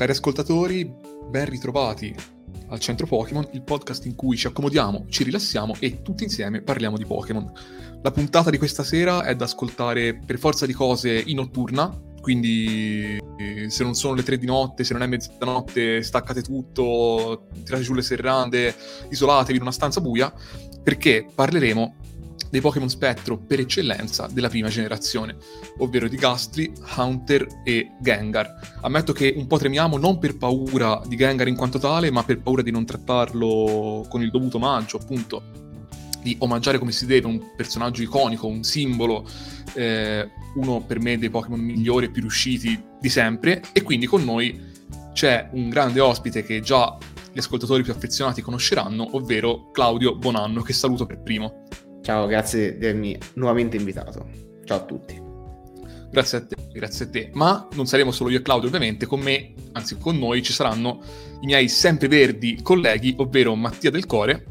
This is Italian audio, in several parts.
cari ascoltatori, ben ritrovati al Centro Pokémon, il podcast in cui ci accomodiamo, ci rilassiamo e tutti insieme parliamo di Pokémon. La puntata di questa sera è da ascoltare per forza di cose in notturna, quindi eh, se non sono le tre di notte, se non è mezzanotte, staccate tutto, tirate giù le serrande, isolatevi in una stanza buia, perché parleremo dei Pokémon spettro per eccellenza della prima generazione, ovvero di Gastly, Haunter e Gengar. Ammetto che un po' tremiamo non per paura di Gengar in quanto tale, ma per paura di non trattarlo con il dovuto omaggio, appunto, di omaggiare come si deve un personaggio iconico, un simbolo, eh, uno per me dei Pokémon migliori e più riusciti di sempre, e quindi con noi c'è un grande ospite che già gli ascoltatori più affezionati conosceranno, ovvero Claudio Bonanno, che saluto per primo. Ciao, grazie di avermi nuovamente invitato. Ciao a tutti. Grazie a te, grazie a te. Ma non saremo solo io e Claudio, ovviamente, con me, anzi con noi, ci saranno i miei sempreverdi colleghi, ovvero Mattia Del Core.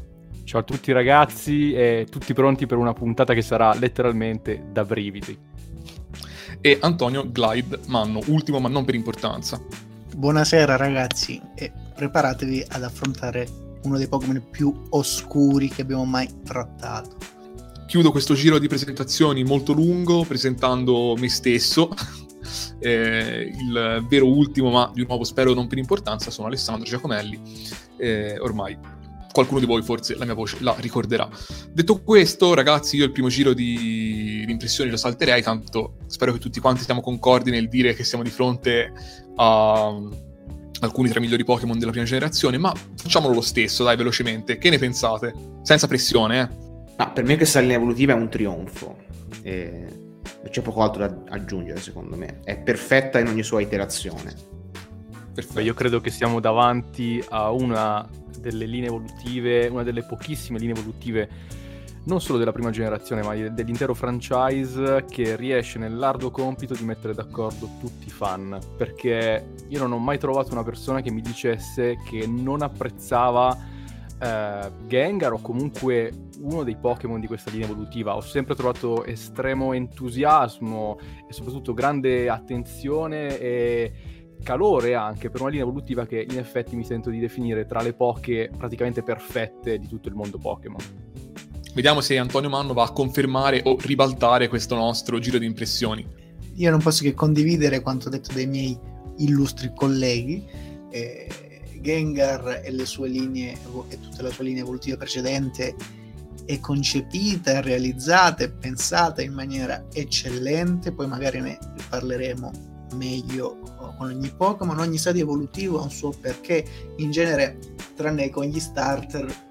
Ciao a tutti ragazzi e tutti pronti per una puntata che sarà letteralmente da brividi. E Antonio Glide Manno, ultimo ma non per importanza. Buonasera ragazzi e preparatevi ad affrontare uno dei Pokémon più oscuri che abbiamo mai trattato chiudo questo giro di presentazioni molto lungo presentando me stesso. Eh, il vero ultimo, ma di nuovo spero non per importanza, sono Alessandro Giacomelli. Eh, ormai qualcuno di voi forse la mia voce la ricorderà. Detto questo, ragazzi, io il primo giro di, di impressioni lo salterei, tanto spero che tutti quanti siamo concordi nel dire che siamo di fronte a alcuni tra i migliori Pokémon della prima generazione, ma facciamolo lo stesso, dai, velocemente. Che ne pensate? Senza pressione, eh. No, per me questa linea evolutiva è un trionfo. E c'è poco altro da aggiungere, secondo me. È perfetta in ogni sua iterazione. Perfetto. Io credo che siamo davanti a una delle linee evolutive, una delle pochissime linee evolutive, non solo della prima generazione, ma dell'intero franchise, che riesce nell'arduo compito di mettere d'accordo tutti i fan. Perché io non ho mai trovato una persona che mi dicesse che non apprezzava uh, Gengar o comunque uno dei Pokémon di questa linea evolutiva. Ho sempre trovato estremo entusiasmo e soprattutto grande attenzione e calore anche per una linea evolutiva che in effetti mi sento di definire tra le poche praticamente perfette di tutto il mondo Pokémon. Vediamo se Antonio Manno va a confermare o ribaltare questo nostro giro di impressioni. Io non posso che condividere quanto detto dai miei illustri colleghi. Eh Gengar e linee e tutta la sua linea evolutiva precedente è concepita, realizzata, è pensata in maniera eccellente, poi magari ne parleremo meglio con ogni Pokémon, ogni stadio evolutivo ha un suo perché, in genere tranne con gli starter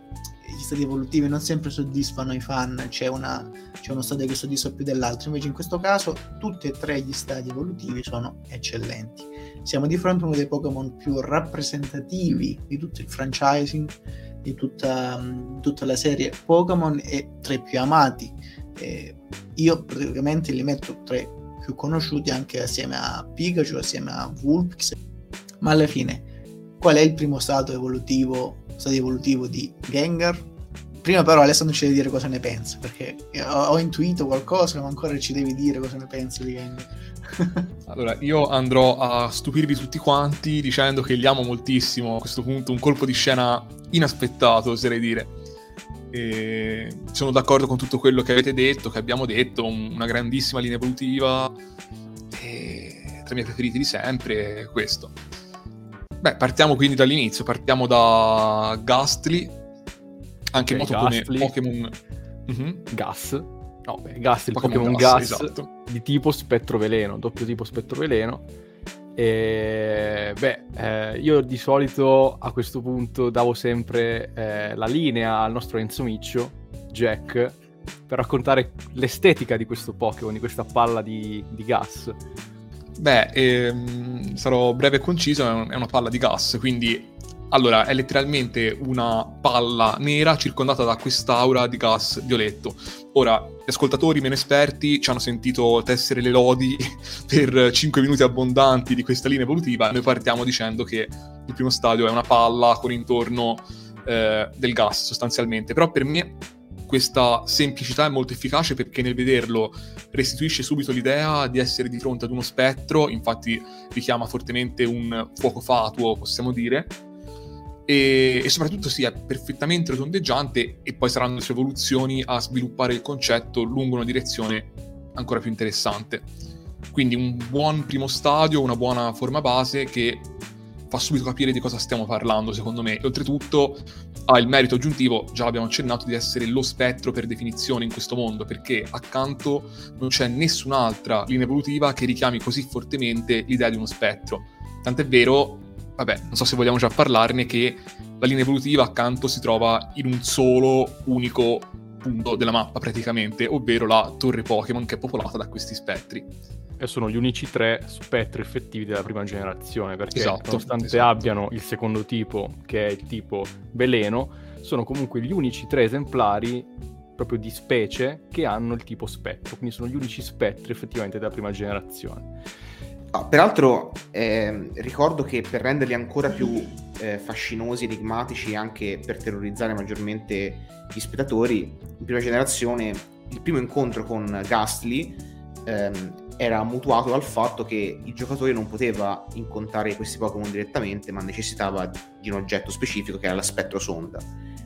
gli stati evolutivi non sempre soddisfano i fan, c'è, una, c'è uno stadio che soddisfa più dell'altro, invece in questo caso tutti e tre gli stadi evolutivi sono eccellenti. Siamo di fronte a uno dei Pokémon più rappresentativi di tutto il franchising, di tutta, tutta la serie Pokémon e tra i più amati. Eh, io praticamente li metto tra i più conosciuti anche assieme a Pikachu, assieme a Vulpix, ma alla fine qual è il primo stato evolutivo, stato evolutivo di Gengar? Prima però Alessandro ci deve dire cosa ne pensa, perché ho, ho intuito qualcosa, ma ancora ci devi dire cosa ne pensa di Gengar. allora, io andrò a stupirvi tutti quanti dicendo che li amo moltissimo. A questo punto un colpo di scena inaspettato, oserei dire. E sono d'accordo con tutto quello che avete detto, che abbiamo detto, una grandissima linea evolutiva. E tra i miei preferiti di sempre, questo. Beh, partiamo quindi dall'inizio, partiamo da Gastly, anche okay, noto Gastly. come Pokémon... Mm-hmm. Gas. No, beh, Gas, il Pokémon, Pokémon Gas, gas esatto. di tipo spettro veleno, doppio tipo spettro veleno. E beh, eh, io di solito a questo punto davo sempre eh, la linea al nostro Enzo Miccio, Jack, per raccontare l'estetica di questo Pokémon, di questa palla di, di gas. Beh, ehm, sarò breve e conciso, è una palla di gas, quindi allora è letteralmente una palla nera circondata da quest'aura di gas violetto. Ora, gli ascoltatori meno esperti ci hanno sentito tessere le lodi per 5 minuti abbondanti di questa linea evolutiva. Noi partiamo dicendo che il primo stadio è una palla con intorno eh, del gas sostanzialmente, però per me questa semplicità è molto efficace perché nel vederlo restituisce subito l'idea di essere di fronte ad uno spettro, infatti richiama fortemente un fuoco fatuo, possiamo dire, e, e soprattutto è perfettamente rotondeggiante e poi saranno le sue evoluzioni a sviluppare il concetto lungo una direzione ancora più interessante. Quindi un buon primo stadio, una buona forma base che fa subito capire di cosa stiamo parlando, secondo me. E oltretutto ha il merito aggiuntivo, già l'abbiamo accennato, di essere lo spettro per definizione in questo mondo, perché accanto non c'è nessun'altra linea evolutiva che richiami così fortemente l'idea di uno spettro. Tant'è vero, vabbè, non so se vogliamo già parlarne, che la linea evolutiva accanto si trova in un solo, unico punto della mappa praticamente, ovvero la torre Pokémon che è popolata da questi spettri e sono gli unici tre spettri effettivi della prima generazione, perché esatto, nonostante esatto. abbiano il secondo tipo, che è il tipo veleno, sono comunque gli unici tre esemplari proprio di specie che hanno il tipo spettro, quindi sono gli unici spettri effettivamente della prima generazione. Ah, peraltro eh, ricordo che per renderli ancora più eh, fascinosi, enigmatici e anche per terrorizzare maggiormente gli spettatori, in prima generazione il primo incontro con Ghastly ehm, era mutuato dal fatto che il giocatore non poteva incontrare questi Pokémon direttamente, ma necessitava di un oggetto specifico che era la spettro sonda,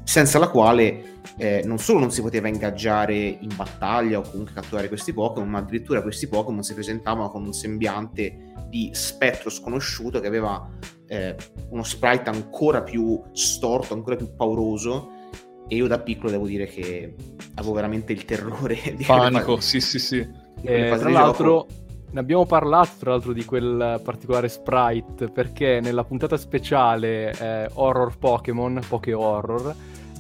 senza la quale eh, non solo non si poteva ingaggiare in battaglia o comunque catturare questi Pokémon, ma addirittura questi Pokémon si presentavano con un sembiante di spettro sconosciuto che aveva eh, uno sprite ancora più storto, ancora più pauroso. E io da piccolo devo dire che avevo veramente il terrore di panico, sì, sì, sì eh, tra l'altro, ne abbiamo parlato tra l'altro di quel particolare sprite perché nella puntata speciale eh, Horror Pokémon, Poké Horror,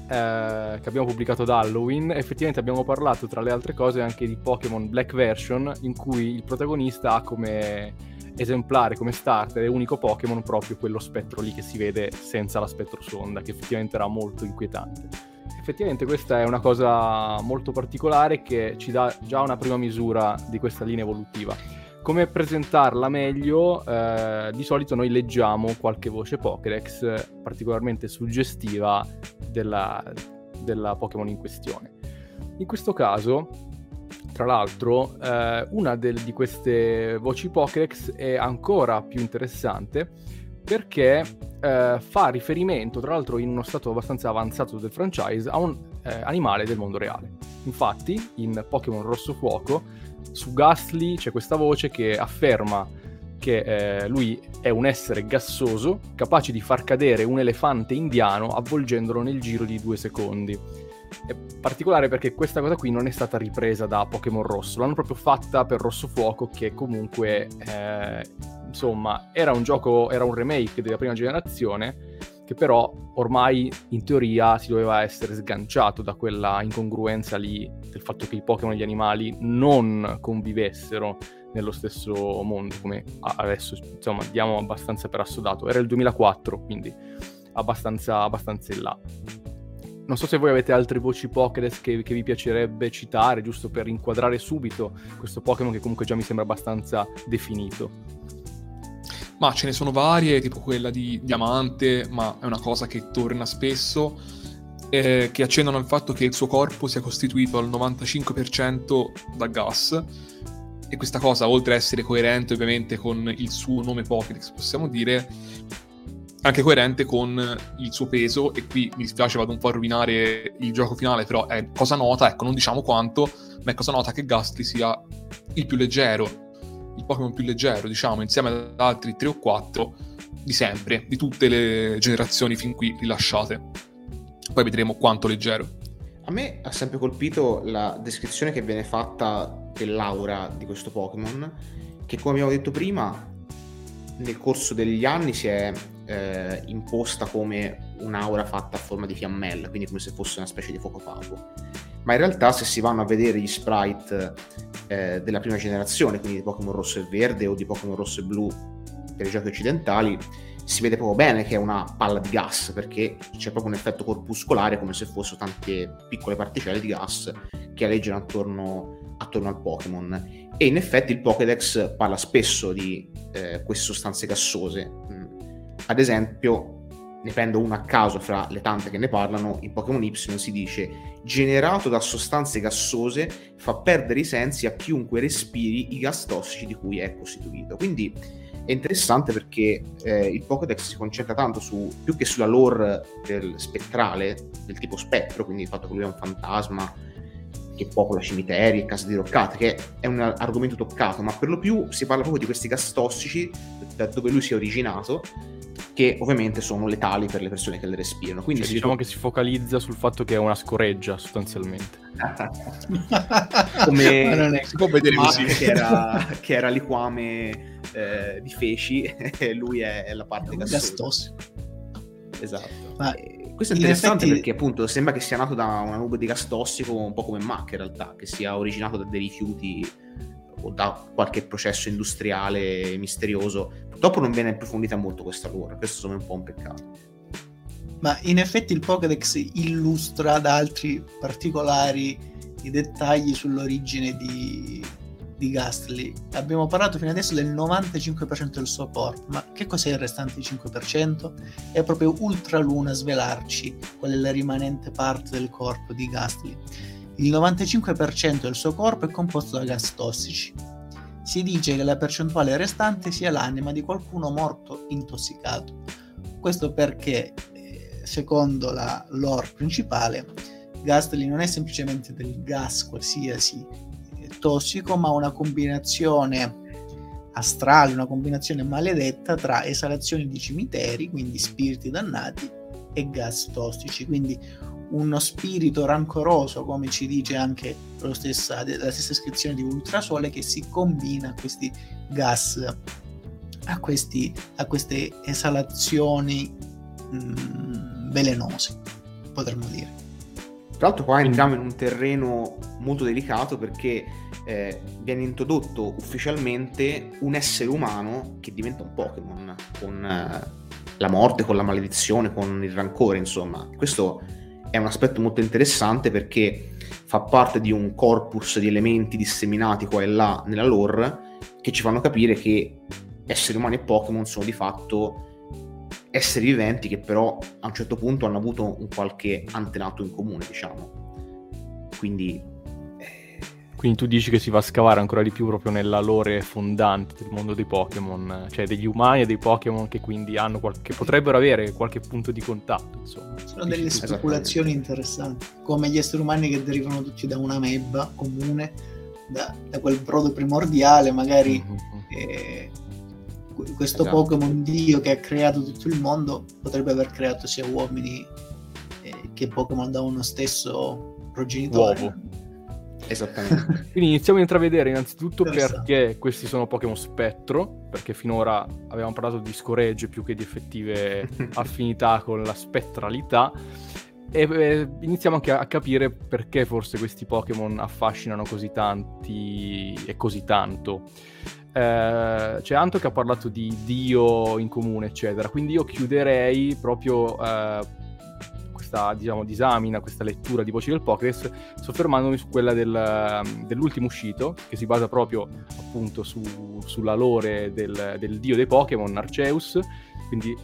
eh, che abbiamo pubblicato ad Halloween, effettivamente abbiamo parlato tra le altre cose anche di Pokémon Black Version, in cui il protagonista ha come esemplare, come starter, è unico Pokémon proprio quello spettro lì che si vede senza la spettro sonda, che effettivamente era molto inquietante effettivamente questa è una cosa molto particolare che ci dà già una prima misura di questa linea evolutiva. Come presentarla meglio? Eh, di solito noi leggiamo qualche voce Pokédex particolarmente suggestiva della, della Pokémon in questione. In questo caso, tra l'altro, eh, una del, di queste voci Pokédex è ancora più interessante perché eh, fa riferimento, tra l'altro in uno stato abbastanza avanzato del franchise, a un eh, animale del mondo reale. Infatti, in Pokémon Rosso Fuoco, su Ghastly c'è questa voce che afferma che eh, lui è un essere gassoso capace di far cadere un elefante indiano avvolgendolo nel giro di due secondi. È particolare perché questa cosa qui non è stata ripresa da Pokémon Rosso, l'hanno proprio fatta per Rosso Fuoco che comunque eh, insomma, era un gioco, era un remake della prima generazione, che però ormai in teoria si doveva essere sganciato da quella incongruenza lì del fatto che i Pokémon e gli animali non convivessero nello stesso mondo, come adesso insomma diamo abbastanza per assodato. Era il 2004, quindi abbastanza, abbastanza in là. Non so se voi avete altre voci Pokédex che, che, vi piacerebbe citare, giusto per inquadrare subito questo Pokémon che comunque già mi sembra abbastanza definito. Ma ce ne sono varie, tipo quella di Diamante, ma è una cosa che torna spesso, eh, che accennano al fatto che il suo corpo sia costituito al 95% da gas. E questa cosa, oltre a essere coerente ovviamente con il suo nome Pokédex, possiamo dire, anche coerente con il suo peso, e qui mi dispiace vado un po' a rovinare il gioco finale, però è cosa nota, ecco, non diciamo quanto, ma è cosa nota che Gastly sia il più leggero il Pokémon più leggero, diciamo, insieme ad altri 3 o 4 di sempre, di tutte le generazioni fin qui rilasciate. Poi vedremo quanto leggero. A me ha sempre colpito la descrizione che viene fatta dell'aura di questo Pokémon, che come abbiamo detto prima, nel corso degli anni si è eh, imposta come un'aura fatta a forma di fiammella, quindi come se fosse una specie di fuoco favo. Ma in realtà se si vanno a vedere gli sprite eh, della prima generazione, quindi di Pokémon rosso e verde o di Pokémon rosso e blu per i giochi occidentali, si vede proprio bene che è una palla di gas perché c'è proprio un effetto corpuscolare come se fossero tante piccole particelle di gas che aleggiano attorno, attorno al Pokémon e in effetti il Pokédex parla spesso di eh, queste sostanze gassose mm. ad esempio ne prendo una a caso fra le tante che ne parlano, in Pokémon Y si dice generato da sostanze gassose fa perdere i sensi a chiunque respiri i gas tossici di cui è costituito. Quindi è interessante perché eh, il Pokédex si concentra tanto su, più che sulla lore del spettrale, del tipo spettro, quindi il fatto che lui è un fantasma che popola cimiteri e case diroccate, che è un argomento toccato, ma per lo più si parla proprio di questi gas tossici, da dove lui si è originato, che ovviamente sono letali per le persone che le respirano. Quindi cioè, diciamo ritorna... che si focalizza sul fatto che è una scoreggia sostanzialmente. Come si può vedere così. Che era, che era liquame eh, di feci e lui è, è la parte gassosa. Esatto. Ma questo è interessante effetti... perché appunto sembra che sia nato da una nube di gas tossico un po' come Mach in realtà, che sia originato da dei rifiuti o da qualche processo industriale misterioso. Purtroppo non viene approfondita molto questa lore, questo è un po' un peccato. Ma in effetti il Pokédex illustra da altri particolari i dettagli sull'origine di, di Gastly. Abbiamo parlato fino adesso del 95% del suo corpo, ma che cos'è il restante 5%? È proprio ultra luna svelarci qual è la rimanente parte del corpo di Gastly. Il 95% del suo corpo è composto da gas tossici. Si dice che la percentuale restante sia l'anima di qualcuno morto intossicato. Questo perché, eh, secondo la lore principale, Gastly non è semplicemente del gas qualsiasi tossico, ma una combinazione astrale, una combinazione maledetta tra esalazioni di cimiteri, quindi spiriti dannati, e gas tossici. Quindi uno spirito rancoroso, come ci dice anche stessa, la stessa iscrizione di Ultrasole, che si combina a questi gas, a, questi, a queste esalazioni mh, mm, velenose, potremmo dire. Tra l'altro qua entriamo in un terreno molto delicato perché eh, viene introdotto ufficialmente un essere umano che diventa un Pokémon con eh, la morte, con la maledizione, con il rancore, insomma. Questo è un aspetto molto interessante perché fa parte di un corpus di elementi disseminati qua e là nella lore che ci fanno capire che esseri umani e Pokémon sono di fatto esseri viventi che però a un certo punto hanno avuto un qualche antenato in comune, diciamo. Quindi... Quindi tu dici che si va a scavare ancora di più proprio nella lore fondante del mondo dei Pokémon, cioè degli umani e dei Pokémon che quindi hanno qualche, potrebbero avere qualche punto di contatto, insomma. Sono delle speculazioni interessanti, come gli esseri umani che derivano tutti da una mebba comune, da, da quel brodo primordiale, magari... Mm-hmm. Eh, questo esatto. Pokémon Dio che ha creato tutto il mondo potrebbe aver creato sia uomini eh, che Pokémon da uno stesso progenitore. Uovo. Esattamente. Quindi iniziamo a intravedere innanzitutto perché questi sono Pokémon spettro, perché finora avevamo parlato di scoregge più che di effettive affinità con la spettralità. E eh, iniziamo anche a capire perché forse questi Pokémon affascinano così tanti e così tanto. Eh, c'è Anto che ha parlato di Dio in comune, eccetera. Quindi io chiuderei proprio eh, questa diciamo, disamina, questa lettura di Voci del Pokédex, soffermandomi su quella del, dell'ultimo uscito, che si basa proprio appunto su, sulla lore del, del dio dei Pokémon, Arceus. Quindi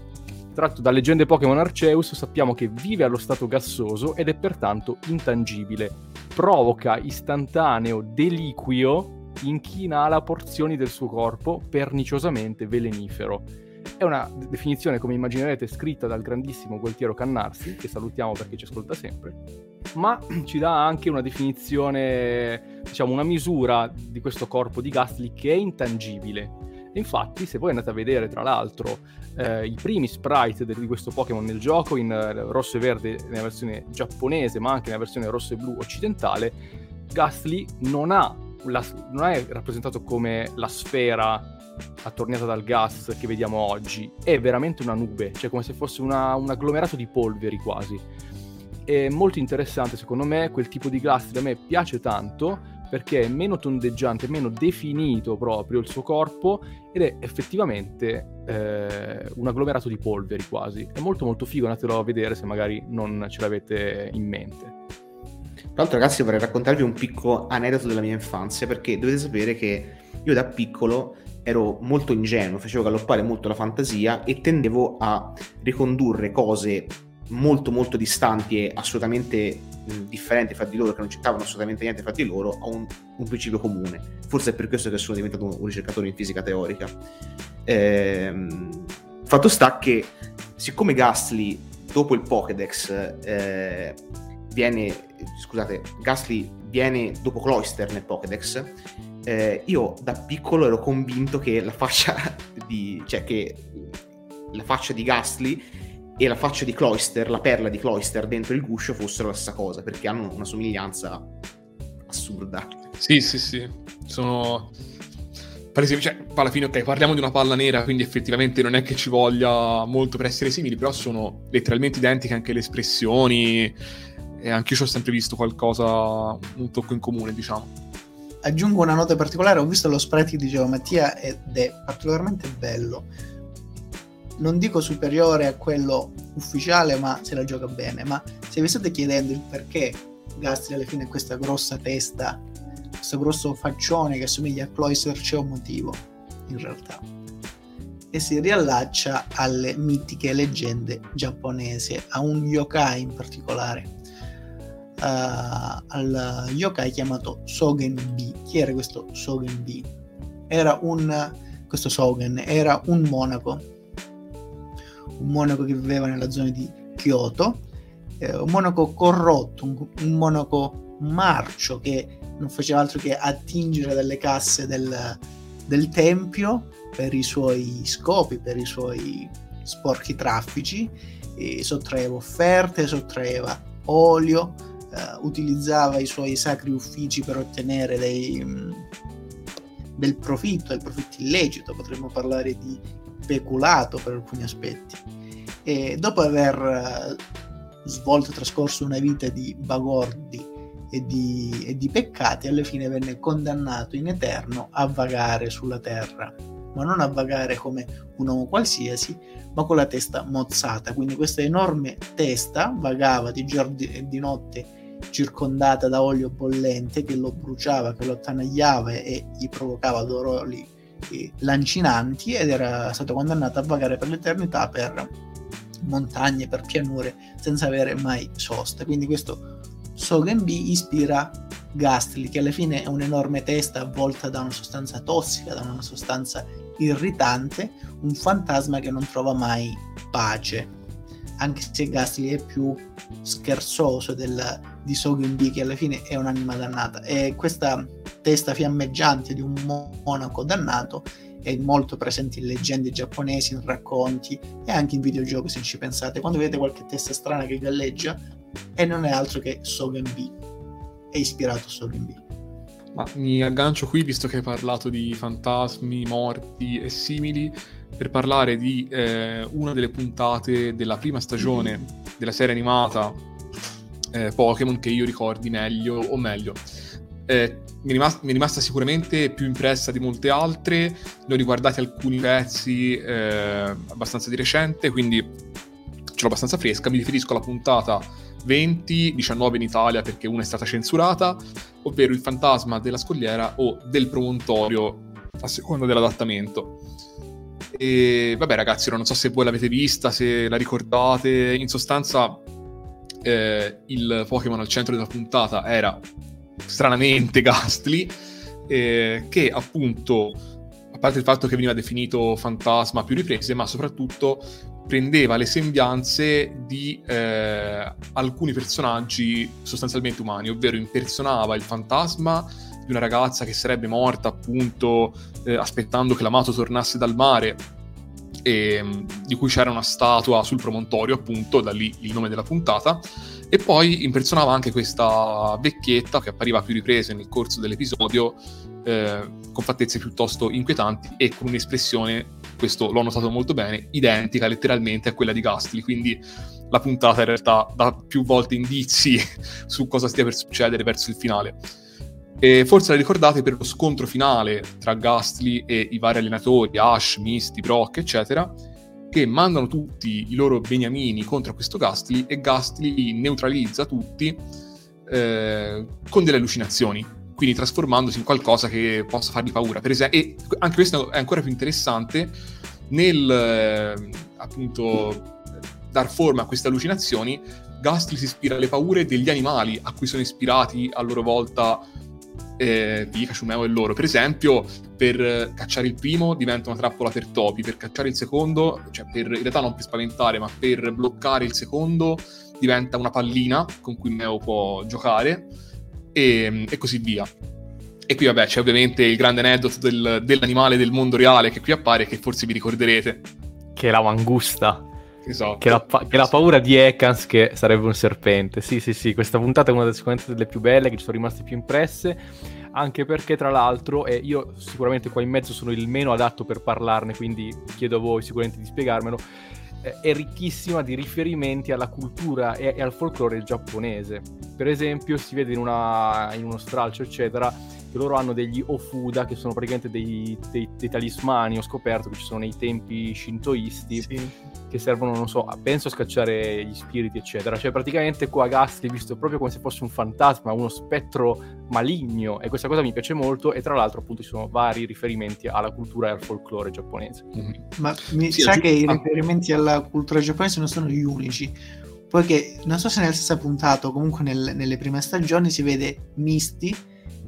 tratto da leggende Pokémon Arceus, sappiamo che vive allo stato gassoso ed è pertanto intangibile. Provoca istantaneo deliquio in chi inala porzioni del suo corpo perniciosamente velenifero. È una definizione, come immaginerete, scritta dal grandissimo Gualtiero Cannarsi, che salutiamo perché ci ascolta sempre, ma ci dà anche una definizione, diciamo, una misura di questo corpo di Gastly che è intangibile. Infatti, se voi andate a vedere, tra l'altro, eh, i primi sprite di questo Pokémon nel gioco, in eh, rosso e verde nella versione giapponese, ma anche nella versione rosso e blu occidentale, Gastly non la, non è rappresentato come la sfera attorniata dal gas che vediamo oggi, è veramente una nube, cioè come se fosse una, un agglomerato di polveri quasi. È molto interessante secondo me, quel tipo di gas a me piace tanto perché è meno tondeggiante, meno definito proprio il suo corpo ed è effettivamente eh, un agglomerato di polveri quasi. È molto molto figo, andatelo a vedere se magari non ce l'avete in mente. Tra l'altro, ragazzi, vorrei raccontarvi un piccolo aneddoto della mia infanzia, perché dovete sapere che io da piccolo ero molto ingenuo, facevo galoppare molto la fantasia e tendevo a ricondurre cose molto molto distanti e assolutamente differenti fra di loro, che non c'entravano assolutamente niente fra di loro, a un, un, principio comune. Forse è per questo che sono diventato un ricercatore in fisica teorica. Ehm, fatto sta che, siccome Gastly, dopo il Pokédex, eh, viene scusate, Gasly viene dopo Cloyster nel Pokédex, eh, io da piccolo ero convinto che la faccia di, cioè che la faccia di Gasly e la faccia di Cloyster, la perla di Cloyster dentro il guscio fossero la stessa cosa, perché hanno una somiglianza assurda. Sì, sì, sì, sono palese, cioè, alla fine, ok, parliamo di una palla nera, quindi effettivamente non è che ci voglia molto per essere simili, però sono letteralmente identiche anche le espressioni, e anche io ho sempre visto qualcosa, un tocco in comune, diciamo. Aggiungo una nota particolare, ho visto lo sprite che diceva Mattia ed è particolarmente bello. Non dico superiore a quello ufficiale, ma se la gioca bene. Ma se vi state chiedendo il perché Gastri alla fine questa grossa testa, questo grosso faccione che assomiglia a Cloyster, c'è un motivo, in realtà. E si riallaccia alle mitiche leggende giapponesi, a un yokai in particolare al yokai chiamato Sogen B. Chi era questo Sogen B? Era un questo Sogen era un monaco, un monaco che viveva nella zona di Kyoto, eh, un monaco corrotto, un, un, monaco marcio che non faceva altro che attingere dalle casse del, del tempio per i suoi scopi, per i suoi sporchi traffici, e sottraeva offerte, sottraeva olio, uh, utilizzava i suoi sacri uffici per ottenere dei, um, del profitto, del profitto illecito, potremmo parlare di peculato per alcuni aspetti. E dopo aver uh, svolto trascorso una vita di bagordi e di, e di peccati, alla fine venne condannato in eterno a vagare sulla terra ma non a vagare come un uomo qualsiasi, ma con la testa mozzata. Quindi questa enorme testa vagava di giorno e di notte circondata da olio bollente che lo bruciava, che lo attanagliava e gli provocava dolori lancinanti ed era stato condannato a vagare per l'eternità per montagne, per pianure, senza avere mai sosta. Quindi questo Sogen B ispira Gastly, che alla fine è un'enorme testa avvolta da una sostanza tossica, da una sostanza irritante, un fantasma che non trova mai pace anche se Gasly è più scherzoso del, di Sogin B che alla fine è un'anima dannata. E questa testa fiammeggiante di un monaco dannato è molto presente in leggende giapponesi, in racconti e anche in videogiochi se ci pensate. Quando vedete qualche testa strana che galleggia e non è altro che Sogen B. È ispirato a Sogen B. Ma mi aggancio qui visto che hai parlato di fantasmi, morti e simili per parlare di eh, una delle puntate della prima stagione della serie animata eh, Pokémon che io ricordi meglio o meglio. Eh, mi, è rimasta, mi, è rimasta, sicuramente più impressa di molte altre, ne ho riguardati alcuni pezzi eh, abbastanza di recente, quindi ce l'ho abbastanza fresca, mi riferisco alla puntata 20, 19 in Italia perché una è stata censurata, ovvero il fantasma della scogliera o del promontorio a seconda dell'adattamento. E vabbè, ragazzi, non so se voi l'avete vista, se la ricordate. In sostanza, eh, il Pokémon al centro della puntata era stranamente Gastly, eh, che appunto, a parte il fatto che veniva definito fantasma a più riprese, ma soprattutto prendeva le sembianze di eh, alcuni personaggi sostanzialmente umani, ovvero impersonava il fantasma di una ragazza che sarebbe morta appunto eh, aspettando che l'amato tornasse dal mare e, mm, di cui c'era una statua sul promontorio appunto, da lì il nome della puntata e poi impersonava anche questa vecchietta che appariva a più riprese nel corso dell'episodio eh, con fattezze piuttosto inquietanti e con un'espressione, questo l'ho notato molto bene, identica letteralmente a quella di Gastly, quindi la puntata in realtà dà più volte indizi su cosa stia per succedere verso il finale. E forse la ricordate per lo scontro finale tra Gastly e i vari allenatori, Ash, Misty, Brock, eccetera, che mandano tutti i loro beniamini contro questo Gastly e Gastly neutralizza tutti eh, con delle allucinazioni, quindi trasformandosi in qualcosa che possa fargli paura. Per esempio, e anche questo è ancora più interessante nel eh, appunto dar forma a queste allucinazioni. Gastly si ispira alle paure degli animali a cui sono ispirati a loro volta eh, Pikachu, Meo e loro. Per esempio, per cacciare il primo diventa una trappola per topi, per cacciare il secondo, cioè per, in realtà non per spaventare, ma per bloccare il secondo diventa una pallina con cui Meo può giocare e, e così via. E qui vabbè c'è ovviamente il grande aneddoto del, dell'animale del mondo reale che qui appare che forse vi ricorderete. Che è la mangusta. Esatto. Che, la, che la paura di Ekans che sarebbe un serpente. Sì, sì, sì, questa puntata è una delle, delle più belle che ci sono rimaste più impresse. Anche perché, tra l'altro, e io sicuramente qua in mezzo sono il meno adatto per parlarne, quindi chiedo a voi sicuramente di spiegarmelo è ricchissima di riferimenti alla cultura e, e, al folklore giapponese. Per esempio, si vede in, una, in uno stralcio, eccetera, che loro hanno degli ofuda, che sono praticamente dei, dei, dei talismani, ho scoperto che ci sono nei tempi shintoisti, sì. che servono, non so, penso a scacciare gli spiriti, eccetera. Cioè, praticamente qua Gastly è visto proprio come se fosse un fantasma, uno spettro maligno, e questa cosa mi piace molto, e tra l'altro appunto ci sono vari riferimenti alla cultura e al folklore giapponese. Mm-hmm. Ma mi sì, sa che i riferimenti alla cultura giapponese non sono gli unici, poiché non so se nella stessa puntata o comunque nel, nelle prime stagioni si vede Misty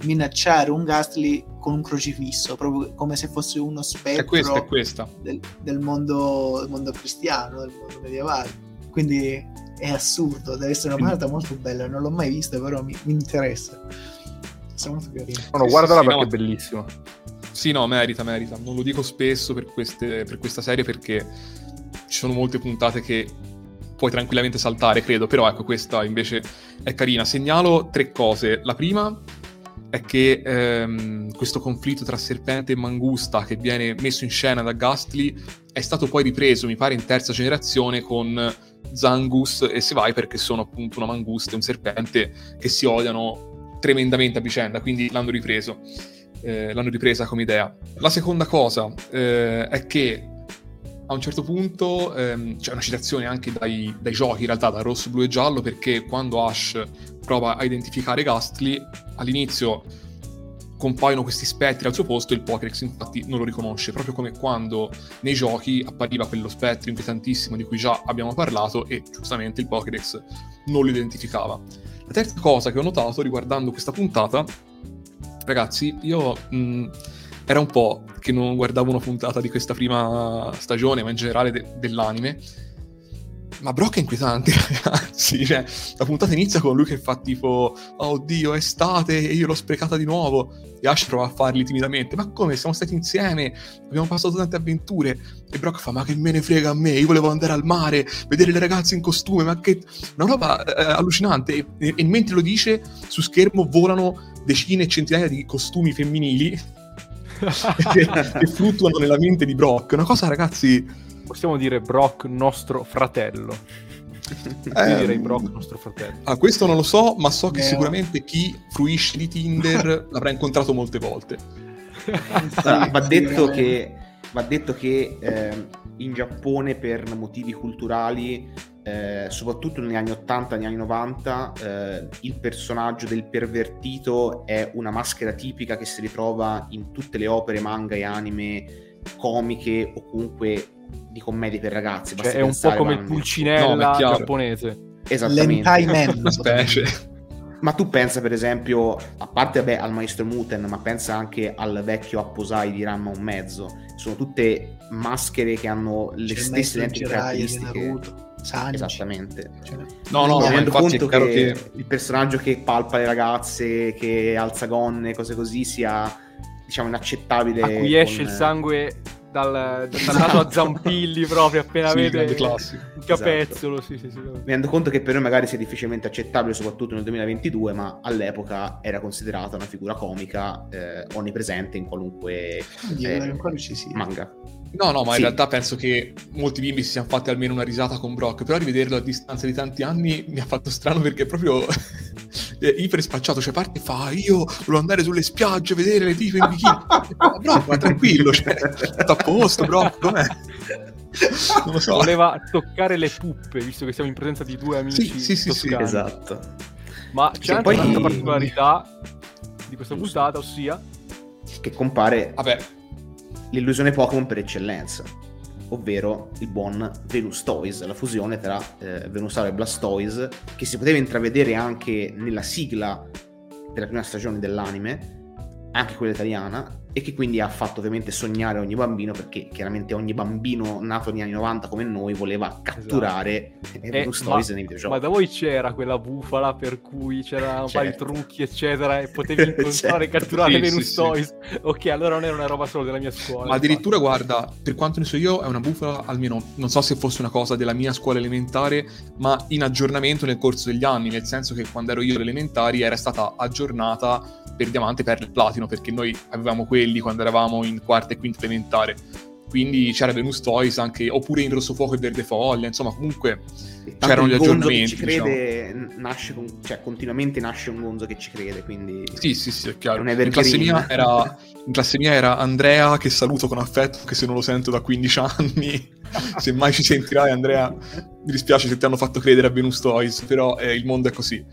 minacciare un Ghastly con un crocifisso, proprio come se fosse uno spettro è questa, è questa. Del, del, mondo, del, mondo, cristiano, del mondo medievale. Quindi è assurdo, deve essere una puntata molto bella, non l'ho mai vista, però mi, mi interessa. È molto carino. No, no, guardala sì, perché no. è bellissimo. Sì, no, merita, merita. Non lo dico spesso per, queste, per questa serie perché ci sono molte puntate che puoi tranquillamente saltare, credo, però ecco, questa invece è carina. Segnalo tre cose. La prima è che ehm, questo conflitto tra serpente e mangusta che viene messo in scena da Gastly è stato poi ripreso, mi pare, in terza generazione con Zangus e Seviper, che sono appunto una mangusta e un serpente che si odiano tremendamente a vicenda, quindi l'hanno ripreso. Eh, l'hanno ripresa come idea. La seconda cosa eh, è che a un certo punto ehm, c'è una citazione anche dai, dai, giochi, in realtà da rosso, blu e giallo, perché quando Ash prova a identificare Gastly, all'inizio compaiono questi spettri al suo posto e il Pokédex infatti non lo riconosce, proprio come quando nei giochi appariva quello spettro inquietantissimo di cui già abbiamo parlato e giustamente il Pokédex non lo identificava. La terza cosa che ho notato riguardando questa puntata, ragazzi, io... Mh, era un po' che non guardavo una puntata di questa prima stagione, ma in generale de- dell'anime. Ma Brock è inquietante, ragazzi. Cioè, la puntata inizia con lui che fa tipo: Oh Dio, è estate e io l'ho sprecata di nuovo. E Ash prova a farli timidamente: Ma come? Siamo stati insieme, abbiamo passato tante avventure. E Brock fa: Ma che me ne frega a me? Io volevo andare al mare, vedere le ragazze in costume. Ma che. Una roba eh, allucinante. E, e, e mentre lo dice, su schermo volano decine e centinaia di costumi femminili che, che fluttuano nella mente di Brock. Una cosa, ragazzi. Possiamo dire Brock nostro fratello. Eh, direi Brock nostro fratello. Ah, questo non lo so, ma so che eh. sicuramente chi fruisce di Tinder l'avrà incontrato molte volte. Allora, va detto che, va detto che eh, in Giappone per motivi culturali eh, soprattutto negli anni 80 negli anni 90 eh, il personaggio del pervertito è una maschera tipica che si ritrova in tutte le opere manga e anime comiche o comunque di commedie per ragazzi cioè, è un po' come il pulcinella no, giapponese esattamente specie ma tu pensa per esempio, a parte vabbè, al maestro Muten, ma pensa anche al vecchio Apposai di Ramma un mezzo. Sono tutte maschere che hanno le C'è stesse identiche caratteristiche. Sanji. Esattamente. Cioè, no, no, mi rendo conto che, che, il personaggio che palpa le ragazze, che alza gonne, cose così, sia diciamo inaccettabile. A cui esce il sangue dal, dal naso a zampilli proprio appena sì, vede il capezzolo. Esatto. Sì, sì, Mi rendo conto che per noi magari sia difficilmente accettabile, soprattutto nel 2022, ma all'epoca era considerata una figura comica eh, onnipresente in qualunque eh, manga. No, no, ma sì. in realtà penso che molti bimbi si siano fatti almeno una risata con Brock, però rivederlo a distanza di tanti anni mi ha fatto strano perché è proprio iper spacciato, cioè parte fa io volevo andare sulle spiagge, vedere le tipe in bikini. Brock, ma tranquillo, cioè, tutto a posto, Brock, com'è? Non lo so. Voleva toccare le puppe, visto che siamo in presenza di due amici. Sì, sì, sì, sì, esatto. Ma c'è anche poi... un'altra particolarità di questa puntata, ossia... Che compare Vabbè. L'illusione Pokémon per eccellenza, ovvero il buon Venus Toys, la fusione tra eh, Venusaur e Blastoise, che si poteva intravedere anche nella sigla della prima stagione dell'anime, anche quella italiana, e che quindi ha fatto ovviamente sognare ogni bambino perché chiaramente ogni bambino nato negli anni 90 come noi voleva catturare esatto. eh, ma, nei videogiochi. Ma da voi c'era quella bufala per cui c'era un certo. paio di trucchi eccetera e potevi incontrare e certo. catturare sì, Venus sì, Toys. Sì. Ok, allora non era una roba solo della mia scuola. Ma addirittura infatti. guarda, per quanto ne so io è una bufala almeno non so se fosse una cosa della mia scuola elementare, ma in aggiornamento nel corso degli anni, nel senso che quando ero io alle elementari era stata aggiornata per diamante per il platino perché noi avevamo quelli quando eravamo in quarta e quinta elementare. Quindi c'era Venus Toys anche oppure in Rosso Fuoco e Verde Foglia insomma comunque c'erano gli aggiornamenti ci crede diciamo. nasce con, cioè continuamente nasce un Gonzo che ci crede quindi sì sì sì è chiaro. in classe, mia era, in classe mia era Andrea che saluto con affetto che se non lo sento da 15 anni. Se mai ci sentirai Andrea mi dispiace se ti hanno fatto credere a Venus Toys però eh, il mondo è così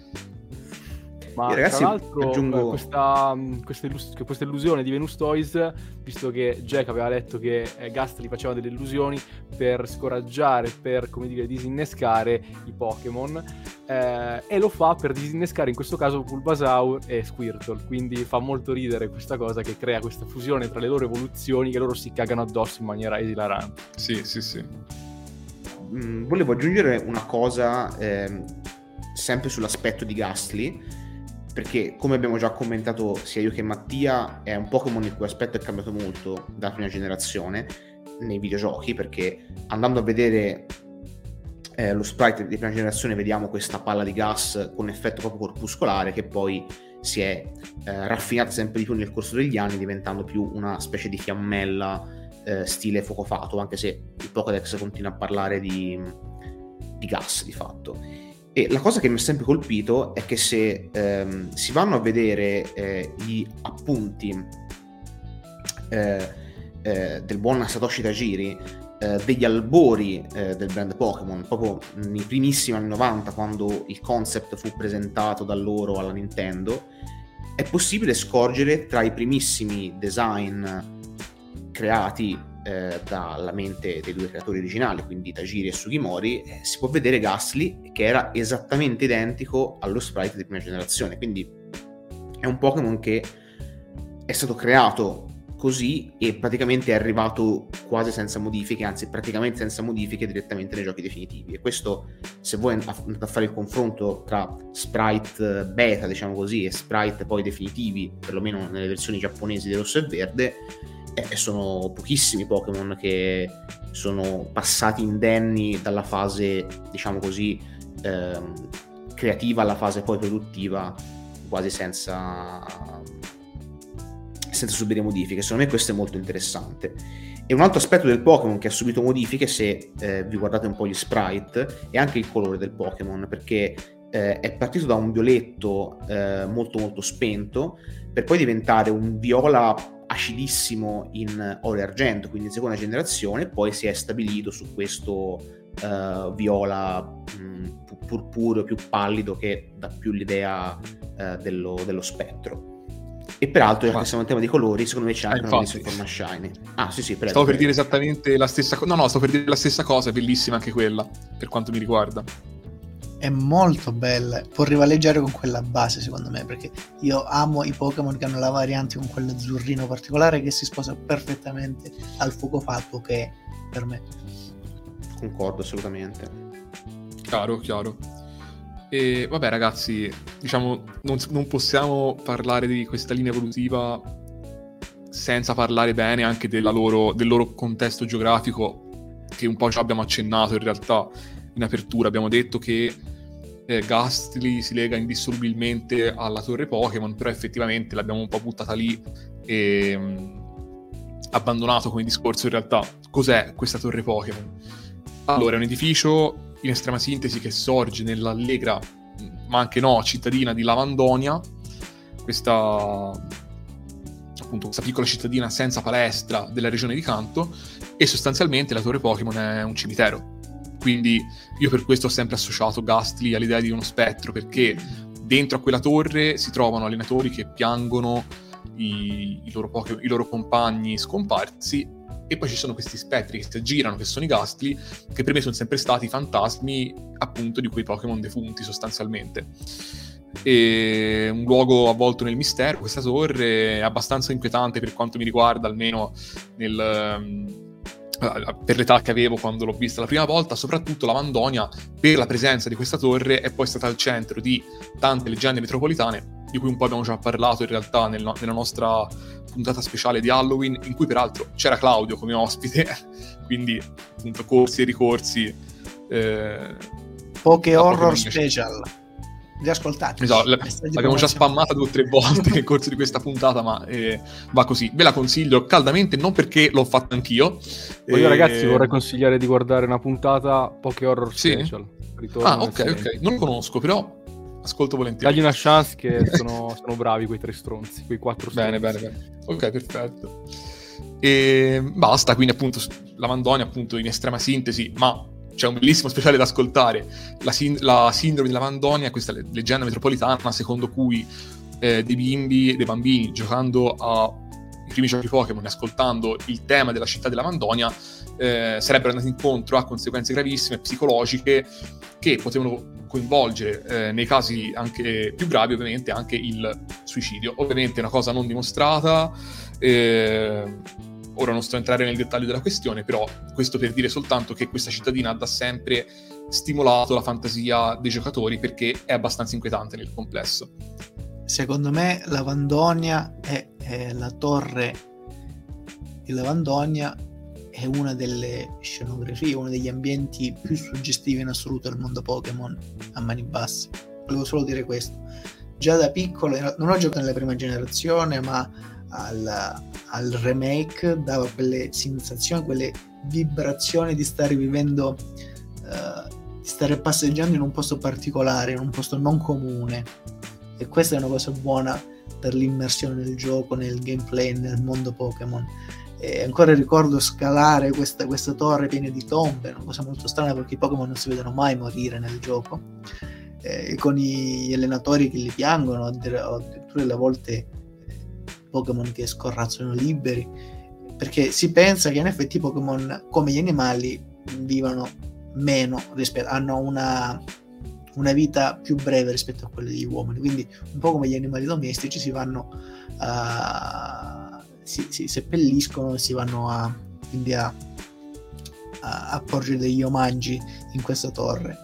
ma ragazzi, tra l'altro aggiungo... questa, questa, illus- questa, illusione di Venus Toys, visto che Jack aveva detto che eh, Gastly faceva delle illusioni per scoraggiare, per come dire, disinnescare i Pokémon, eh, e lo fa per disinnescare in questo caso Bulbasaur e Squirtle, quindi fa molto ridere questa cosa che crea questa fusione tra le loro evoluzioni che loro si cagano addosso in maniera esilarante. Sì, sì, sì. Mm, volevo aggiungere una cosa eh, sempre sull'aspetto di Gastly perché come abbiamo già commentato sia io che Mattia è un Pokémon il cui aspetto è cambiato molto dalla prima generazione nei videogiochi perché andando a vedere eh, lo sprite di prima generazione vediamo questa palla di gas con effetto proprio corpuscolare che poi si è eh, raffinata sempre di più nel corso degli anni diventando più una specie di fiammella eh, stile fuoco fato anche se il Pokédex continua a parlare di, di gas di fatto e la cosa che mi ha sempre colpito è che se ehm, si vanno a vedere eh, gli appunti eh, eh, del buon Satoshi Tajiri eh, degli albori eh, del brand Pokémon, proprio nei primissimi anni 90 quando il concept fu presentato da loro alla Nintendo, è possibile scorgere tra i primissimi design creati eh, dalla mente dei due creatori originali, quindi Tajiri e Sugimori, eh, si può vedere Ghastly che era esattamente identico allo sprite di prima generazione. Quindi è un Pokémon che è stato creato così e praticamente è arrivato quasi senza modifiche, anzi praticamente senza modifiche direttamente nei giochi definitivi. E questo, se voi andate a fare il confronto tra sprite beta, diciamo così, e sprite poi definitivi, perlomeno nelle versioni giapponesi di rosso e verde, eh, sono pochissimi Pokémon che sono passati indenni dalla fase, diciamo così, ehm, creativa alla fase poi produttiva, quasi senza, senza subire modifiche. Secondo me questo è molto interessante. E un altro aspetto del Pokémon che ha subito modifiche, se eh, vi guardate un po' gli sprite, è anche il colore del Pokémon, perché eh, è partito da un violetto eh, molto molto spento, per poi diventare un viola acidissimo in oro e argento, quindi in seconda generazione, poi si è stabilito su questo uh, viola mh, mm, purpureo più pallido che dà più l'idea uh, dello, dello, spettro. E peraltro, già che siamo in tema di colori, secondo me c'è anche ah, una forma shiny. Ah, sì, sì, prego, Stavo per dire esattamente la stessa cosa. No, no, stavo per dire la stessa cosa, è bellissima anche quella, per quanto mi riguarda è molto bella, può rivaleggiare con quella base secondo me, perché io amo i Pokémon che hanno la variante con quell'azzurrino particolare che si sposa perfettamente al fuoco fatto che è per me. Concordo assolutamente. Chiaro, chiaro. E vabbè ragazzi, diciamo, non, non possiamo parlare di questa linea evolutiva senza parlare bene anche loro, del loro contesto geografico, che un po' già abbiamo accennato in realtà in apertura. Abbiamo detto che eh, Gastly si lega indissolubilmente alla torre Pokémon, però effettivamente l'abbiamo un po' buttata lì e mh, mm, abbandonato come discorso in realtà. Cos'è questa torre Pokémon? Allora, è un edificio in estrema sintesi che sorge nell'allegra, mm, ma anche no, cittadina di Lavandonia, questa appunto questa piccola cittadina senza palestra della regione di Kanto e sostanzialmente la torre Pokémon è un cimitero quindi io per questo ho sempre associato Gastly all'idea di uno spettro, perché dentro a quella torre si trovano allenatori che piangono i, i, loro, poche, i loro compagni scomparsi e poi ci sono questi spettri che si aggirano, che sono i Gastly, che per me sono sempre stati i fantasmi appunto di quei Pokémon defunti sostanzialmente. E un luogo avvolto nel mistero, questa torre è abbastanza inquietante per quanto mi riguarda, almeno nel, per l'età che avevo quando l'ho vista la prima volta, soprattutto la Mandonia, per la presenza di questa torre, è poi stata al centro di tante leggende metropolitane di cui un po' abbiamo già parlato in realtà nel, nella nostra puntata speciale di Halloween, in cui peraltro c'era Claudio come ospite, quindi appunto corsi e ricorsi. Eh, Poche horror special. Li ascoltate. Esatto, l'abbiamo già spammata due o tre volte nel corso di questa puntata, ma eh, va così. Ve la consiglio caldamente, non perché l'ho fatta anch'io. Io e... ragazzi vorrei consigliare di guardare una puntata Poche horror special. Sì? ah, ok, ok. Non lo conosco, però ascolto volentieri. Dagli una chance che sono, sono, bravi quei tre stronzi, quei quattro stronzi. Bene, bene, bene. Ok, perfetto. E basta, quindi appunto la Mandonia appunto in estrema sintesi, ma c'è un bellissimo speciale da ascoltare, la, sin- la sindrome della Mandonia, questa leggenda metropolitana secondo cui eh, dei bimbi, dei bambini giocando ai primi giochi Pokémon e ascoltando il tema della città della Mandonia eh, sarebbero andati incontro a conseguenze gravissime psicologiche che potevano coinvolgere eh, nei casi anche più gravi ovviamente anche il suicidio. Ovviamente è una cosa non dimostrata, eh, ora non sto a entrare nel dettaglio della questione, però questo per dire soltanto che questa cittadina ha da sempre stimolato la fantasia dei giocatori perché è abbastanza inquietante nel complesso. Secondo me la Vandonia è, è la torre di Lavandonia è una delle scenografie, uno degli ambienti più suggestivi in assoluto del mondo Pokémon a mani basse. Volevo solo dire questo. Già da piccolo, non ho giocato nella prima generazione, ma al, al remake dava quelle sensazioni, quelle vibrazioni di stare vivendo, uh, di stare passeggiando in un posto particolare, in un posto non comune. E questa è una cosa buona per l'immersione nel gioco, nel gameplay, nel mondo Pokémon e ancora ricordo scalare questa, questa, torre piena di tombe, una cosa molto strana perché i Pokémon non si vedono mai morire nel gioco. Eh, con gli allenatori che li piangono, addirittura alle volte eh, Pokémon che scorrazzano liberi, perché si pensa che in effetti i Pokémon, come gli animali, vivano meno, rispetto, hanno una, una vita più breve rispetto a quella degli uomini, quindi un po' come gli animali domestici si vanno a si, si seppelliscono e si vanno a, quindi a, a, a porgere degli omaggi in questa torre.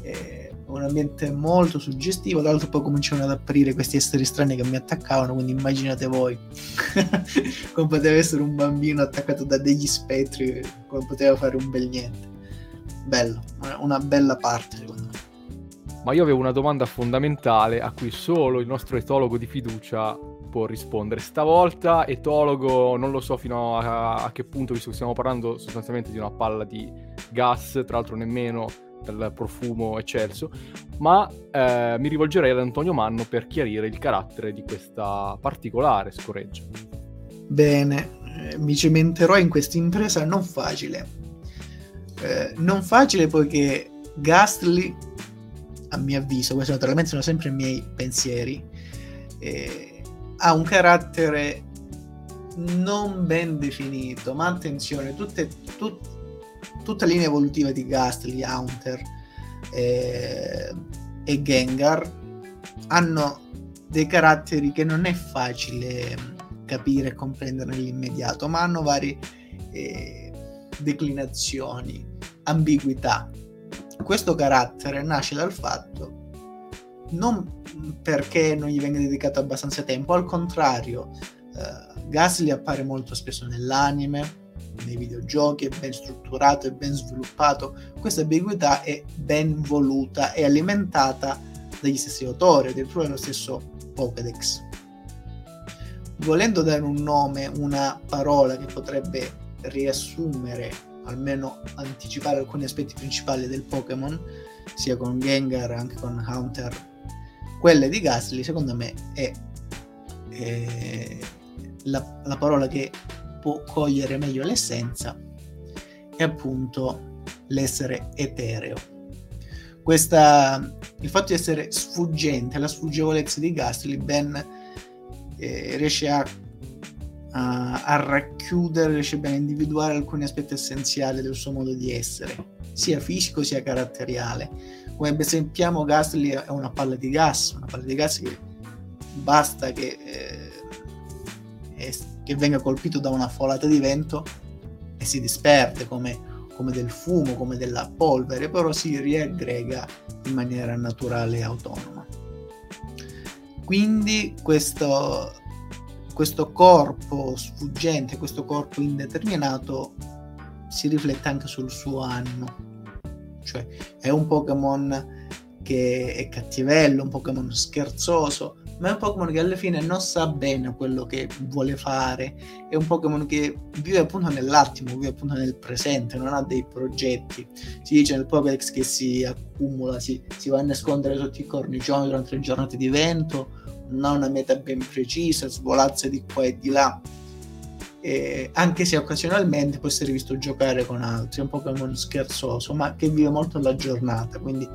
È un ambiente molto suggestivo, tra l'altro poi cominciano ad apparire questi esseri strani che mi attaccavano, quindi immaginate voi come poteva essere un bambino attaccato da degli spettri, come poteva fare un bel niente. Bello, una bella parte secondo me. Ma io avevo una domanda fondamentale a cui solo il nostro etologo di fiducia può rispondere. Stavolta etologo, non lo so fino a, a, che punto, visto che stiamo parlando sostanzialmente di una palla di gas, tra l'altro nemmeno del profumo eccelso, ma eh, mi rivolgerei ad Antonio Manno per chiarire il carattere di questa particolare scoreggia. Bene, eh, mi cimenterò in questa impresa non facile. Eh, non facile poiché Gastly, a mio avviso, questo naturalmente sono sempre i miei pensieri, eh, ha un carattere non ben definito, ma attenzione, tutte, tut, tutta linea evolutiva di Gastly, Haunter eh, e Gengar hanno dei caratteri che non è facile capire e comprendere nell'immediato, ma hanno varie eh, declinazioni, ambiguità. Questo carattere nasce dal fatto non perché non gli venga dedicato abbastanza tempo, al contrario, uh, Gasly appare molto spesso nell'anime, nei videogiochi, è ben strutturato, è ben sviluppato. Questa ambiguità è ben voluta e alimentata dagli stessi autori, addirittura dallo stesso Pokédex. Volendo dare un nome, una parola che potrebbe riassumere, almeno anticipare alcuni aspetti principali del Pokémon, sia con Gengar, anche con Hunter quelle di Gasly secondo me è, è la, la, parola che può cogliere meglio l'essenza è appunto l'essere etereo questa, il fatto di essere sfuggente, la sfuggevolezza di Gastly ben eh, riesce a, a, a, racchiudere, riesce ben a individuare alcuni aspetti essenziali del suo modo di essere, sia fisico sia caratteriale. Come ben sappiamo Gastly è una palla di gas, una palla di gas che basta che, eh, che venga colpito da una folata di vento e si disperde come come del fumo, come della polvere, però si riaggrega in maniera naturale e autonoma. Quindi questo, questo corpo sfuggente, questo corpo indeterminato si riflette anche sul suo animo. Cioè è un Pokémon che è cattivello, un Pokémon scherzoso, ma è un Pokémon che alla fine non sa bene quello che vuole fare, è un Pokémon che vive appunto nell'attimo, vive appunto nel presente, non ha dei progetti. Si dice nel Pokédex che si accumula, si, si va a nascondere sotto i cornicioni durante le giornate di vento, non ha una meta ben precisa, svolazza di qua e di là. Eh, anche se occasionalmente può essere visto giocare con altri, è un Pokémon scherzoso, ma che vive molto la giornata, quindi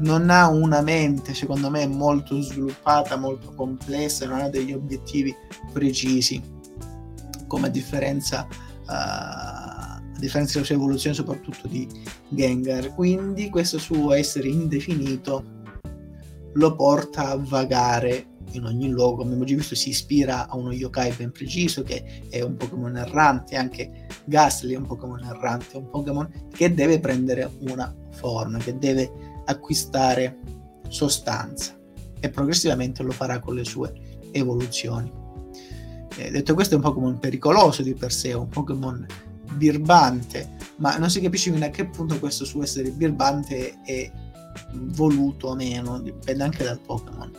non ha una mente, secondo me, molto sviluppata, molto complessa, non ha degli obiettivi precisi, come a differenza, uh, a differenza della sua evoluzione, soprattutto di Gengar. Quindi questo suo essere indefinito lo porta a vagare in ogni luogo, abbiamo già visto si ispira a uno yokai ben preciso che è un Pokémon errante, anche Gastly è un Pokémon errante, è un Pokémon che deve prendere una forma, che deve acquistare sostanza e progressivamente lo farà con le sue evoluzioni. Eh, detto questo è un Pokémon pericoloso di per sé, un Pokémon birbante, ma non si capisce fino a che punto questo suo essere birbante è voluto o meno, dipende anche dal Pokémon.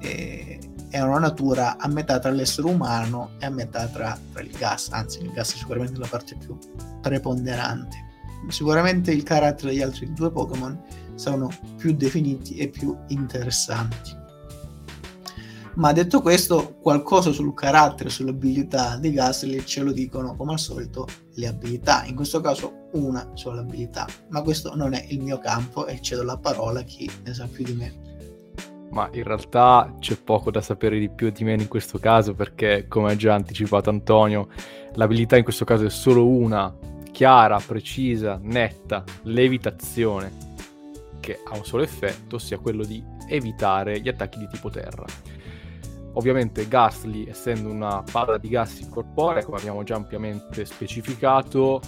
Eh, è una natura a metà tra l'essere umano e a metà tra, tra il gas, anzi il gas è sicuramente la parte più preponderante. Sicuramente il carattere degli altri due Pokémon sono più definiti e più interessanti. Ma detto questo, qualcosa sul carattere, sulle abilità di Gasly ce lo dicono come al solito le abilità, in questo caso una sola abilità, ma questo non è il mio campo e cedo la parola a chi ne sa più di me. Ma in realtà c'è poco da sapere di più o di meno in questo caso perché, come ha già anticipato Antonio, l'abilità in questo caso è solo una, chiara, precisa, netta, levitazione che ha un solo effetto, ossia quello di evitare gli attacchi di tipo terra. Ovviamente Ghastly, essendo una palla di gas incorporea, come abbiamo già ampiamente specificato,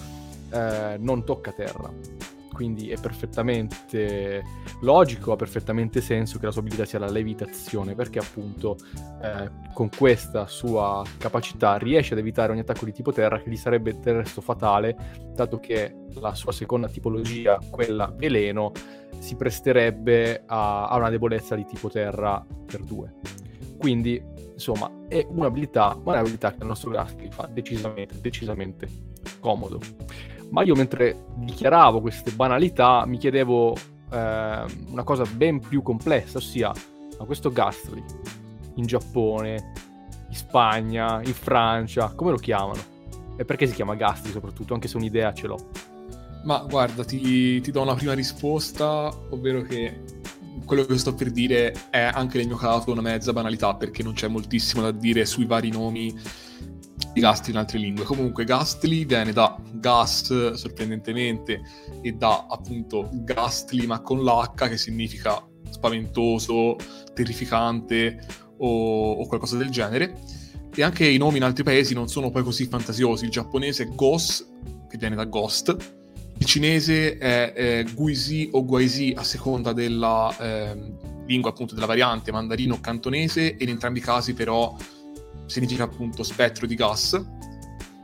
eh, non tocca terra, quindi è perfettamente logico, ha perfettamente senso che la sua abilità sia la levitazione, perché appunto eh, con questa sua capacità riesce ad evitare ogni attacco di tipo terra che gli sarebbe del resto fatale, dato che la sua seconda tipologia, quella veleno, si presterebbe a, a una debolezza di tipo terra per due. Quindi, insomma, è un'abilità, ma è un'abilità che il nostro Gasky fa decisamente, decisamente comodo ma io mentre dichiaravo queste banalità mi chiedevo eh, una cosa ben più complessa, ossia, ma questo Gastly in Giappone, in Spagna, in Francia, come lo chiamano? E perché si chiama Gastly soprattutto, anche se un'idea ce l'ho? Ma guarda, ti, ti do una prima risposta, ovvero che quello che sto per dire è anche nel mio caso una mezza banalità, perché non c'è moltissimo da dire sui vari nomi di Gastly in altre lingue. Comunque Gastly viene da gas, sorprendentemente, e da appunto Gastly ma con l'H che significa spaventoso, terrificante o, o, qualcosa del genere. E anche i nomi in altri paesi non sono poi così fantasiosi. Il giapponese è Ghost, che viene da Ghost. Il cinese è, è Guisi o Guaisi a seconda della eh, lingua, appunto, della variante mandarino o cantonese, e in entrambi i casi però significa appunto spettro di gas.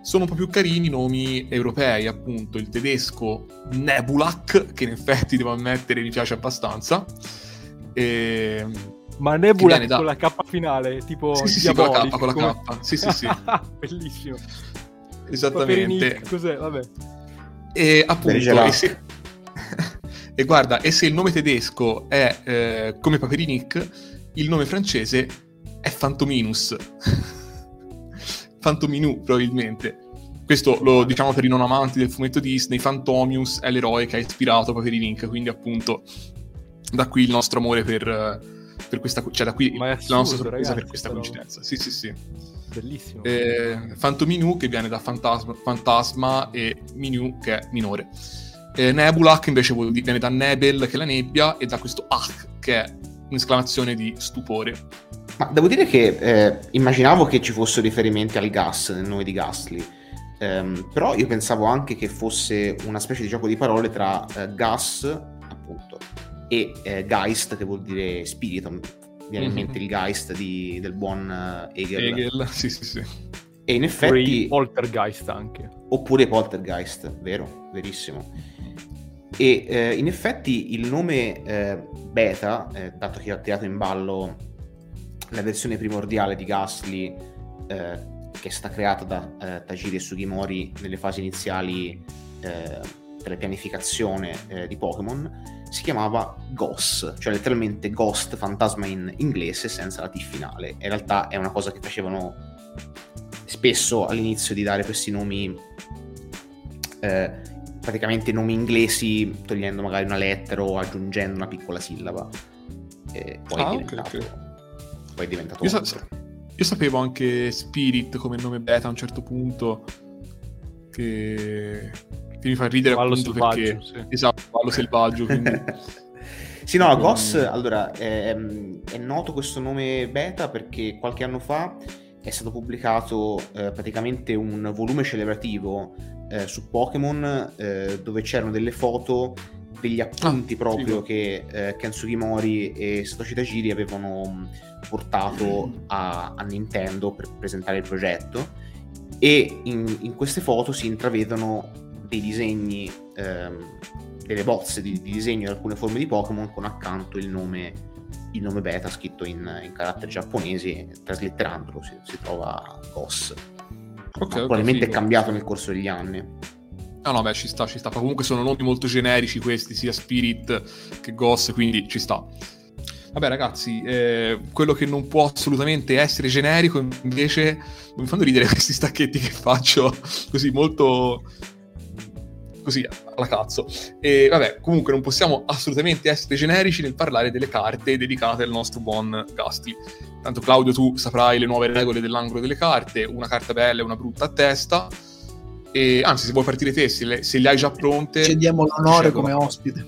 Sono un po' più carini i nomi europei, appunto il tedesco Nebulak, che in effetti devo ammettere mi piace abbastanza. E... Ma Nebulak da... con la K finale, tipo sì, sì, sì, con la K, con la K. Sì, sì, sì. Bellissimo. Esattamente. Cos'è? Vabbè. E appunto... E, se... e guarda, e se il nome tedesco è eh, come Paperinic, il nome francese è Phantominus. Phantominu, probabilmente. Questo lo diciamo per i non amanti del fumetto Disney, Phantomius è l'eroe che ha ispirato Paperi Link, quindi appunto Da qui il nostro amore per, per questa... cioè da qui assurdo, la nostra sorpresa ragazzi, per questa però. coincidenza. Sì, sì, sì. Bellissimo. Eh, Phantom Minu che viene da fantasma, fantasma e Minu che è minore. Eh, Nebulak invece vuol dire- viene da Nebel che è la nebbia e da questo Ach che è un'esclamazione di stupore. Ma devo dire che eh, immaginavo che ci fossero riferimenti al gas nel nome di Ghastly. Ehm, però io pensavo anche che fosse una specie di gioco di parole tra eh, gas, appunto, e eh, Geist, che vuol dire spirito. Mi Viene in Mhm. mente il Geist di- del buon eh, Hegel. Hegel, sì, sì, sì. E in Oppure i effetti, Poltergeist anche. oppure Poltergeist, vero, verissimo. E eh, in effetti il nome eh, beta, eh, dato che ho tirato in ballo la versione primordiale di Ghastly, eh, che è stata creata da eh, Tajiri e Sugimori nelle fasi iniziali eh, della pianificazione eh, di Pokémon, si chiamava GOS, cioè letteralmente Ghost, fantasma in inglese, senza la T finale. In realtà è una cosa che facevano spesso all'inizio di dare questi nomi, eh, praticamente nomi inglesi, togliendo magari una lettera o aggiungendo una piccola sillaba. E poi, Ah, è ok, diventato, ok. Poi è diventato Io, sa- io sapevo anche Spirit come nome beta a un certo punto che, che mi fa ridere appunto selvaggio, perché sì. esatto, cavallo selvaggio quindi sì, no. Goss, allora, è, è noto questo nome beta perché qualche anno fa è stato pubblicato eh, praticamente un volume celebrativo eh, su Pokémon eh, dove c'erano delle foto degli appunti Ah, proprio figo. che eh, Ken Sugimori e Satoshi Tajiri avevano mh, portato a, a Nintendo per presentare il progetto e in, in queste foto si intravedono dei disegni, ehm, delle bozze di, di disegno di alcune forme di Pokémon con accanto il nome, il nome beta scritto in, in caratteri giapponesi traslitterandolo si, si trova GOS. Ok, ok, probabilmente è cambiato nel corso degli anni. Ah no, beh, ci sta, ci sta. Comunque sono nomi molto generici questi, sia Spirit che Goss, quindi ci sta. Vabbè, ragazzi, eh, quello che non può assolutamente essere generico, invece, mi fanno ridere questi stacchetti che faccio, così molto. così alla cazzo. E vabbè, comunque non possiamo assolutamente essere generici nel parlare delle carte dedicate al nostro buon Gasti. Tanto Claudio, tu saprai le nuove regole dell'angolo delle carte, una carta bella e una brutta a testa. E anzi, se vuoi partire te, se le, se le hai già pronte, Ci diamo l'onore come ospite.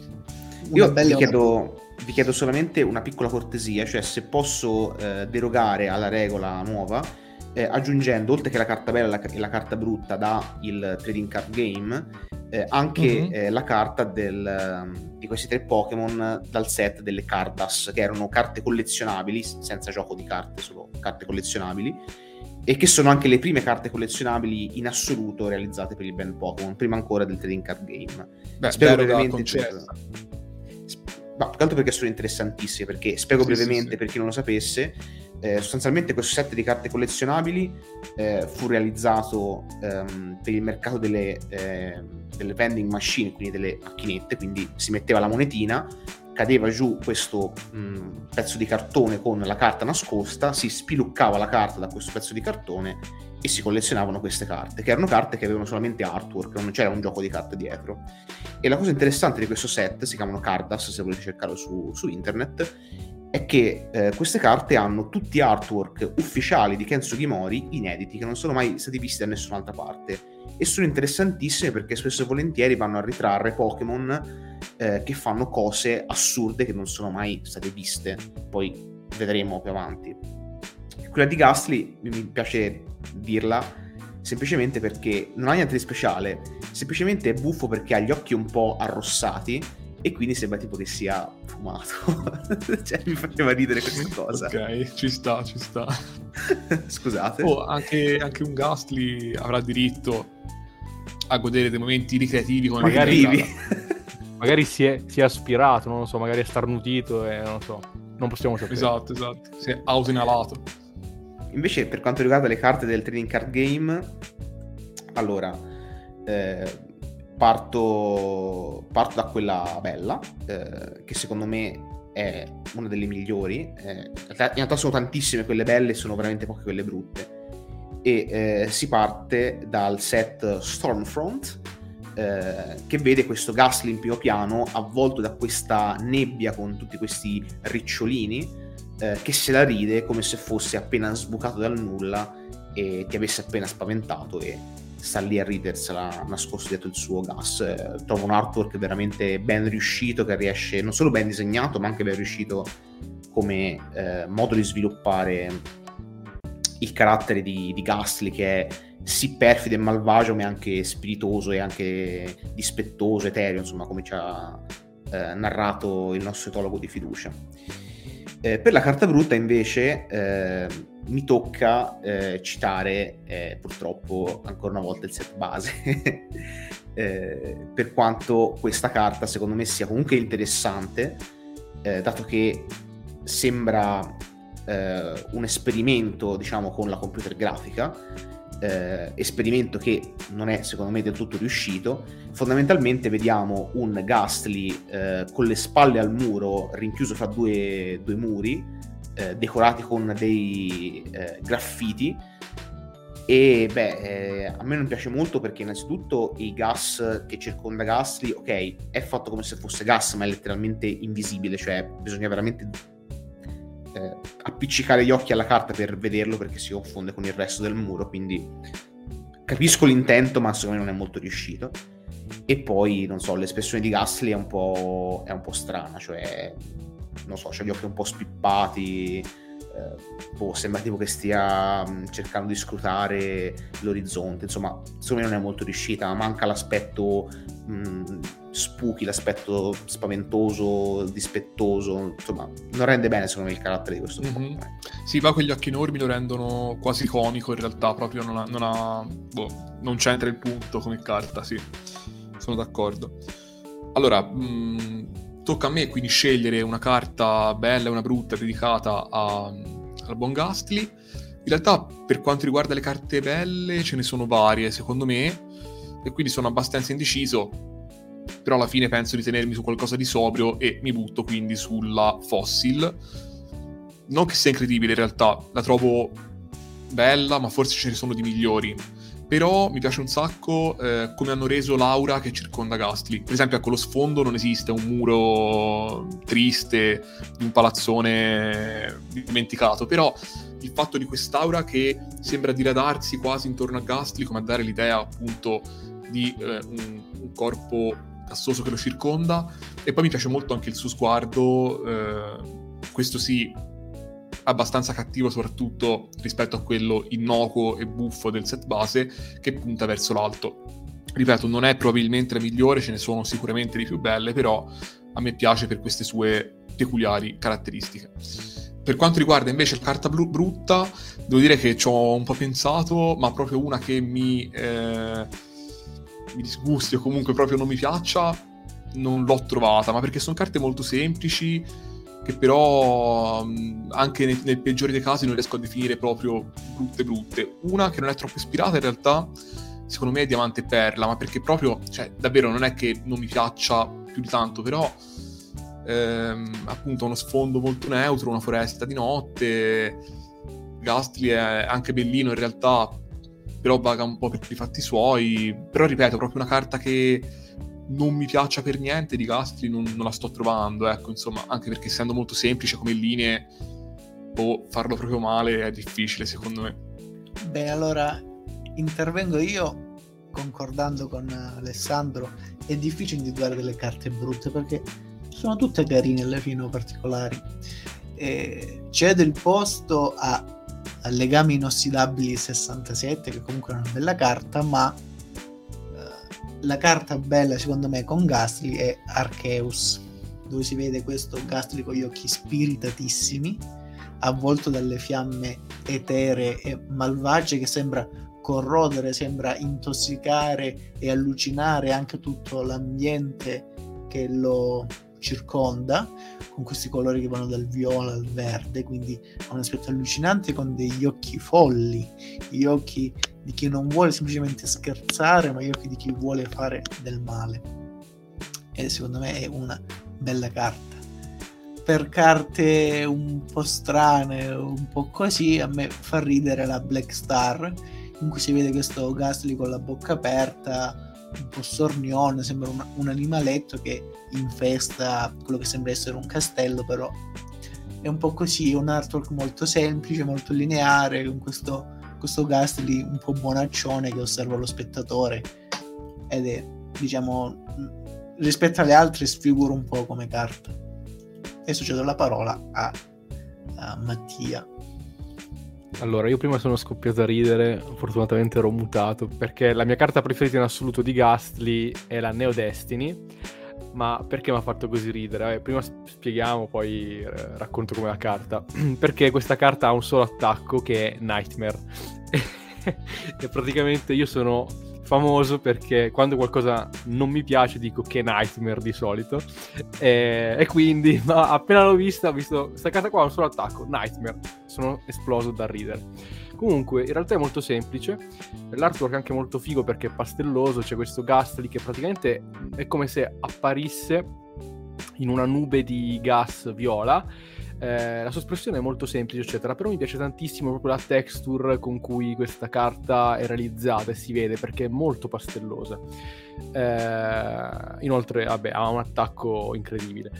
Una Io vi chiedo, vi chiedo solamente una piccola cortesia, cioè se posso eh, derogare alla regola nuova, eh, aggiungendo oltre che la carta bella e la, la carta brutta da il trading card game, eh, anche Mhm. eh, la carta del, di questi tre Pokémon dal set delle Cardas, che erano carte collezionabili, senza gioco di carte, solo carte collezionabili, e che sono anche le prime carte collezionabili in assoluto realizzate per il brand Pokémon, prima ancora del trading card game. beh, deroga brevemente concessa. ma più che altro perché sono interessantissime, perché spiego Sì, brevemente sì, sì. per chi non lo sapesse, eh, sostanzialmente questo set di carte collezionabili eh, fu realizzato ehm, per il mercato delle, eh, delle vending machine, quindi delle macchinette, quindi si metteva la monetina, cadeva giù questo mh, pezzo di cartone con la carta nascosta, si spiluccava la carta da questo pezzo di cartone e si collezionavano queste carte, che erano carte che avevano solamente artwork, non c'era un gioco di carte dietro. E la cosa interessante di questo set, si chiamano Cardas se volete cercarlo su, su internet, è che eh, queste carte hanno tutti artwork ufficiali di Ken Sugimori inediti, che non sono mai stati visti da nessun'altra parte. E sono interessantissime perché spesso e volentieri vanno a ritrarre Pokémon eh, che fanno cose assurde che non sono mai state viste. Poi vedremo più avanti. Quella di Ghastly mi piace dirla semplicemente perché non ha niente di speciale, semplicemente è buffo perché ha gli occhi un po' arrossati e quindi sembra tipo che sia fumato. cioè mi faceva ridere questa cosa. Ok, ci sta, ci sta. Scusate. Oh, anche, anche un Ghastly avrà diritto a godere dei momenti ricreativi come Magari- vivi. Magari si è, si è aspirato, non lo so, magari è starnutito e non lo so. Non possiamo sapere. Esatto, esatto. Si è autoinalato. Invece, per quanto riguarda le carte del trading card game, allora eh, parto, parto da quella bella, eh, che secondo me è una delle migliori. Eh, in realtà sono tantissime quelle belle, sono veramente poche quelle brutte. E eh, si parte dal set Stormfront, eh, che vede questo Ghastly in primo piano avvolto da questa nebbia con tutti questi ricciolini eh, che se la ride come se fosse appena sbucato dal nulla e ti avesse appena spaventato e sta lì a ridersela nascosto dietro il suo gas. Eh, trovo un artwork veramente ben riuscito che riesce, non solo ben disegnato, ma anche ben riuscito come eh, modo di sviluppare il carattere di, di Ghastly che è sì perfido e malvagio, ma anche spiritoso e anche dispettoso, etereo, insomma, come ci ha eh, narrato il nostro etologo di fiducia. Eh, per la carta brutta, invece, eh, mi tocca eh, citare eh, purtroppo ancora una volta il set base. Eh, per quanto questa carta, secondo me, sia comunque interessante, dato che sembra un esperimento, diciamo, con la computer grafica eh, esperimento che non è secondo me del tutto riuscito, fondamentalmente vediamo un Ghastly eh, con le spalle al muro, rinchiuso fra due, due muri, eh, decorati con dei eh, graffiti. E beh, eh, a me non piace molto perché innanzitutto il gas che circonda Ghastly, ok, è fatto come se fosse gas, ma è letteralmente invisibile, cioè bisogna veramente eh, appiccicare gli occhi alla carta per vederlo perché si confonde con il resto del muro, quindi capisco l'intento, ma secondo me non è molto riuscito. E poi, non so, l'espressione di Gasly è un po', è un po strana, cioè, non so, c'ha gli occhi un po' spippati, eh, boh, sembra tipo che stia mh, cercando di scrutare l'orizzonte, insomma, secondo me non è molto riuscita, manca l'aspetto mh, spooky, l'aspetto spaventoso, dispettoso, insomma, non rende bene secondo me il carattere di questo mm-hmm. Sì, va quegli occhi enormi lo rendono quasi comico in realtà, proprio non, ha, non, ha, boh, non c'entra il punto come carta, sì, sono d'accordo. Allora, mh, tocca a me quindi scegliere una carta bella e una brutta dedicata a, al buon Gastly. In realtà, per quanto riguarda le carte belle, ce ne sono varie, secondo me, e quindi sono abbastanza indeciso però alla fine penso di tenermi su qualcosa di sobrio e mi butto quindi sulla Fossil. Non che sia incredibile in realtà, la trovo bella, ma forse ce ne sono di migliori. Però mi piace un sacco eh, come hanno reso l'aura che circonda Gastly. Per esempio, ecco, lo sfondo non esiste, un muro triste di un palazzone dimenticato, però il fatto di quest'aura che sembra diradarsi quasi intorno a Gastly, come a dare l'idea appunto di eh, un, un corpo gassoso che lo circonda e poi mi piace molto anche il suo sguardo, eh, questo sì, abbastanza cattivo soprattutto rispetto a quello innocuo e buffo del set base che punta verso l'alto. Ripeto, non è probabilmente la migliore, ce ne sono sicuramente di più belle, però a me piace per queste sue peculiari caratteristiche. Per quanto riguarda invece carta blu brutta, devo dire che ci ho un po' pensato, ma proprio una che mi... Eh, mi disgusti o comunque proprio non mi piaccia, non l'ho trovata, ma perché sono carte molto semplici che però anche nel, nel, peggiore dei casi non riesco a definire proprio brutte brutte. Una che non è troppo ispirata in realtà, secondo me è Diamante e Perla, ma perché proprio, cioè davvero non è che non mi piaccia più di tanto, però ehm, appunto uno sfondo molto neutro, una foresta di notte, Gastly è anche bellino in realtà, però vaga un po' per i fatti suoi. Però ripeto, proprio una carta che non mi piaccia per niente di Gastri, non, non la sto trovando, ecco, insomma, anche perché essendo molto semplice come linee, boh, farlo proprio male è difficile secondo me. Beh, allora intervengo io concordando con Alessandro, è difficile individuare delle carte brutte perché sono tutte carine alle fine particolari. E cedo il posto a Legami inossidabili 67, che comunque è una bella carta, ma la carta bella secondo me con Gastly è Arceus, dove si vede questo Gastly con gli occhi spiritatissimi, avvolto dalle fiamme eteree e malvagie che sembra corrodere, sembra intossicare e allucinare anche tutto l'ambiente che lo circonda con questi colori che vanno dal viola al verde, quindi ha un aspetto allucinante con degli occhi folli, gli occhi di chi non vuole semplicemente scherzare, ma gli occhi di chi vuole fare del male. E secondo me è una bella carta. Per carte un po' strane, un po' così, a me fa ridere la Black Star, in cui si vede questo Gasly con la bocca aperta, un po' sornione, sembra un, un animaletto che infesta quello che sembra essere un castello, però è un po' così, è un artwork molto semplice, molto lineare, con questo, questo Gastly un po' buonaccione che osserva lo spettatore ed è, diciamo, rispetto alle altre sfigura un po' come carta. Adesso cedo la parola a, a Mattia. Allora, io prima sono scoppiato a ridere, fortunatamente ero mutato, perché la mia carta preferita in assoluto di Gastly è la Neo Destiny, ma perché mi ha fatto così ridere? Eh, prima spieghiamo, poi eh, racconto come la carta. perché questa carta ha un solo attacco che è Nightmare. e praticamente io sono famoso perché quando qualcosa non mi piace dico che Nightmare di solito e, e quindi ma appena l'ho vista ho visto questa carta qua ha un solo attacco Nightmare sono esploso da ridere comunque in realtà è molto semplice l'artwork è anche molto figo perché è pastelloso c'è questo Ghastly che praticamente è come se apparisse in una nube di gas viola eh, la sua espressione è molto semplice, eccetera, però mi piace tantissimo proprio la texture con cui questa carta è realizzata e si vede perché è molto pastellosa. Eh, inoltre, vabbè, ha un attacco incredibile,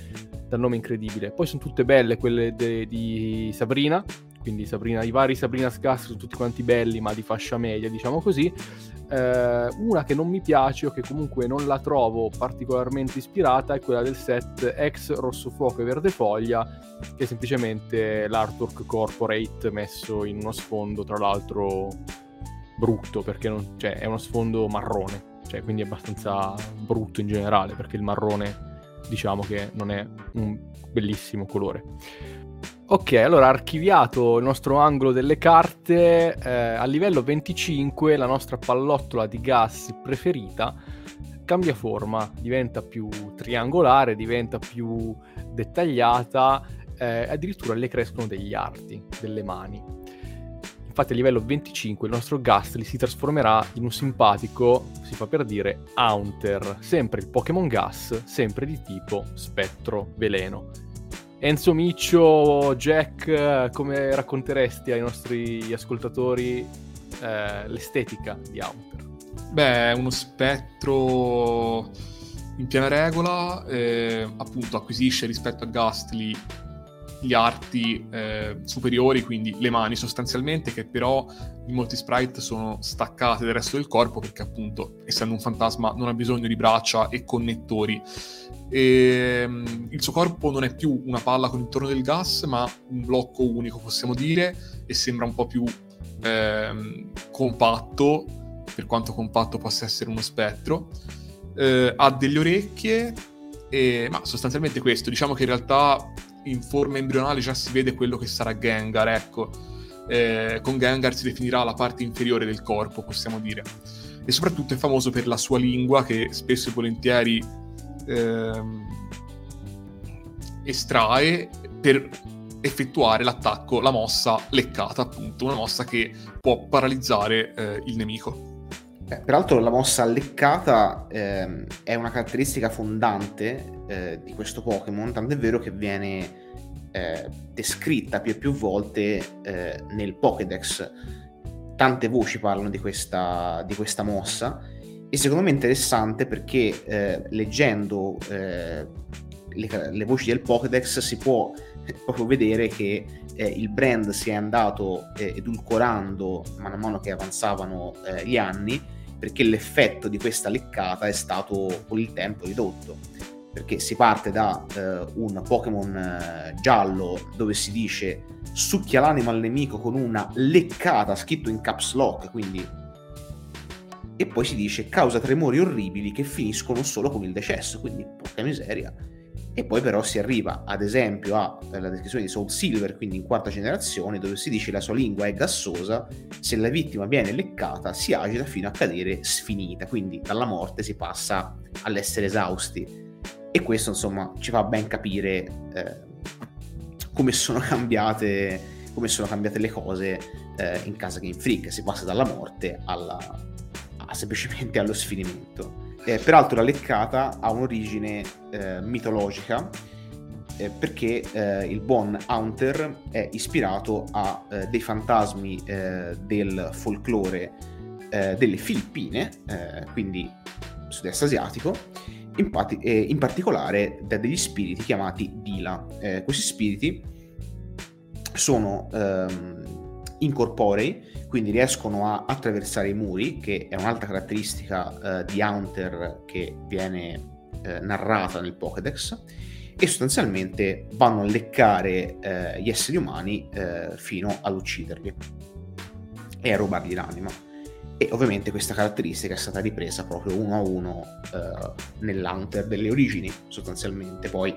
dal nome incredibile. Poi sono tutte belle quelle de- di Sabrina, quindi Sabrina, i vari Sabrina Scass sono tutti quanti belli, ma di fascia media, diciamo così. Eh, una che non mi piace o che comunque non la trovo particolarmente ispirata è quella del set ex Rosso Fuoco e Verde Foglia, che è semplicemente l'artwork corporate messo in uno sfondo, tra l'altro brutto, perché non, cioè, è uno sfondo marrone, cioè, quindi è abbastanza brutto in generale, perché il marrone diciamo che non è un bellissimo colore. Ok, allora archiviato il nostro angolo delle carte, eh, a livello 25 la nostra pallottola di gas preferita cambia forma, diventa più triangolare, diventa più dettagliata, eh, addirittura le crescono degli arti, delle mani. Infatti a livello 25 il nostro Gastly si trasformerà in un simpatico, si fa per dire, Haunter, sempre il Pokémon Gas, sempre di tipo spettro veleno Enzo Miccio, Jack, come racconteresti ai nostri ascoltatori eh, l'estetica di Haunter? Beh, è uno spettro in piena regola, eh, appunto acquisisce rispetto a Ghastly gli arti eh, superiori, quindi le mani sostanzialmente, che però in molti sprite sono staccate dal resto del corpo perché appunto, essendo un fantasma, non ha bisogno di braccia e connettori. E, um, il suo corpo non è più una palla con intorno del gas, ma un blocco unico, possiamo dire, e sembra un po' più eh, compatto, per quanto compatto possa essere uno spettro. Eh, ha delle orecchie, e, ma sostanzialmente questo. Diciamo che in realtà in forma embrionale già si vede quello che sarà Gengar, ecco. Eh, con Gengar si definirà la parte inferiore del corpo, possiamo dire. E soprattutto è famoso per la sua lingua che spesso e volentieri ehm, estrae per effettuare l'attacco, la mossa leccata, appunto, una mossa che può paralizzare eh, il nemico. Eh, peraltro la mossa leccata eh, è una caratteristica fondante eh, di questo Pokémon, tant'è vero che viene eh, descritta più e più volte eh, nel Pokédex. Tante voci parlano di questa, di questa, mossa e secondo me è interessante perché eh, leggendo le, le, voci del Pokédex si può proprio vedere che il brand si è andato edulcorando man mano che avanzavano gli anni perché l'effetto di questa leccata è stato con il tempo ridotto. Perché si parte da eh, un Pokémon eh, giallo dove si dice succhia l'anima al nemico con una leccata scritto in caps lock quindi. E poi si dice causa tremori orribili che finiscono solo con il decesso quindi porca miseria e poi però si arriva ad esempio alla descrizione di Soul Silver, quindi in quarta generazione, dove si dice la sua lingua è gassosa, se la vittima viene leccata si agita fino a cadere sfinita, quindi dalla morte si passa all'essere esausti. E questo insomma ci fa ben capire eh, come, sono cambiate, come sono cambiate le cose eh, in casa Game Freak, si passa dalla morte alla, a, semplicemente allo sfinimento. Eh, peraltro la leccata ha un'origine eh, mitologica eh, perché eh, il buon Hunter è ispirato a eh, dei fantasmi eh, del folklore delle Filippine, quindi sud-est asiatico, in, eh, in, particolare da degli spiriti chiamati Dila. Questi spiriti sono ehm, incorporei, quindi riescono a attraversare i muri, che è un'altra caratteristica eh, di Hunter che viene eh, narrata nel Pokédex, e sostanzialmente vanno a leccare eh, gli esseri umani eh, fino ad ucciderli e a rubargli l'anima. E ovviamente questa caratteristica è stata ripresa proprio uno a uno eh, nell'Hunter delle origini, sostanzialmente. Poi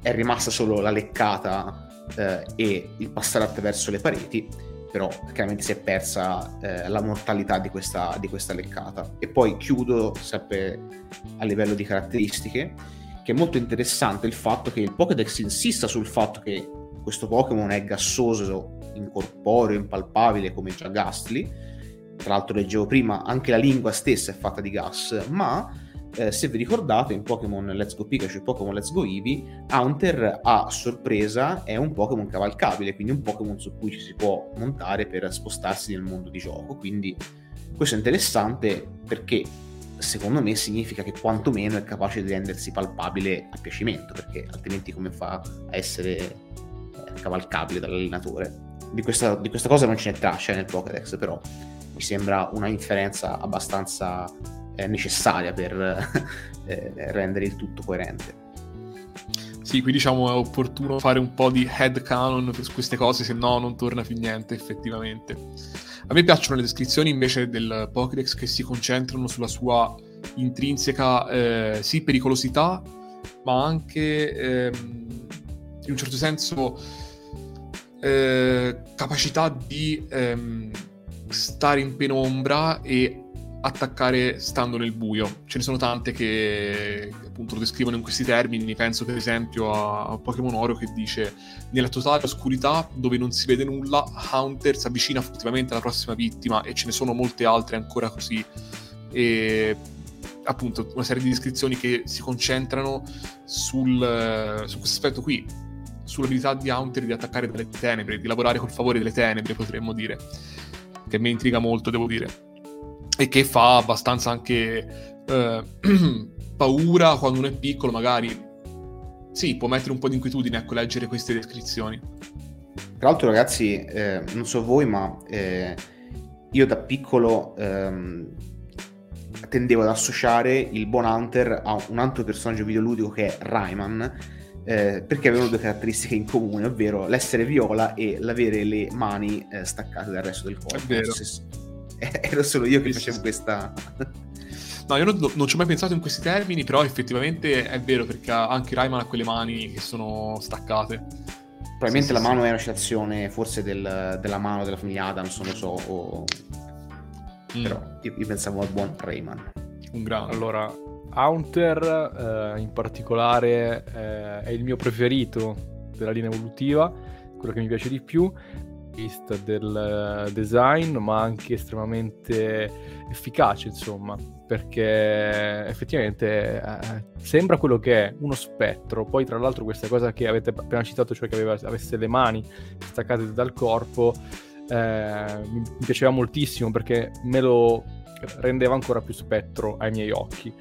è rimasta solo la leccata eh, e il passare attraverso le pareti, però chiaramente si è persa eh, la mortalità di questa, di questa leccata. E poi chiudo sempre a livello di caratteristiche, che è molto interessante il fatto che il Pokédex insista sul fatto che questo Pokémon è gassoso, incorporeo, impalpabile come già Gastly. Tra l'altro leggevo prima, anche la lingua stessa è fatta di gas, ma eh, se vi ricordate in Pokémon Let's Go Pikachu e Pokémon Let's Go Eevee, Haunter a sorpresa è un Pokémon cavalcabile, quindi un Pokémon su cui ci si può montare per spostarsi nel mondo di gioco. Quindi questo è interessante perché secondo me significa che quantomeno è capace di rendersi palpabile a piacimento, perché altrimenti come fa a essere eh, cavalcabile dall'allenatore? Di questa, di questa cosa non ce n'è traccia nel Pokédex, però mi sembra una differenza abbastanza eh, necessaria per eh, rendere il tutto coerente. Sì, qui diciamo è opportuno fare un po' di head canon su queste cose, se no non torna più niente effettivamente. A me piacciono le descrizioni invece del Pokédex che si concentrano sulla sua intrinseca, eh, sì, pericolosità, ma anche ehm, in un certo senso eh, capacità di ehm, stare in penombra e attaccare stando nel buio. Ce ne sono tante che appunto lo descrivono in questi termini. Penso per esempio a, Pokémon Oro che dice: Nella totale oscurità dove non si vede nulla, Hunter si avvicina furtivamente alla prossima vittima, e ce ne sono molte altre ancora così. E appunto una serie di descrizioni che si concentrano sul, su questo aspetto qui, sull'abilità di Hunter di attaccare dalle tenebre, di lavorare col favore delle tenebre, potremmo dire. Che mi intriga molto, devo dire e che fa abbastanza anche eh, paura quando uno è piccolo, magari sì, può mettere un po' di inquietudine a ecco, leggere queste descrizioni. Tra l'altro, ragazzi, eh, non so voi, ma eh, io da piccolo ehm, tendevo ad associare il buon Hunter a un altro personaggio videoludico che è Rayman. Eh, perché avevano due caratteristiche in comune, ovvero l'essere viola e l'avere le mani eh, staccate dal resto del corpo. È vero. Se, ero solo io che facevo questa... No, io non, non, ci ho mai pensato in questi termini, però effettivamente è vero perché anche Rayman ha quelle mani che sono staccate. Probabilmente sì, la sì, mano sì. è una citazione forse del, della mano della famiglia Adams, non lo so, o... mm. però io, io, pensavo al buon Rayman. Un grande. Allora, Haunter eh, in particolare eh, è il mio preferito della linea evolutiva, quello che mi piace di più, vista del design, ma anche estremamente efficace, insomma, perché effettivamente eh, sembra quello che è uno spettro. Poi, tra l'altro, questa cosa che avete appena citato, cioè che aveva, avesse le mani staccate dal corpo, eh, mi piaceva moltissimo perché me lo rendeva ancora più spettro ai miei occhi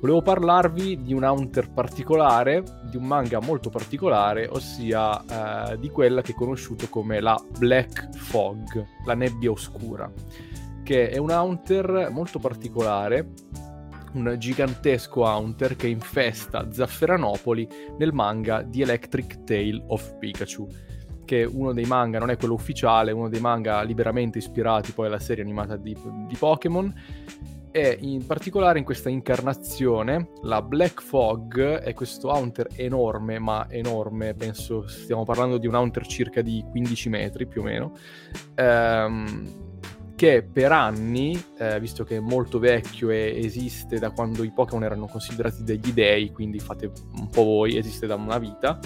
volevo parlarvi di un hunter particolare, di un manga molto particolare, ossia eh, di quella che è conosciuto come la Black Fog, la nebbia oscura, che è un hunter molto particolare, un gigantesco hunter che infesta Zafferanopoli nel manga The Electric Tale of Pikachu che uno dei manga, non è quello ufficiale, uno dei manga liberamente ispirati poi alla serie animata di, di Pokémon, e in particolare in questa incarnazione la Black Fog è questo Haunter enorme, ma enorme, penso stiamo parlando di un Haunter circa di 15 metri più o meno, ehm, che per anni, eh, visto che è molto vecchio e esiste da quando i Pokémon erano considerati degli dei, quindi fate un po' voi, esiste da una vita,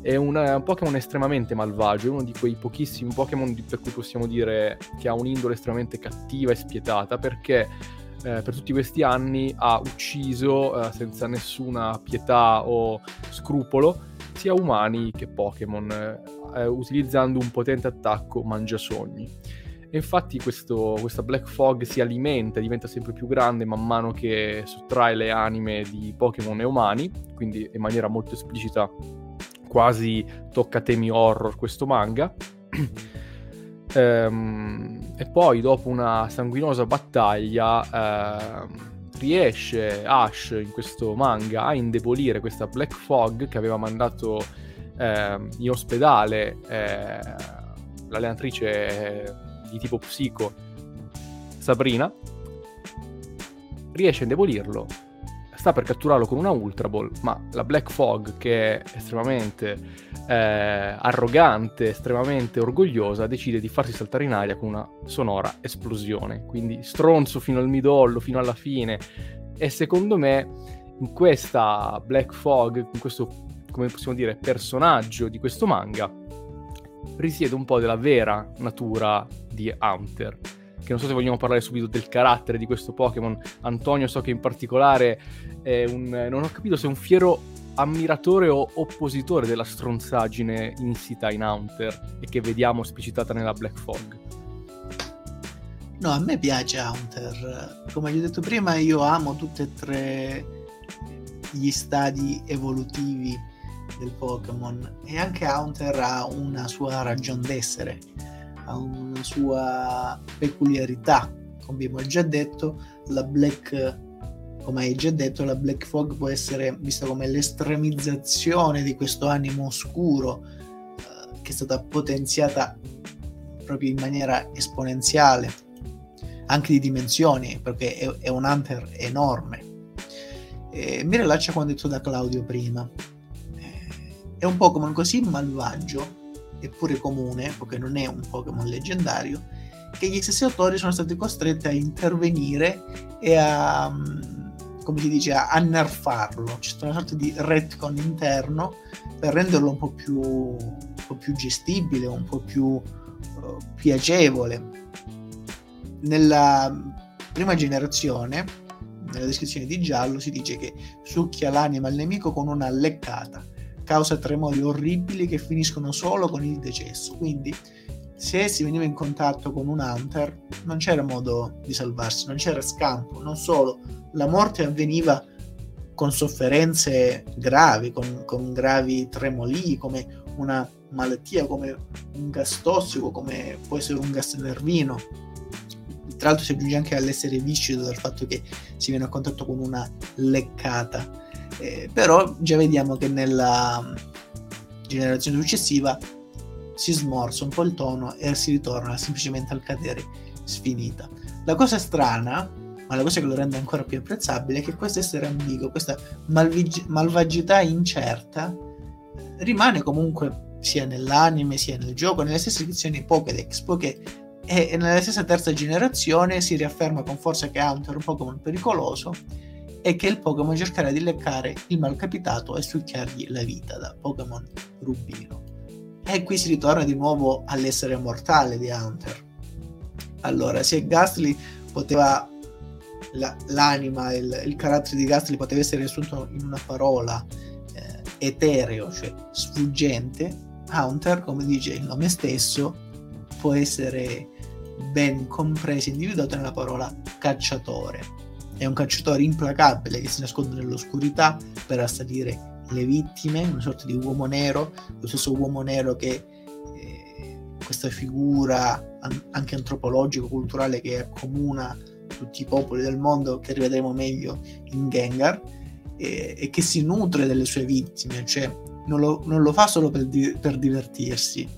è un, un Pokémon estremamente malvagio, è uno di quei pochissimi Pokémon per cui possiamo dire che ha un'indole estremamente cattiva e spietata, perché eh, per tutti questi anni ha ucciso eh, senza nessuna pietà o scrupolo sia umani che Pokémon, eh, utilizzando un potente attacco mangiasogni. E infatti questo, questa Black Fog si alimenta, diventa sempre più grande man mano che sottrae le anime di Pokémon e umani, quindi in maniera molto esplicita quasi tocca temi horror questo manga. ehm, e poi dopo una sanguinosa battaglia ehm, riesce Ash in questo manga a indebolire questa Black Fog che aveva mandato ehm, in ospedale eh, l'allenatrice di tipo psico Sabrina, riesce a indebolirlo, sta per catturarlo con una Ultra Ball, ma la Black Fog, che è estremamente eh, arrogante, estremamente orgogliosa, decide di farsi saltare in aria con una sonora esplosione. Quindi stronzo fino al midollo, fino alla fine. E secondo me in questa Black Fog, in questo, come possiamo dire, personaggio di questo manga, risiede un po' della vera natura di Hunter. Che non so se vogliamo parlare subito del carattere di questo Pokémon. Antonio so che in particolare è un... non ho capito se è un fiero ammiratore o oppositore della stronzaggine insita in Hunter e che vediamo esplicitata nella Black Fog. No, a me piace Hunter. Come vi ho detto prima, io amo tutti e tre gli stadi evolutivi del Pokémon e anche Hunter ha una sua ragion d'essere, ha una sua peculiarità. Come abbiamo già detto, la Black, come hai già detto, la Black Fog può essere vista come l'estremizzazione di questo animo oscuro eh, che è stata potenziata proprio in maniera esponenziale, anche di dimensioni, perché è, è un Hunter enorme. E mi rilaccia quando detto da Claudio prima è un Pokémon così malvagio, eppure comune, perché non è un Pokémon leggendario, che gli stessi autori sono stati costretti a intervenire e a, mm, come si dice, a nerfarlo. C'è stata una sorta di retcon interno per renderlo un po' più, un po più gestibile, un po' più uh, piacevole. Nella prima generazione, nella descrizione di Giallo, si dice che succhia l'anima al nemico con una leccata causa tremori orribili che finiscono solo con il decesso. Quindi, se si veniva in contatto con un hunter, non c'era modo di salvarsi, non c'era scampo. Non solo, la morte avveniva con sofferenze gravi, con, con gravi tremoli, come una malattia, come un gas tossico, come può essere un gas nervino. Tra l'altro si aggiunge anche all'essere viscido dal fatto che si viene a contatto con una leccata eh, però già vediamo che nella generazione successiva si smorza un po' il tono e si ritorna semplicemente al cadere sfinita. La cosa strana, ma la cosa che lo rende ancora più apprezzabile, è che questo essere ambiguo, questa malvig- malvagità incerta, rimane comunque sia nell'anime sia nel gioco, nelle stesse edizioni Pokédex, poiché e nella stessa terza generazione si riafferma con forza che Hunter è un Pokémon pericoloso e che il Pokémon cercherà di leccare il malcapitato e succhiargli la vita da Pokémon Rubino. E qui si ritorna di nuovo all'essere mortale di Hunter. Allora, se Gastly poteva la, l'anima, il, il, carattere di Gastly poteva essere riassunto in una parola eh, etereo, cioè sfuggente, Hunter, come dice il nome stesso, può essere ben compreso e individuato nella parola cacciatore è un cacciatore implacabile che si nasconde nell'oscurità per assalire le vittime, una sorta di uomo nero, lo stesso uomo nero che eh, questa figura an- anche antropologico-culturale che accomuna tutti i popoli del mondo, che rivedremo meglio in Gengar, eh, e che si nutre delle sue vittime, cioè non lo, non lo fa solo per, di- per divertirsi,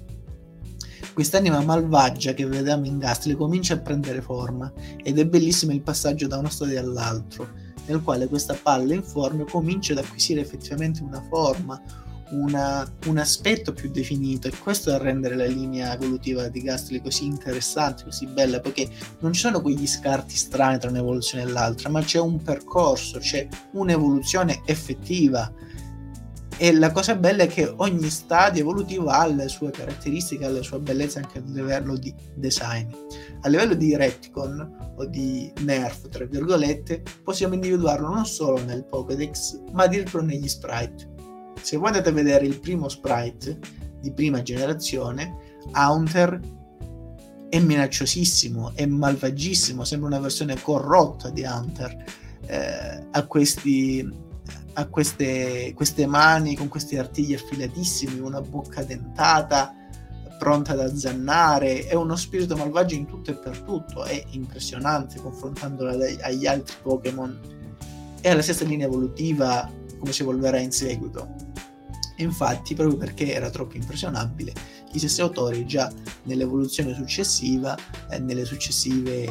Quest'anima malvagia che vediamo in Gastly comincia a prendere forma ed è bellissimo il passaggio da una storia all'altro, nel quale questa palla informe comincia ad acquisire effettivamente una forma, una, un aspetto più definito e questo a rendere la linea evolutiva di Gastly così interessante, così bella, perché non ci sono quegli scarti strani tra un'evoluzione e l'altra, ma c'è un percorso, c'è un'evoluzione effettiva e la cosa bella è che ogni stadio evolutivo ha le sue caratteristiche, ha la sua bellezza anche a livello di design. A livello di retcon o di nerf, tra virgolette, possiamo individuarlo non solo nel Pokédex, ma addirittura negli sprite. Se voi andate a vedere il primo sprite di prima generazione, Haunter è minacciosissimo, è malvagissimo, sembra una versione corrotta di Hunter. Eh, ha questi, ha queste, queste mani con questi artigli affilatissimi, una bocca dentata pronta ad azzannare, è uno spirito malvagio in tutto e per tutto, è impressionante confrontandolo agli altri Pokémon. È alla stessa linea evolutiva come si evolverà in seguito. Infatti, proprio perché era troppo impressionabile, gli stessi autori già nell'evoluzione successiva, eh, nelle successive,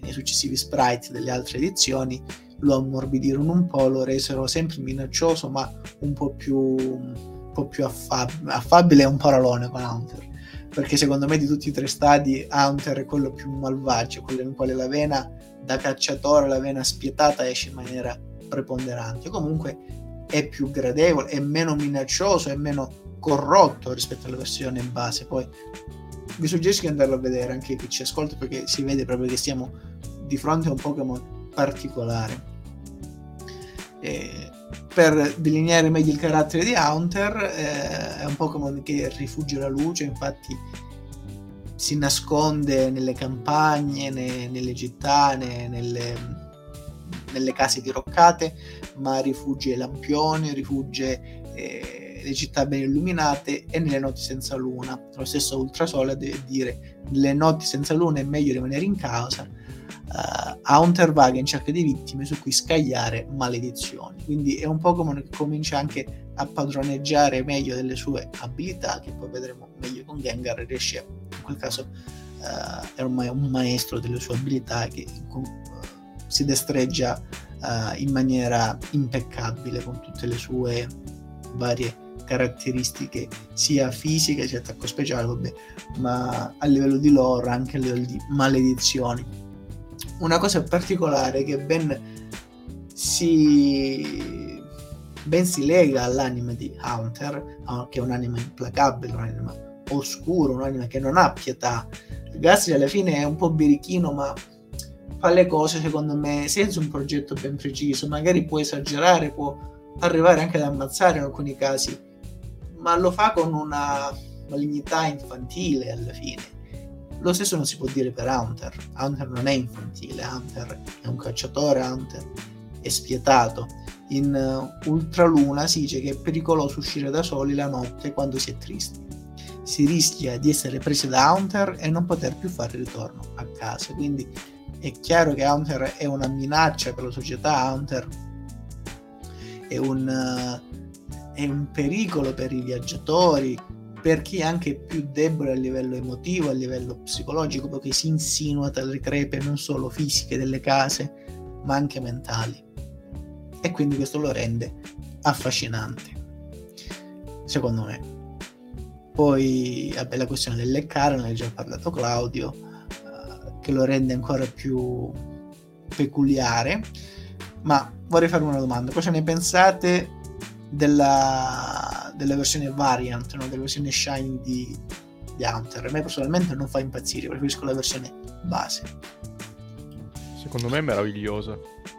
nei successivi sprite delle altre edizioni, lo ammorbidirono un po', lo resero sempre minaccioso, ma un po' più, un po più affab- affabile e un parolone con Hunter. Perché secondo me di tutti i tre stadi Hunter è quello più malvagio, quello in quale la vena da cacciatore, la vena spietata esce in maniera preponderante. Comunque è più gradevole, è meno minaccioso, è meno corrotto rispetto alla versione base. Poi vi suggerisco di andarlo a vedere anche chi ci ascolta perché si vede proprio che siamo di fronte a un Pokémon particolare. Per delineare meglio il carattere di Haunter, eh, è un Pokémon che rifugge la luce, infatti si nasconde nelle campagne, ne, nelle città, ne, nelle, nelle case diroccate, ma rifugge lampioni, rifugge eh, le città ben illuminate e nelle notti senza luna. Lo stesso Ultrasole deve dire nelle notti senza luna è meglio rimanere in casa. Uh, ha un Tervaga in cerca di vittime su cui scagliare maledizioni. Quindi è un Pokémon che comincia anche a padroneggiare meglio delle sue abilità, che poi vedremo meglio con Gengar, riesce in quel caso uh, è ormai un maestro delle sue abilità che con, si destreggia in maniera impeccabile con tutte le sue varie caratteristiche sia fisiche sia attacco speciale vabbè, ma a livello di lore anche a livello di maledizioni una cosa particolare che ben si ben si lega all'anima di Hunter che è un'anima implacabile un'anima oscura un'anima che non ha pietà Gastri alla fine è un po' birichino ma fa le cose secondo me senza un progetto ben preciso, magari può esagerare, può arrivare anche ad ammazzare in alcuni casi, ma lo fa con una malignità infantile alla fine. Lo stesso non si può dire per Hunter. Hunter non è infantile, Hunter è un cacciatore, Hunter è spietato. In uh, Ultraluna si dice che è pericoloso uscire da soli la notte quando si è tristi. Si rischia di essere presi da Hunter e non poter più fare ritorno a casa. Quindi è chiaro che Hunter è una minaccia per la società, Hunter è un, uh, è un pericolo per i viaggiatori, per chi è anche più debole a livello emotivo, a livello psicologico, perché si insinua tra le crepe non solo fisiche delle case, ma anche mentali. E quindi questo lo rende affascinante, secondo me. Poi, vabbè, la questione del leccare, ne ha già parlato Claudio che lo rende ancora più peculiare. Ma vorrei fare una domanda: cosa ne pensate della, della versione variant, no? della versione shiny di, di Hunter? A me personalmente non fa impazzire, preferisco la versione base. Secondo me è meravigliosa.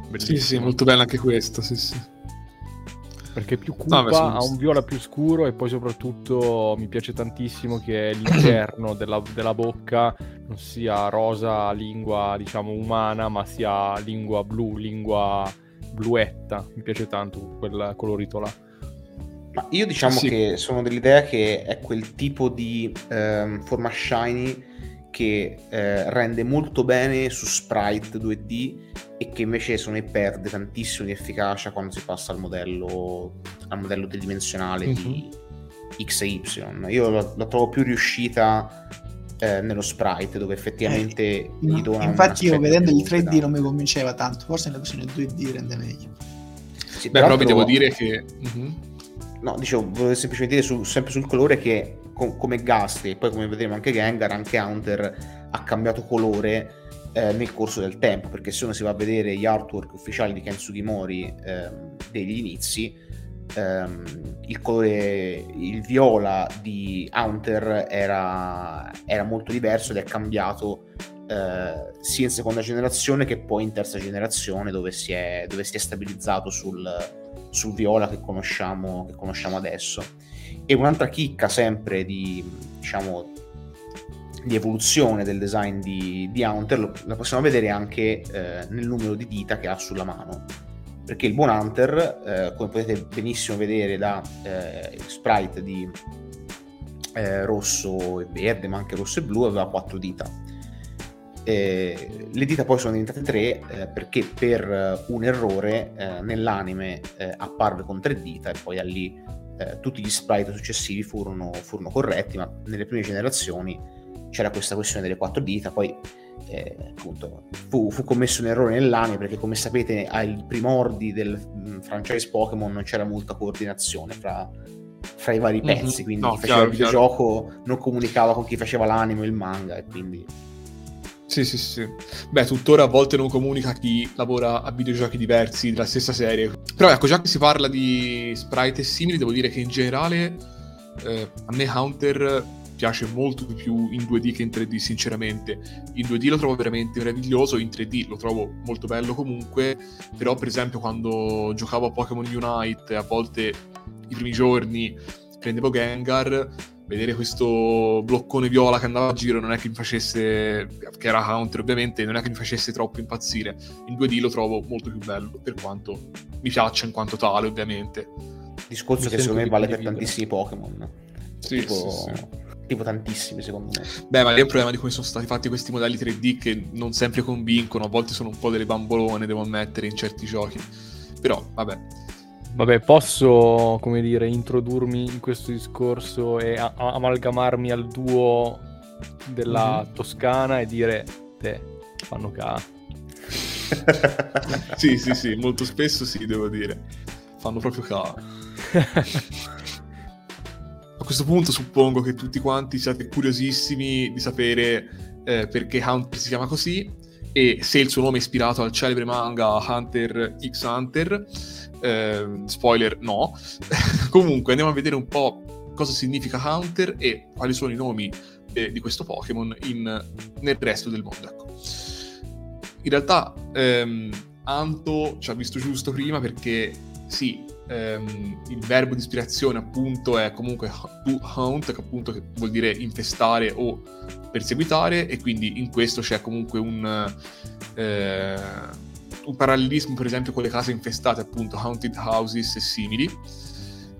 Bellissima. Sì, sì, molto bella anche questa, sì, sì perché è più cupa, no, ha un viola più scuro e poi soprattutto mi piace tantissimo che l'interno della, della, bocca non sia rosa lingua diciamo umana ma sia lingua blu, lingua bluetta, mi piace tanto quel colorito là. Ma io diciamo sì. che sono dell'idea che è quel tipo di ehm, forma shiny che eh, rende molto bene su sprite 2D e che invece se ne perde tantissimo di efficacia quando si passa al modello, al modello tridimensionale mm-hmm. di mhm. X e Y. Io la, la trovo più riuscita eh, nello sprite dove effettivamente eh, gli do una infatti io vedendo il 3D non mi convinceva tanto forse nella versione 2D rende meglio sì, beh però vi devo dire che mm-hmm. No dicevo volevo semplicemente dire su, sempre sul colore che com- come Gastri e poi come vedremo anche Gengar, anche Hunter ha cambiato colore eh, nel corso del tempo, perché se uno si va a vedere gli artwork ufficiali di Ken Sugimori eh, degli inizi, ehm, il colore, il viola di Hunter era, era molto diverso ed è cambiato eh, sia in seconda generazione che poi in terza generazione dove si è, dove si è stabilizzato sul, sul viola che conosciamo, che conosciamo adesso. E un'altra chicca sempre di, diciamo, di evoluzione del design di, di Hunter lo, la possiamo vedere anche eh, nel numero di dita che ha sulla mano perché il buon Hunter eh, come potete benissimo vedere da eh, sprite di eh, rosso e verde ma anche rosso e blu aveva quattro dita eh, le dita poi sono diventate tre eh, perché per un errore nell'anime apparve con tre dita e poi da lì tutti gli sprite successivi furono, furono corretti ma nelle prime generazioni c'era questa questione delle quattro dita, poi eh, appunto fu, fu, commesso un errore nell'anime perché come sapete ai primordi del mm, franchise Pokémon non c'era molta coordinazione fra, fra i vari mhm. pezzi, mm-hmm. quindi no, chi faceva chiaro, il videogioco chiaro. non comunicava con chi faceva l'anime o il manga e quindi... Sì, sì, sì. Beh, tuttora a volte non comunica chi lavora a videogiochi diversi della stessa serie. Però ecco, già che si parla di sprite e simili, devo dire che in generale eh, a me Hunter piace molto di più in 2D che in 3D, sinceramente. In 2D lo trovo veramente meraviglioso, in 3D lo trovo molto bello comunque, però per esempio quando giocavo a Pokémon Unite, a volte i primi giorni prendevo Gengar, vedere questo bloccone viola che andava a giro non è che mi facesse, che era counter ovviamente, non è che mi facesse troppo impazzire. In 2D lo trovo molto più bello, per quanto mi piaccia in quanto tale, ovviamente. Discorso mi che secondo me vale per tantissimi Pokémon. Sì, tipo... sì, sì tipo tantissimi secondo me. Beh, ma lì è un problema di come sono stati fatti questi modelli 3D che non sempre convincono, a volte sono un po' delle bambolone, devo ammettere, in certi giochi. Però, vabbè. Vabbè, posso, come dire, introdurmi in questo discorso e a- amalgamarmi al duo della mm-hmm. Toscana e dire, te, fanno ca. sì, sì, sì, molto spesso sì, devo dire. Fanno proprio ca. A questo punto suppongo che tutti quanti siate curiosissimi di sapere eh, perché Hunter si chiama così e se il suo nome è ispirato al celebre manga Hunter x Hunter. Eh, spoiler, no. Comunque andiamo a vedere un po' cosa significa Hunter e quali sono i nomi eh, di questo Pokémon nel resto del mondo. Ecco. In realtà ehm, Anto ci ha visto giusto prima perché sì, ehm, il verbo di ispirazione appunto è comunque to hunt, che appunto vuol dire infestare o perseguitare, e quindi in questo c'è comunque un, eh, un parallelismo per esempio con le case infestate, appunto haunted houses e simili.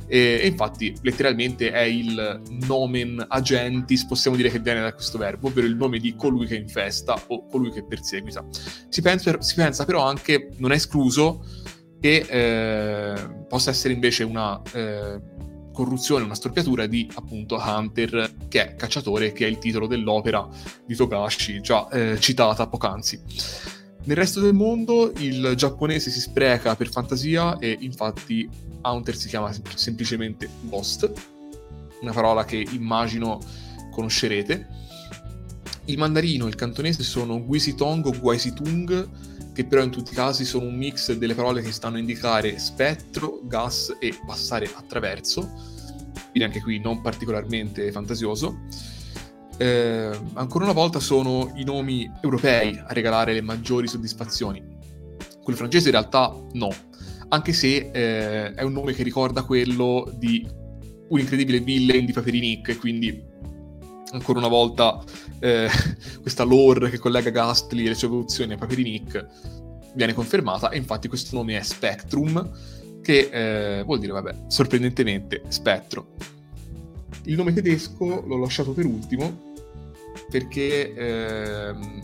E, e, infatti letteralmente è il nomen agentis, possiamo dire che viene da questo verbo, ovvero il nome di colui che infesta o colui che perseguita. Si pensa, si pensa però anche, non è escluso, che eh, possa essere invece una eh, corruzione, una storpiatura di appunto Hunter, che è cacciatore, che è il titolo dell'opera di Togashi, già eh, citata poc'anzi. Nel resto del mondo il giapponese si spreca per fantasia e infatti Hunter si chiama sem- semplicemente Ghost, una parola che immagino conoscerete. Il mandarino e il cantonese sono Guisitong o Guaisitung, che però in tutti i casi sono un mix delle parole che stanno a indicare spettro, gas e passare attraverso, quindi anche qui non particolarmente fantasioso. Eh, ancora una volta sono i nomi europei a regalare le maggiori soddisfazioni. Quello francese in realtà no, anche se eh, è un nome che ricorda quello di un incredibile villain di Paperinic, quindi ancora una volta eh, questa lore che collega Gastly e le sue evoluzioni a Paperinik viene confermata e infatti questo nome è Spectrum che eh, vuol dire, vabbè, sorprendentemente spettro. Il nome tedesco l'ho lasciato per ultimo perché ehm,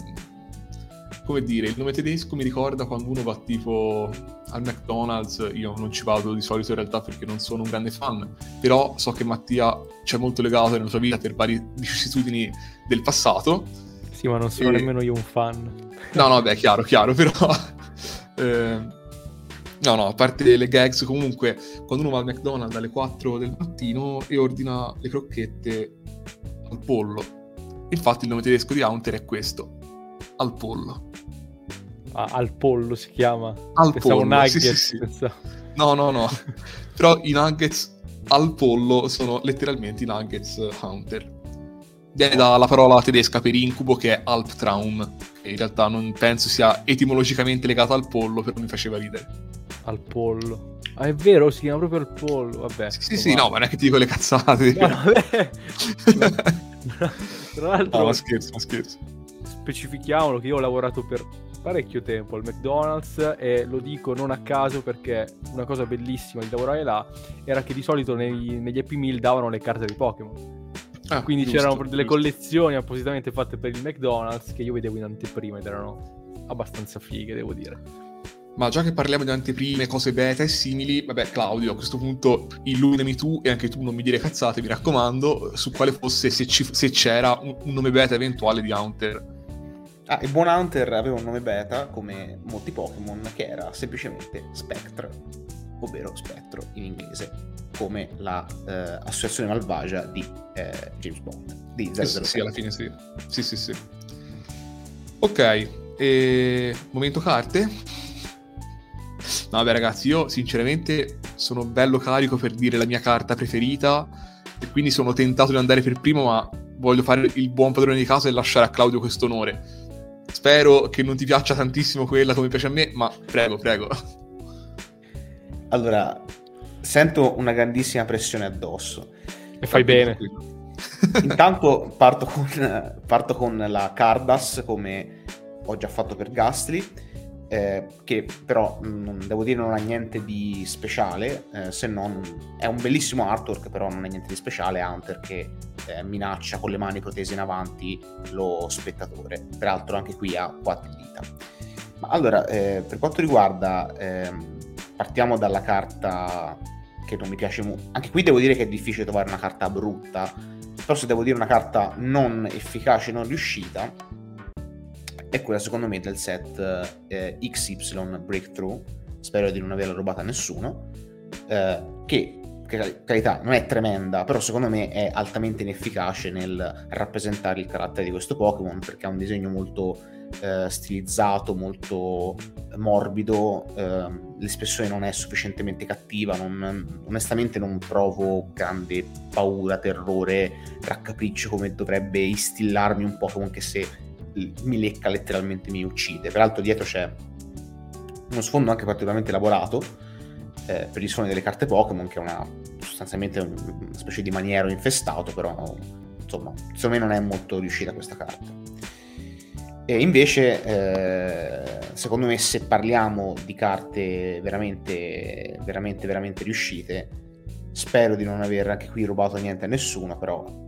come dire, il nome tedesco mi ricorda quando uno va tipo al McDonald's, io non ci vado di solito in realtà perché non sono un grande fan, però so che Mattia c'è molto legato nella sua vita per varie vicissitudini del passato. Sì, ma non sono e... nemmeno io un fan. No, no, beh, chiaro, chiaro, però... eh... No, no, a parte le gags, comunque, quando uno va al McDonald's alle 4 del mattino e ordina le crocchette al pollo. Infatti il nome tedesco di Hunter è questo, al pollo. Ah, al pollo si chiama? Al Pensavo pollo, nuggets, sì, sì, sì. No, no, no. Però i nuggets al pollo sono letteralmente i nuggets Hunter. Viene dalla parola tedesca per incubo che è Alptraum, che in realtà non penso sia etimologicamente legata al pollo, però mi faceva ridere. Al pollo. Ah, è vero, si chiama proprio al pollo, vabbè. Sì, sì, no, ma non è che ti dico le cazzate. No, vabbè. Tra l'altro, no, ma scherzo, ma scherzo. Specifichiamolo che io ho lavorato per parecchio tempo al McDonald's e lo dico non a caso perché una cosa bellissima di lavorare là era che di solito nei, negli Happy Meal davano le carte di Pokémon. Ah, Quindi giusto, c'erano delle giusto. collezioni appositamente fatte per il McDonald's che io vedevo in anteprima ed erano abbastanza fighe, devo dire. Ma già che parliamo di anteprime, cose beta e simili, vabbè Claudio, a questo punto illuminami tu e anche tu non mi dire cazzate, mi raccomando, su quale fosse, se, ci, se c'era un, un, nome beta eventuale di Hunter. Ah, il buon Hunter aveva un nome beta, come molti Pokémon, che era semplicemente Spectre, ovvero Spettro in inglese, come l'associazione la, eh, malvagia di eh, James Bond, di 007. Sì, sì, alla fine sì. Sì, sì, sì. Ok, e... momento carte. No, vabbè, ragazzi, io sinceramente sono bello carico per dire la mia carta preferita e quindi sono tentato di andare per primo, ma voglio fare il buon padrone di casa e lasciare a Claudio questo onore. Spero che non ti piaccia tantissimo quella come piace a me, ma prego, prego. Allora, sento una grandissima pressione addosso. E fai bene. Intanto parto con, parto con la Cardas, come ho già fatto per Gastly eh, che però mm, non, devo dire non ha niente di speciale, eh, se non è un bellissimo artwork, però non è niente di speciale, Hunter che eh, minaccia con le mani protese in avanti lo spettatore, peraltro anche qui ha quattro dita. Ma allora, eh, per quanto riguarda, ehm, partiamo dalla carta che non mi piace molto, anche qui devo dire che è difficile trovare una carta brutta, però se devo dire una carta non efficace, non riuscita, è quella secondo me del set eh, XY Breakthrough, spero di non averla rubata a nessuno, eh, che, carità non è tremenda, però secondo me è altamente inefficace nel rappresentare il carattere di questo Pokémon perché ha un disegno molto eh, stilizzato, molto morbido, eh, l'espressione non è sufficientemente cattiva, non, onestamente non provo grande paura, terrore, raccapriccio come dovrebbe istillarmi un Pokémon che se mi lecca letteralmente, mi uccide. Peraltro dietro c'è uno sfondo anche particolarmente elaborato eh, per i suoni delle carte Pokémon, che è una, sostanzialmente una specie di maniero infestato, però insomma, secondo me non è molto riuscita questa carta. E invece, eh, secondo me, se parliamo di carte veramente, veramente, veramente riuscite, spero di non aver anche qui rubato niente a nessuno, però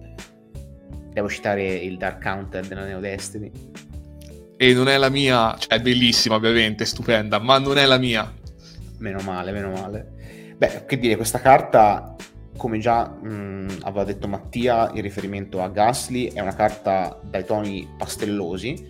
devo citare il Dark Counter della Neo Destiny. E non è la mia, cioè è bellissima ovviamente, stupenda, ma non è la mia. Meno male, meno male. Beh, che dire, questa carta, come già mh, aveva detto Mattia, in riferimento a Gasly, è una carta dai toni pastellosi,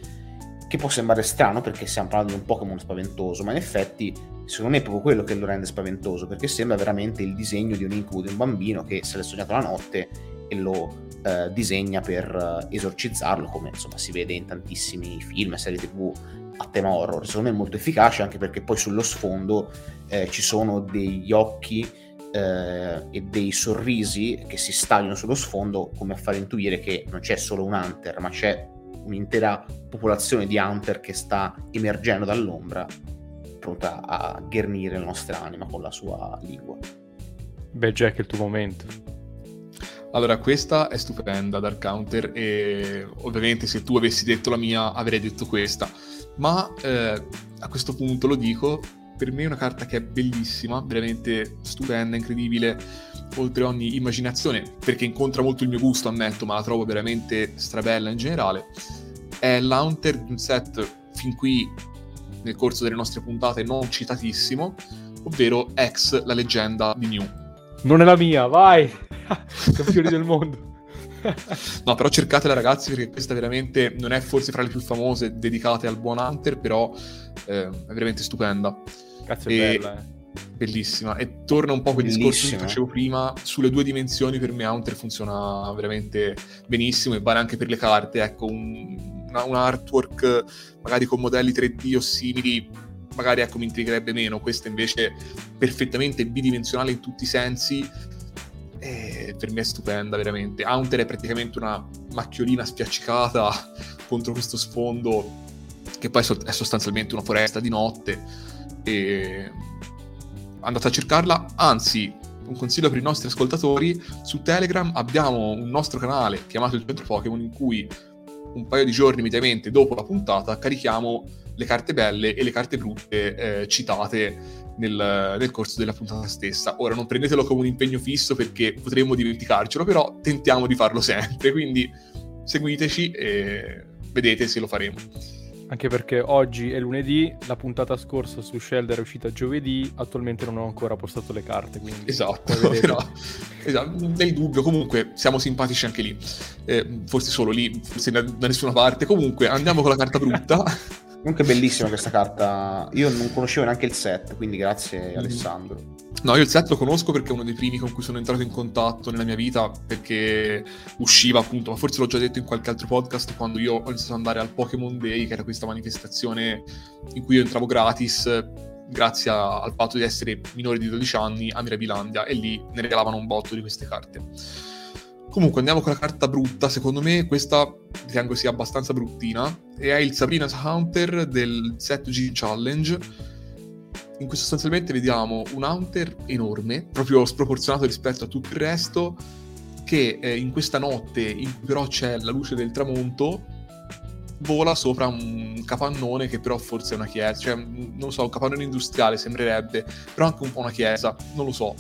che può sembrare strano perché stiamo parlando di un Pokémon spaventoso, ma in effetti secondo me è proprio quello che lo rende spaventoso, perché sembra veramente il disegno di un incubo di un bambino che se l'è sognato la notte e lo eh, disegna per eh, esorcizzarlo, come insomma si vede in tantissimi film e serie tv a tema horror. Secondo me è molto efficace anche perché poi sullo sfondo eh, ci sono degli occhi eh, e dei sorrisi che si stagliano sullo sfondo come a far intuire che non c'è solo un hunter, ma c'è un'intera popolazione di hunter che sta emergendo dall'ombra, pronta a ghernire la nostra anima con la sua lingua. Beh, Jack, è il tuo momento. Allora, questa è stupenda, Dark Counter, e ovviamente se tu avessi detto la mia avrei detto questa, ma eh, a questo punto lo dico, per me è una carta che è bellissima, veramente stupenda, incredibile, oltre ogni immaginazione, perché incontra molto il mio gusto, ammetto, ma la trovo veramente strabella in generale. È l'Hunter di un set fin qui nel corso delle nostre puntate non citatissimo, ovvero X, la leggenda di Mew. Non è la mia, vai! Campioni del mondo. no, però cercatela ragazzi perché questa veramente non è forse fra le più famose dedicate al buon Hunter, però eh, è veramente stupenda. Cazzo è e... bella, eh. Bellissima. E torna un po' quel discorso che facevo prima, sulle due dimensioni per me Hunter funziona veramente benissimo e vale anche per le carte, ecco, un, una, un artwork magari con modelli 3D o simili magari ecco mi intrigherebbe meno, questa invece perfettamente bidimensionale in tutti i sensi e per me è stupenda veramente. Hunter è praticamente una macchiolina spiaccicata contro questo sfondo che poi è sostanzialmente una foresta di notte e andate a cercarla, anzi un consiglio per i nostri ascoltatori, su Telegram abbiamo un nostro canale chiamato il Centro Pokémon in cui un paio di giorni mediamente dopo la puntata carichiamo le carte belle e le carte brutte eh, citate nel, nel, corso della puntata stessa. Ora non prendetelo come un impegno fisso perché potremmo dimenticarcelo, però tentiamo di farlo sempre, quindi seguiteci e vedete se lo faremo anche perché oggi è lunedì, la puntata scorsa su Shelder è uscita giovedì, attualmente non ho ancora postato le carte. Quindi esatto, però, esatto, nel dubbio, comunque siamo simpatici anche lì, eh, forse solo lì, forse da, da nessuna parte. Comunque andiamo con la carta brutta. Comunque bellissima questa carta, io non conoscevo neanche il set, quindi grazie mm. Alessandro. No, io il set lo conosco perché è uno dei primi con cui sono entrato in contatto nella mia vita, perché usciva appunto, ma forse l'ho già detto in qualche altro podcast, quando io ho iniziato ad andare al Pokémon Day, che era questa manifestazione in cui io entravo gratis, grazie a, al fatto di essere minore di 12 anni a Mirabilandia, e lì ne regalavano un botto di queste carte. Comunque andiamo con la carta brutta, secondo me questa ritengo sia abbastanza bruttina, e è il Sabrina's Hunter del set G Challenge, in cui sostanzialmente vediamo un hunter enorme, proprio sproporzionato rispetto a tutto il resto, che eh, in questa notte, in cui però c'è la luce del tramonto, vola sopra un capannone che però forse è una chiesa, cioè non so, un capannone industriale sembrerebbe, però anche un po' una chiesa, non lo so.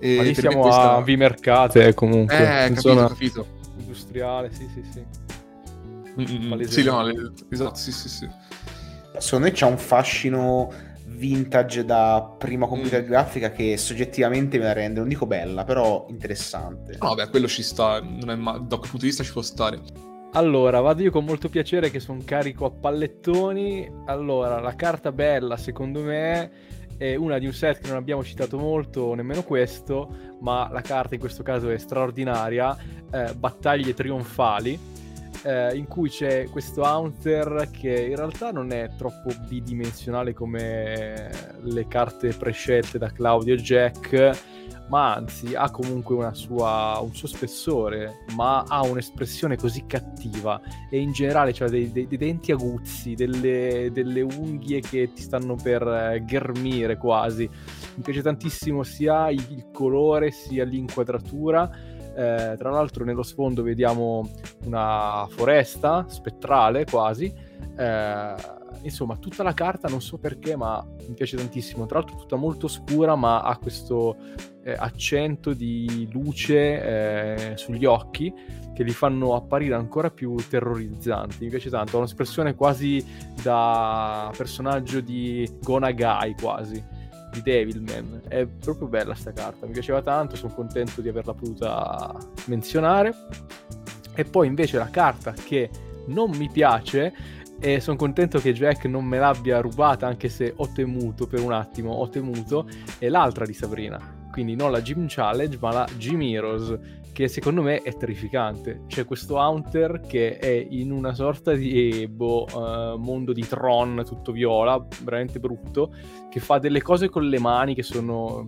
E Ma lì siamo questa... a V-Mercate comunque. Eh, capito, zona... capito. Industriale, sì, sì, sì. Mm-hmm. Sì, no, le... esatto, sì, sì, sì. Secondo me c'è un fascino vintage da prima computer mm. grafica che soggettivamente me la rende, non dico bella, però interessante. No, beh, quello ci sta, ma... da quel punto di vista ci può stare. Allora, vado io con molto piacere che sono carico a pallettoni. Allora, la carta bella, secondo me, è una di un set che non abbiamo citato molto, nemmeno questo, ma la carta in questo caso è straordinaria, eh, Battaglie trionfali eh, in cui c'è questo Haunter che in realtà non è troppo bidimensionale come le carte prescelte da Claudio e Jack, ma anzi ha comunque sua, un suo spessore, ma ha un'espressione così cattiva e in generale ha dei, dei, dei, denti aguzzi, delle, delle, unghie che ti stanno per eh, ghermire quasi. Mi piace tantissimo sia il, il colore sia l'inquadratura eh, tra l'altro nello sfondo vediamo una foresta spettrale quasi. Eh, insomma, tutta la carta non so perché, ma mi piace tantissimo. Tra l'altro tutta molto scura, ma ha questo eh, accento di luce eh, sugli occhi che li fanno apparire ancora più terrorizzanti. Mi piace tanto, ha un'espressione quasi da personaggio di Gonagai quasi di Devilman. È proprio bella sta carta, mi piaceva tanto, sono contento di averla potuta menzionare. E poi invece la carta che non mi piace e sono contento che Jack non me l'abbia rubata anche se ho temuto per un attimo, ho temuto, è l'altra di Sabrina. Quindi non la Gym Challenge ma la Gym Heroes che secondo me è terrificante. C'è questo Hunter che è in una sorta di boh, uh, mondo di Tron tutto viola, veramente brutto, che fa delle cose con le mani che sono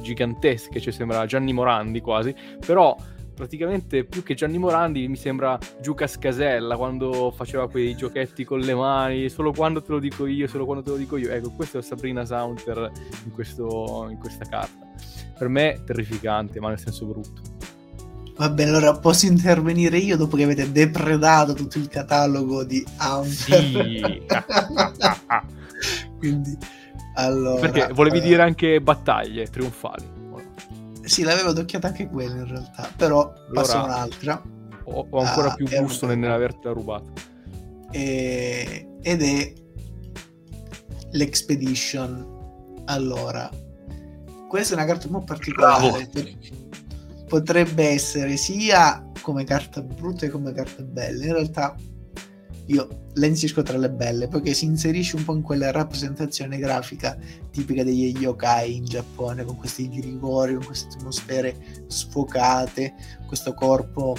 gigantesche, cioè sembra Gianni Morandi quasi, però praticamente più che Gianni Morandi mi sembra Giucas Casella quando faceva quei giochetti con le mani, solo quando te lo dico io, solo quando te lo dico io. Ecco, questo è Sabrina Saunter in, questo, in questa carta per me terrificante, ma nel senso brutto. Va bene, allora posso intervenire io dopo che avete depredato tutto il catalogo di Hunter? Sì. Quindi, allora... Perché volevi eh... dire anche battaglie trionfali. Sì, l'avevo d'occhiata anche quella in realtà, però allora, passo un'altra. Ho, ho ancora ah, più gusto nell'avertela rubata. E... Ed è l'Expedition. Allora, questa è una carta un po' particolare. Potrebbe essere sia come carta brutta che come carta bella. In realtà io la inserisco tra le belle perché si inserisce un po' in quella rappresentazione grafica tipica degli yokai in Giappone con questi rigori, con queste atmosfere sfocate, questo corpo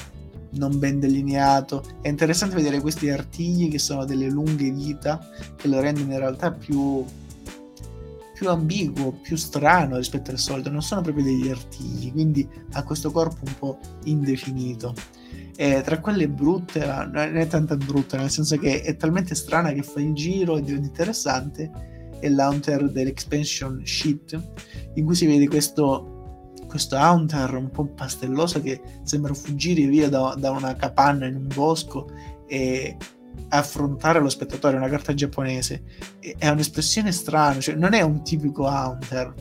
non ben delineato. È interessante vedere questi artigli che sono delle lunghe dita che lo rendono in realtà più più ambiguo, più strano rispetto al solito, non sono proprio degli artigli, quindi ha questo corpo un po' indefinito. E tra quelle brutte, non è tanto brutta, nel senso che è talmente strana che fa il giro e diventa interessante, è l'Haunter dell'expansion Sheet, in cui si vede questo, questo Haunter un po' pastelloso che sembra fuggire via da, da una capanna in un bosco e affrontare lo spettatore, una carta giapponese. È un'espressione strana, cioè non è un tipico Haunter,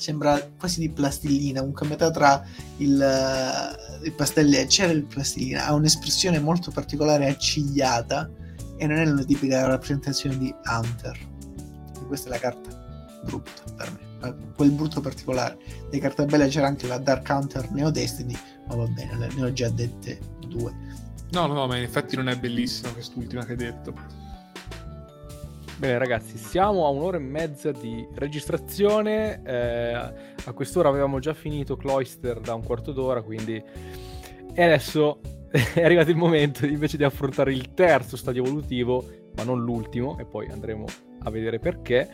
sembra quasi di plastilina, comunque a tra il, il pastelleggio e il plastilina, ha un'espressione molto particolare accigliata e non è una tipica rappresentazione di Hunter. E questa è la carta brutta per me, quel brutto particolare. Di carta bella c'era anche la Dark Hunter Neo Destiny, ma va bene, ne ho già dette due. No, no, no, ma in effetti non è bellissima quest'ultima che hai detto. Bene ragazzi, siamo a un'ora e mezza di registrazione, eh, a quest'ora avevamo già finito Cloister da un quarto d'ora, quindi... E adesso è arrivato il momento invece di affrontare il terzo stadio evolutivo, ma non l'ultimo, e poi andremo a vedere perché,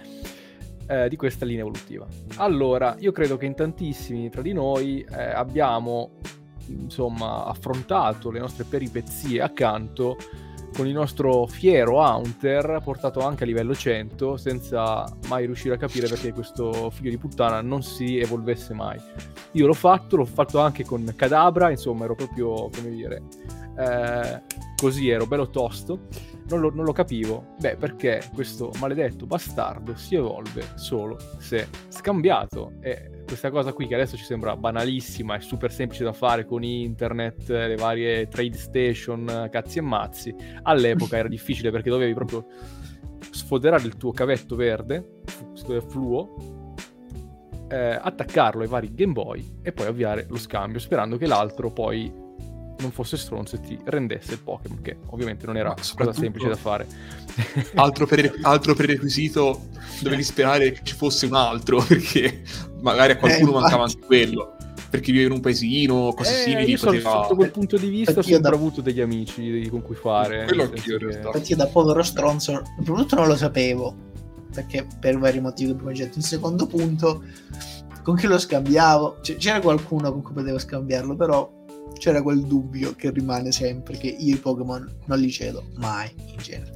eh, di questa linea evolutiva. Allora, io credo che in tantissimi tra di noi eh, abbiamo insomma affrontato le nostre peripezie accanto con il nostro fiero Haunter portato anche a livello 100 senza mai riuscire a capire perché questo figlio di puttana non si evolvesse mai. Io l'ho fatto, l'ho fatto anche con Cadabra, insomma ero proprio, come dire, eh, così ero bello tosto, non lo, non lo, capivo. Beh, perché questo maledetto bastardo si evolve solo se scambiato e questa cosa qui che adesso ci sembra banalissima e super semplice da fare con internet, le varie trade station, cazzi e mazzi, all'epoca era difficile perché dovevi proprio sfoderare il tuo cavetto verde, fluo, eh, attaccarlo ai vari Game Boy e poi avviare lo scambio, sperando che l'altro poi non fosse stronzo e ti rendesse il Pokémon, che ovviamente non era cosa semplice da fare. altro, pre- altro prerequisito, dovevi sperare che ci fosse un altro, perché magari a qualcuno eh, mancava anche quello. Perché vive in un paesino, cose eh, simili. Io poteva... sotto quel punto di vista ho sempre da... avuto degli amici con cui fare. Quello anch'io in realtà. Infatti io da povero stronzo, il primo non lo sapevo, perché per vari motivi che detto. In secondo punto, con chi lo scambiavo? C- c'era qualcuno con cui potevo scambiarlo, però c'era quel dubbio che rimane sempre che io i Pokémon non li cedo mai in genere.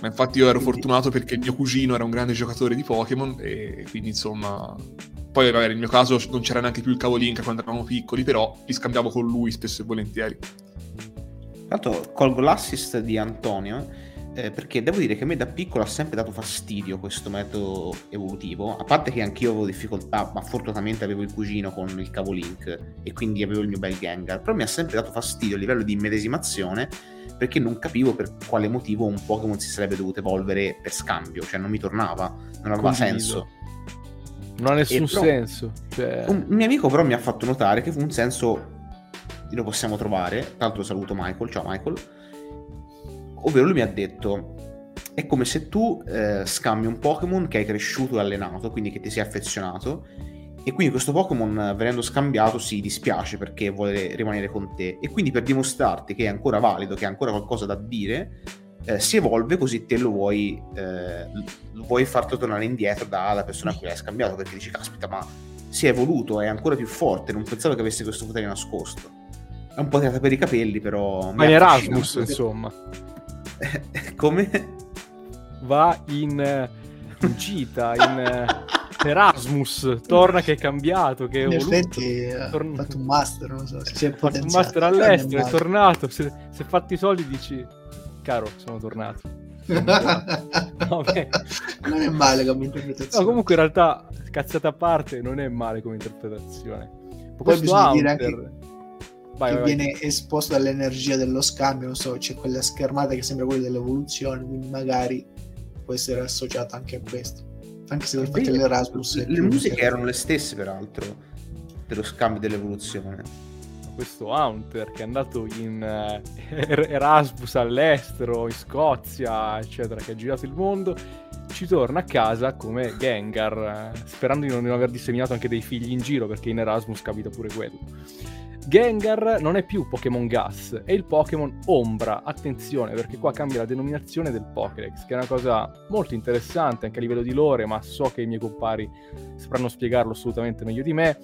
Ma infatti io ero quindi... fortunato perché mio cugino era un grande giocatore di Pokémon e quindi insomma... Poi vabbè, nel mio caso non c'era neanche più il cavo Link quando eravamo piccoli, però li scambiavo con lui spesso e volentieri. Tra l'altro colgo l'assist di Antonio eh, perché devo dire che a me da piccolo ha sempre dato fastidio questo metodo evolutivo, a parte che anch'io avevo difficoltà, ma fortunatamente avevo il cugino con il cavo Link e quindi avevo il mio bel Gengar, però mi ha sempre dato fastidio a livello di immedesimazione perché non capivo per quale motivo un Pokémon si sarebbe dovuto evolvere per scambio, cioè non mi tornava, non aveva Condiviso. senso. Non ha nessun però, senso. Cioè... Un mio amico però mi ha fatto notare che fu un senso lo possiamo trovare, l'altro saluto Michael, ciao Michael, ovvero lui mi ha detto è come se tu eh, scambi un Pokémon che hai cresciuto e allenato, quindi che ti sei affezionato, e quindi questo Pokémon venendo scambiato si dispiace perché vuole rimanere con te, e quindi per dimostrarti che è ancora valido, che ha ancora qualcosa da dire, eh, si evolve così te lo vuoi, eh, lo vuoi farlo tornare indietro dalla persona a cui l'hai scambiato, perché dici caspita ma si è evoluto, è ancora più forte, non pensavo che avesse questo potere nascosto. È un po' tirata per i capelli, però... Ma è Erasmus, insomma. Come? Va in, eh, in gita, in uh, Erasmus, torna che è cambiato, che è in effetti ha torn... fatto un master, non so, si è fatto un master all'estero, è, tornato, si è fatti i soldi dici, caro, sono tornato. Vabbè. non è male come interpretazione. No, comunque in realtà, cazzata a parte, non è male come interpretazione. Poi bisogna dire anche vai, che vai, viene vai. esposto dall'energia dello scambio, non so, c'è quella schermata che sembra quella dell'evoluzione, quindi magari può essere associata anche a questo. Anche se per fatto l'Erasmus... Le, le musiche erano le stesse, peraltro, dello scambio dell'evoluzione questo Hunter che è andato in uh, Erasmus all'estero, in Scozia, eccetera, che ha girato il mondo, ci torna a casa come Gengar, uh, sperando di non aver disseminato anche dei figli in giro, perché in Erasmus capita pure quello. Gengar non è più Pokémon Gas, è il Pokémon Ombra. Attenzione, perché qua cambia la denominazione del Pokédex, che è una cosa molto interessante anche a livello di lore, ma so che i miei compari sapranno spiegarlo assolutamente meglio di me.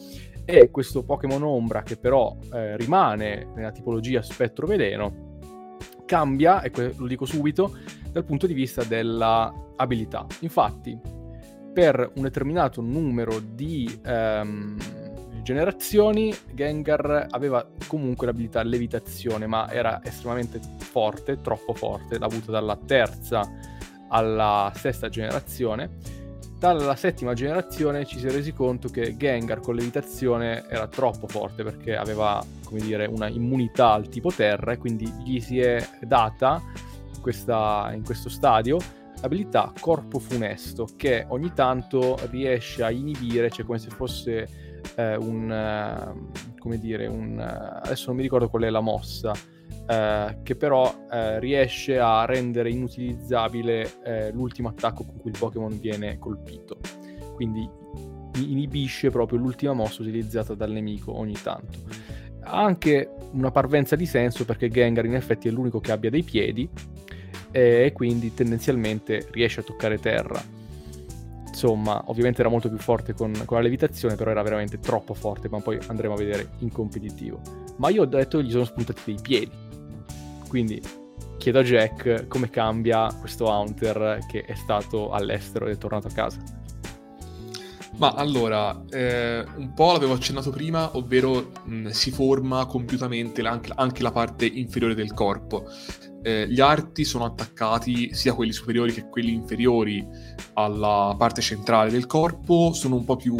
E questo Pokémon Ombra, che però eh, rimane nella tipologia spettro veleno, cambia, e lo dico subito, dal punto di vista dell'abilità. Infatti, per un determinato numero di ehm, generazioni, Gengar aveva comunque l'abilità levitazione, ma era estremamente forte, troppo forte, l'ha avuta dalla terza alla sesta generazione. Dalla settima generazione ci si è resi conto che Gengar con levitazione era troppo forte perché aveva, come dire, una immunità al tipo terra e quindi gli si è data questa, in questo stadio l'abilità corpo funesto che ogni tanto riesce a inibire, cioè come se fosse eh, un, uh, come dire, un, uh, adesso non mi ricordo qual è la mossa, uh, che però riesce a rendere inutilizzabile l'ultimo attacco con cui il Pokémon viene colpito. Quindi inibisce proprio l'ultima mossa utilizzata dal nemico ogni tanto. Ha anche una parvenza di senso perché Gengar in effetti è l'unico che abbia dei piedi e quindi tendenzialmente riesce a toccare terra insomma, ovviamente era molto più forte con, con, la levitazione, però era veramente troppo forte, ma poi andremo a vedere in competitivo. Ma io ho detto che gli sono spuntati dei piedi. Quindi chiedo a Jack come cambia questo Hunter che è stato all'estero ed è tornato a casa. Ma allora, eh, un po' l'avevo accennato prima, ovvero mh, si forma compiutamente anche, anche, la parte inferiore del corpo. Eh, gli arti sono attaccati, sia quelli superiori che quelli inferiori, alla parte centrale del corpo, sono un po' più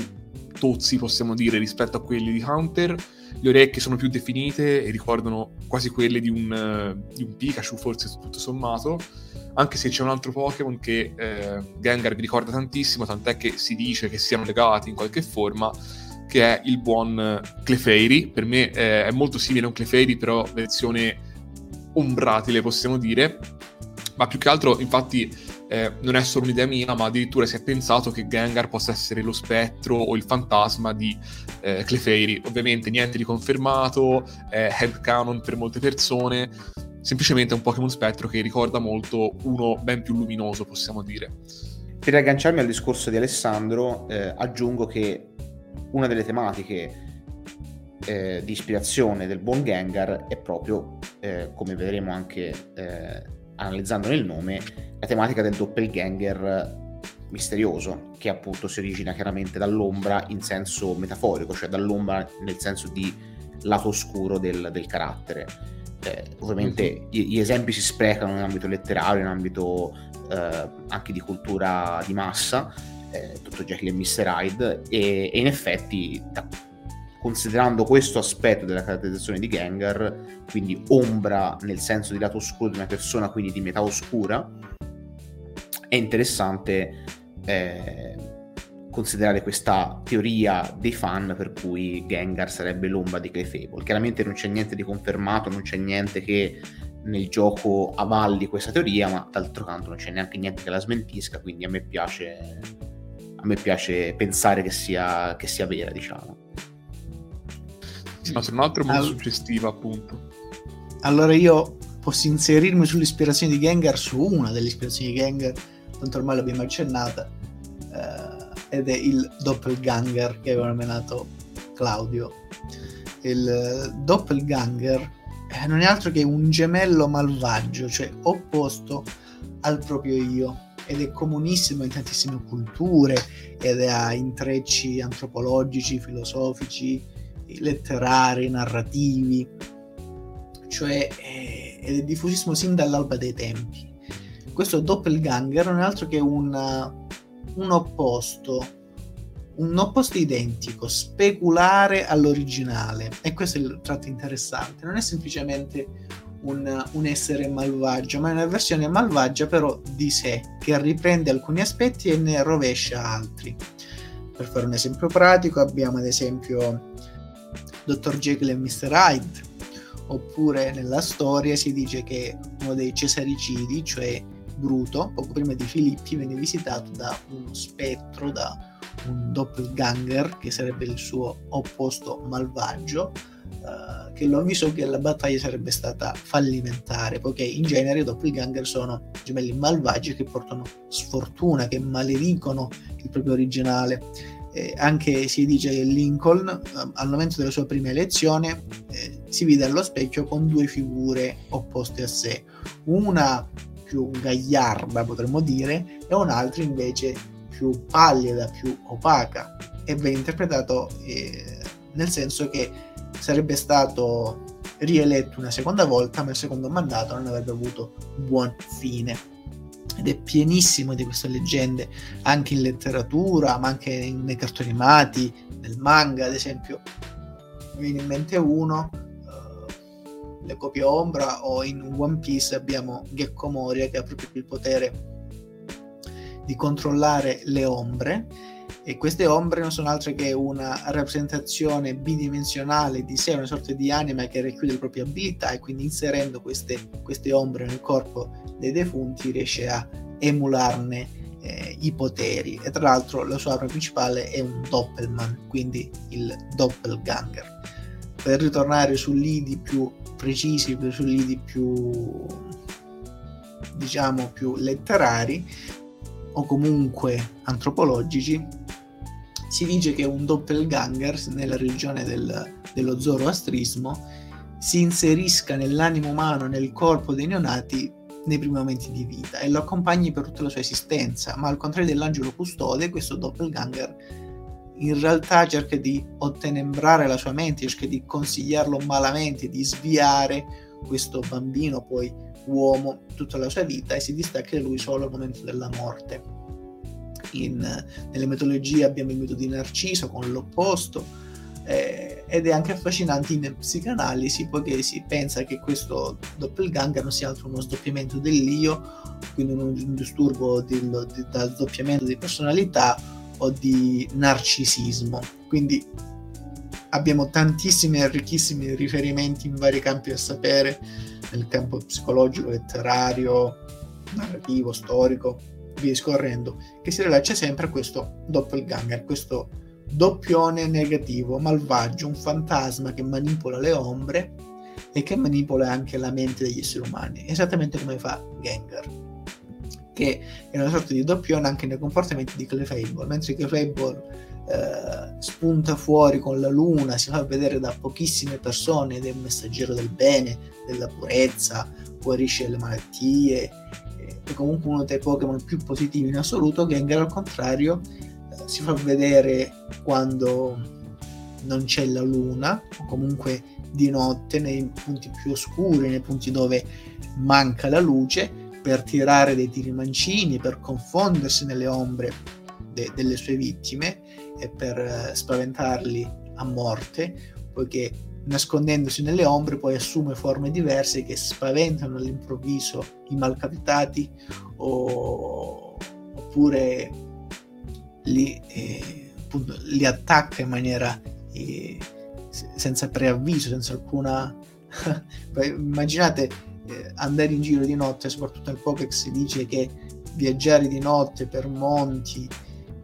tozzi, possiamo dire, rispetto a quelli di Hunter. Le orecchie sono più definite e ricordano quasi quelle di un, uh, di un Pikachu, forse tutto sommato anche se c'è un altro Pokémon che eh, Gengar vi ricorda tantissimo, tant'è che si dice che siano legati in qualche forma, che è il buon Clefairy. Per me eh, è molto simile a un Clefairy, però versione ombratile, possiamo dire. Ma più che altro, infatti, eh, non è solo un'idea mia, ma addirittura si è pensato che Gengar possa essere lo spettro o il fantasma di eh, Clefairy. Ovviamente niente di confermato, è headcanon per molte persone, semplicemente un Pokémon spettro che ricorda molto uno ben più luminoso, possiamo dire. Per agganciarmi al discorso di Alessandro, eh, aggiungo che una delle tematiche eh, di ispirazione del buon Gengar è proprio, eh, come vedremo anche eh, analizzando nel nome, la tematica del doppelganger misterioso, che appunto si origina chiaramente dall'ombra in senso metaforico, cioè dall'ombra nel senso di lato oscuro del, del carattere eh, ovviamente mm-hmm. gli, gli, esempi si sprecano in ambito letterario, in ambito eh, anche di cultura di massa, eh, tutto Jekyll e Mr. Hyde, e, e in effetti, da, considerando questo aspetto della caratterizzazione di Gengar, quindi ombra nel senso di lato oscuro di una persona, quindi di metà oscura, è interessante eh, considerare questa teoria dei fan per cui Gengar sarebbe l'ombra di Clefable. Chiaramente non c'è niente di confermato, non c'è niente che nel gioco avalli questa teoria, ma d'altro canto non c'è neanche niente che la smentisca, quindi a me piace, a me piace pensare che sia, che sia vera, diciamo. Sì, ma tra l'altro è molto All... suggestiva, appunto. Allora io posso inserirmi sull'ispirazione di Gengar su una delle ispirazioni di Gengar, tanto ormai l'abbiamo accennata. Uh, ed è il doppelganger che aveva nominato Claudio. Il doppelganger eh, non è altro che un gemello malvagio, cioè opposto al proprio io ed è comunissimo in tantissime culture ed ha intrecci antropologici, filosofici, letterari, narrativi, cioè è, ed è diffusissimo sin dall'alba dei tempi. Questo doppelganger non è altro che un un opposto, un opposto identico, speculare all'originale. E questo è il tratto interessante. Non è semplicemente un, un, essere malvagio, ma è una versione malvagia però di sé, che riprende alcuni aspetti e ne rovescia altri. Per fare un esempio pratico abbiamo ad esempio Dr. Jekyll e Mr. Hyde, oppure nella storia si dice che uno dei cesaricidi, cioè Bruto, poco prima di Filippi, viene visitato da uno spettro, da un doppelganger, che sarebbe il suo opposto malvagio, uh, che lo avvisò che la battaglia sarebbe stata fallimentare, poiché in genere i doppelganger sono gemelli malvagi che portano sfortuna, che maledicono il proprio originale. Eh, anche si dice che Lincoln eh, al momento della sua prima elezione eh, si vide allo specchio con due figure opposte a sé una più gagliarda, potremmo dire, e un'altra invece più pallida, più opaca. E viene interpretato eh, nel senso che sarebbe stato rieletto una seconda volta, ma il secondo mandato non avrebbe avuto buon fine. Ed è pienissimo di queste leggende, anche in letteratura, ma anche nei cartoni animati, nel manga, ad esempio. Mi viene in mente uno, uh, le copie ombra, o in One Piece abbiamo Gekko Moria che ha proprio il potere di controllare le ombre e queste ombre non sono altre che una rappresentazione bidimensionale di sé, una sorta di anima che racchiude le proprie abilità e quindi inserendo queste, queste ombre nel corpo dei defunti riesce a emularne eh, i poteri e tra l'altro la sua arma principale è un doppelman, quindi il doppelganger. Per ritornare su lidi più precisi, su lidi più diciamo più letterari o comunque antropologici, si dice che un doppelganger nella regione del, dello zoroastrismo si inserisca nell'animo umano, nel corpo dei neonati nei primi momenti di vita e lo accompagni per tutta la sua esistenza, ma al contrario dell'angelo custode, questo doppelganger in realtà cerca di ottenembrare la sua mente, cerca di consigliarlo malamente, di sviare questo bambino, poi uomo, tutta la sua vita e si distacca da lui solo al momento della morte in, nelle metodologie abbiamo il metodo di Narciso con l'opposto eh, ed è anche affascinante in psicanalisi poiché si pensa che questo doppelganger non sia altro uno sdoppiamento dell'io, quindi un, un disturbo di, di, da sdoppiamento di personalità o di narcisismo. Quindi abbiamo tantissimi e ricchissimi riferimenti in vari campi del sapere, nel campo psicologico, letterario, narrativo, storico via scorrendo, che si rilascia sempre a questo doppelganger, questo doppione negativo, malvagio, un fantasma che manipola le ombre e che manipola anche la mente degli esseri umani, esattamente come fa Gengar, che è una sorta di doppione anche nei comportamenti di Clefable, mentre Clefable eh, spunta fuori con la luna, si fa vedere da pochissime persone ed è un messaggero del bene, della purezza, guarisce le malattie è comunque uno dei Pokémon più positivi in assoluto. Gengar al contrario eh, si fa vedere quando non c'è la luna o comunque di notte nei punti più oscuri, nei punti dove manca la luce per tirare dei tiri mancini, per confondersi nelle ombre de- delle sue vittime e per eh, spaventarli a morte, poiché nascondendosi nelle ombre poi assume forme diverse che spaventano all'improvviso i malcapitati o, oppure li, eh, appunto, li, attacca in maniera eh, senza preavviso, senza alcuna... immaginate eh, andare in giro di notte, soprattutto nel Pokéx si dice che viaggiare di notte per monti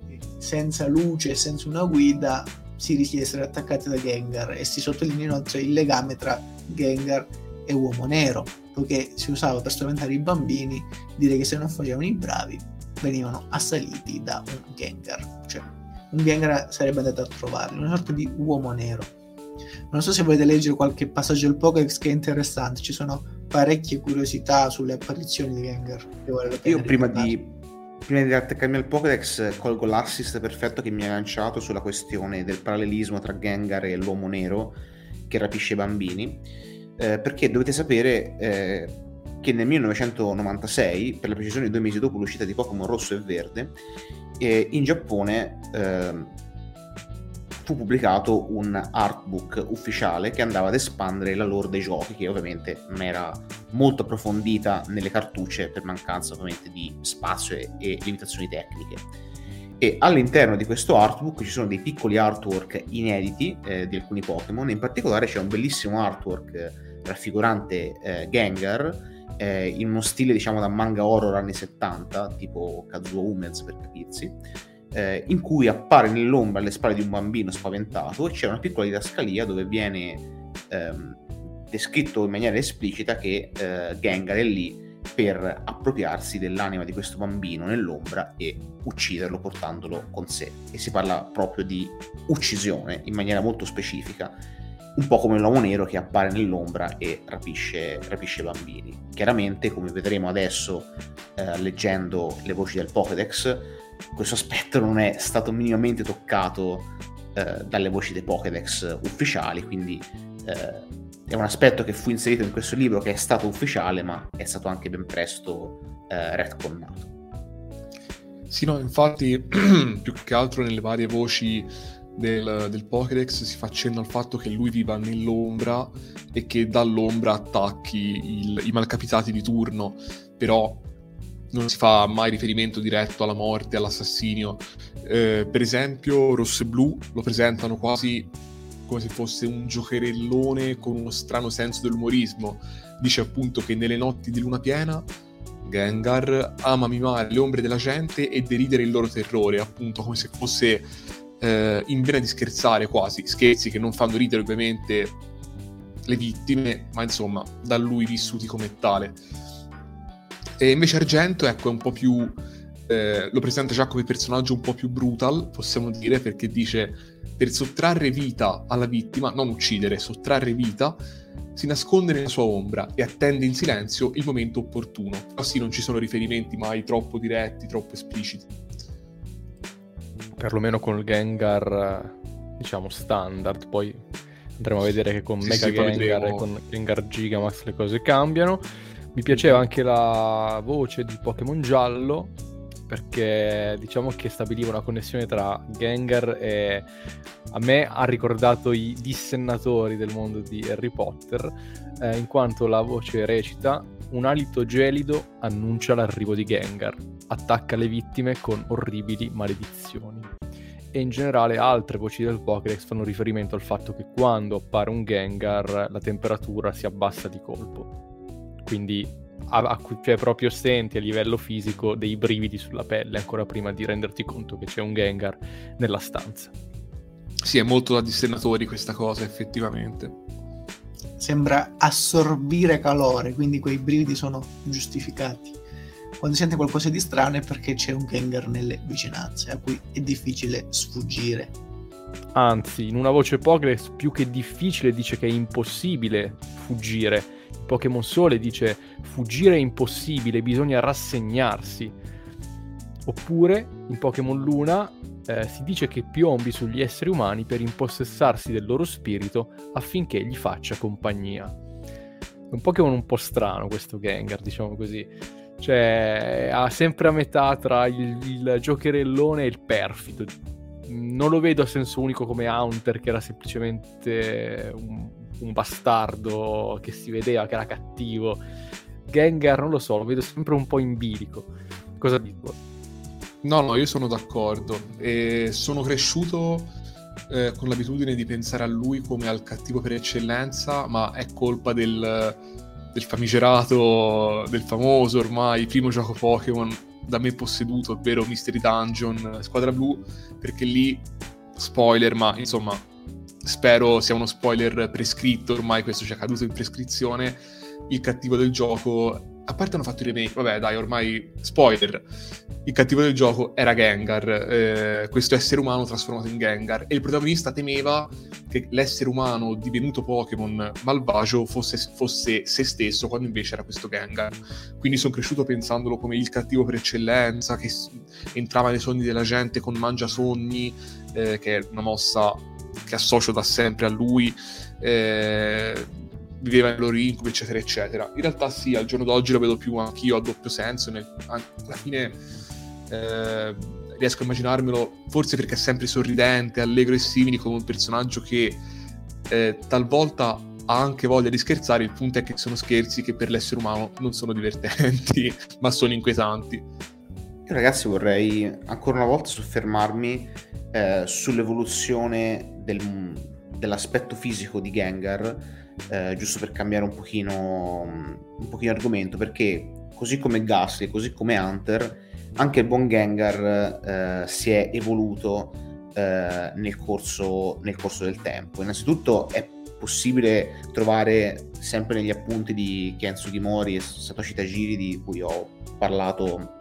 eh, senza luce, senza una guida si rischia di essere attaccati da Gengar e si sottolinea inoltre il legame tra Gengar e Uomo Nero, poiché si usava per spaventare i bambini dire che se non facevano i bravi venivano assaliti da un Gengar, cioè un Gengar sarebbe andato a trovarli, una sorta di Uomo Nero. Non so se volete leggere qualche passaggio del Pokédex che è interessante, ci sono parecchie curiosità sulle apparizioni di Gengar. Io prima di prima di attaccarmi al Pokédex colgo l'assist perfetto che mi ha lanciato sulla questione del parallelismo tra Gengar e l'uomo nero che rapisce i bambini. Eh, perché dovete sapere eh, che nel 1996 per la precisione due mesi dopo l'uscita di Pokémon rosso e verde eh, in Giappone ehm, fu pubblicato un artbook ufficiale che andava ad espandere la lore dei giochi, che ovviamente non era molto approfondita nelle cartucce per mancanza ovviamente di spazio e, e limitazioni tecniche. E all'interno di questo artbook ci sono dei piccoli artwork inediti eh, di alcuni Pokémon, in particolare c'è un bellissimo artwork raffigurante eh, Gengar eh, in uno stile diciamo da manga horror anni 70, tipo Kazuo Umens per capirsi, eh, in cui appare nell'ombra alle spalle di un bambino spaventato e c'è una piccola didascalia dove viene ehm, descritto in maniera esplicita che eh, Gengar è lì per appropriarsi dell'anima di questo bambino nell'ombra e ucciderlo portandolo con sé. E si parla proprio di uccisione in maniera molto specifica. un po' come l'uomo nero che appare nell'ombra e rapisce, rapisce bambini. Chiaramente, come vedremo adesso eh, leggendo le voci del Pokédex, questo aspetto non è stato minimamente toccato eh, dalle voci dei Pokédex ufficiali, quindi eh, è un aspetto che fu inserito in questo libro che è stato ufficiale, ma è stato anche ben presto eh, retconnato. Sì, no, infatti, più che altro nelle varie voci del, del Pokédex si fa accenno al fatto che lui viva nell'ombra e che dall'ombra attacchi il, i malcapitati di turno, però non si fa mai riferimento diretto alla morte, all'assassinio. Eh, per esempio, Rosso e Blu lo presentano quasi come se fosse un giocherellone con uno strano senso dell'umorismo. Dice appunto che nelle notti di luna piena Gengar ama mimare le ombre della gente e deridere il loro terrore, appunto come se fosse eh, in vena di scherzare quasi, scherzi che non fanno ridere ovviamente le vittime, ma insomma da lui vissuti come tale. E invece Argento, ecco, è un po' più... Eh, lo presenta già come personaggio un po' più brutal, possiamo dire, perché dice per sottrarre vita alla vittima, non uccidere, sottrarre vita, si nasconde nella sua ombra e attende in silenzio il momento opportuno. Così non ci sono riferimenti mai troppo diretti, troppo espliciti. Perlomeno con il Gengar, diciamo, standard. Poi andremo a vedere che con sì, Mega sì, Gengar e con Gengar Gigamax le cose cambiano. Mi piaceva anche la voce di Pokémon Giallo, perché diciamo che stabiliva una connessione tra Gengar e a me ha ricordato i dissennatori del mondo di Harry Potter, eh, in quanto la voce recita un alito gelido annuncia l'arrivo di Gengar, attacca le vittime con orribili maledizioni. E in generale altre voci del Pokédex fanno riferimento al fatto che quando appare un Gengar la temperatura si abbassa di colpo. Quindi a, a, cioè proprio senti a livello fisico dei brividi sulla pelle ancora prima di renderti conto che c'è un Gengar nella stanza. Sì, è molto da dissennatori questa cosa, effettivamente. Sembra assorbire calore, quindi quei brividi sono giustificati. Quando sente qualcosa di strano è perché c'è un Gengar nelle vicinanze, a cui è difficile sfuggire. Anzi, in una voce Pokédex più che difficile dice che è impossibile fuggire Pokémon Sole dice fuggire è impossibile, bisogna rassegnarsi. Oppure in Pokémon Luna eh, si dice che piombi sugli esseri umani per impossessarsi del loro spirito affinché gli faccia compagnia. È un Pokémon un po' strano questo Gengar, diciamo così. Cioè, ha sempre a metà tra il, il giocherellone e il perfido. Non lo vedo a senso unico come Haunter, che era semplicemente un un bastardo che si vedeva che era cattivo. Gengar, non lo so, lo vedo sempre un po' in bilico. Cosa dico? No, no, io sono d'accordo. E sono cresciuto eh, con l'abitudine di pensare a lui come al cattivo per eccellenza, ma è colpa del, del famigerato, del famoso ormai primo gioco Pokémon da me posseduto, ovvero Mystery Dungeon Squadra Blu, perché lì, spoiler, ma insomma, spero sia uno spoiler prescritto, ormai questo ci è caduto in prescrizione, il cattivo del gioco a parte hanno fatto il remake, vabbè dai, ormai spoiler, il cattivo del gioco era Gengar, eh, questo essere umano trasformato in Gengar, e il protagonista temeva che l'essere umano divenuto Pokémon malvagio fosse, fosse se stesso, quando invece era questo Gengar. Quindi sono cresciuto pensandolo come il cattivo per eccellenza, che entrava nei sogni della gente con mangiasogni, eh, che è una mossa che associo da sempre a lui, eh, viveva incubi, eccetera, eccetera. In realtà sì, al giorno d'oggi lo vedo più anch'io a doppio senso, nel, alla fine eh, riesco a immaginarmelo, forse perché è sempre sorridente, allegro e simili, come un personaggio che eh, talvolta ha anche voglia di scherzare, il punto è che sono scherzi che per l'essere umano non sono divertenti, ma sono inquietanti. Io ragazzi vorrei ancora una volta soffermarmi eh, sull'evoluzione del, dell'aspetto fisico di Gengar, eh, giusto per cambiare un pochino, un pochino argomento, perché così come Ghastly, così come Hunter, anche il buon Gengar eh, si è evoluto eh, nel corso, nel corso del tempo. Innanzitutto è possibile trovare sempre negli appunti di Ken Sugimori e Satoshi Tajiri di cui ho parlato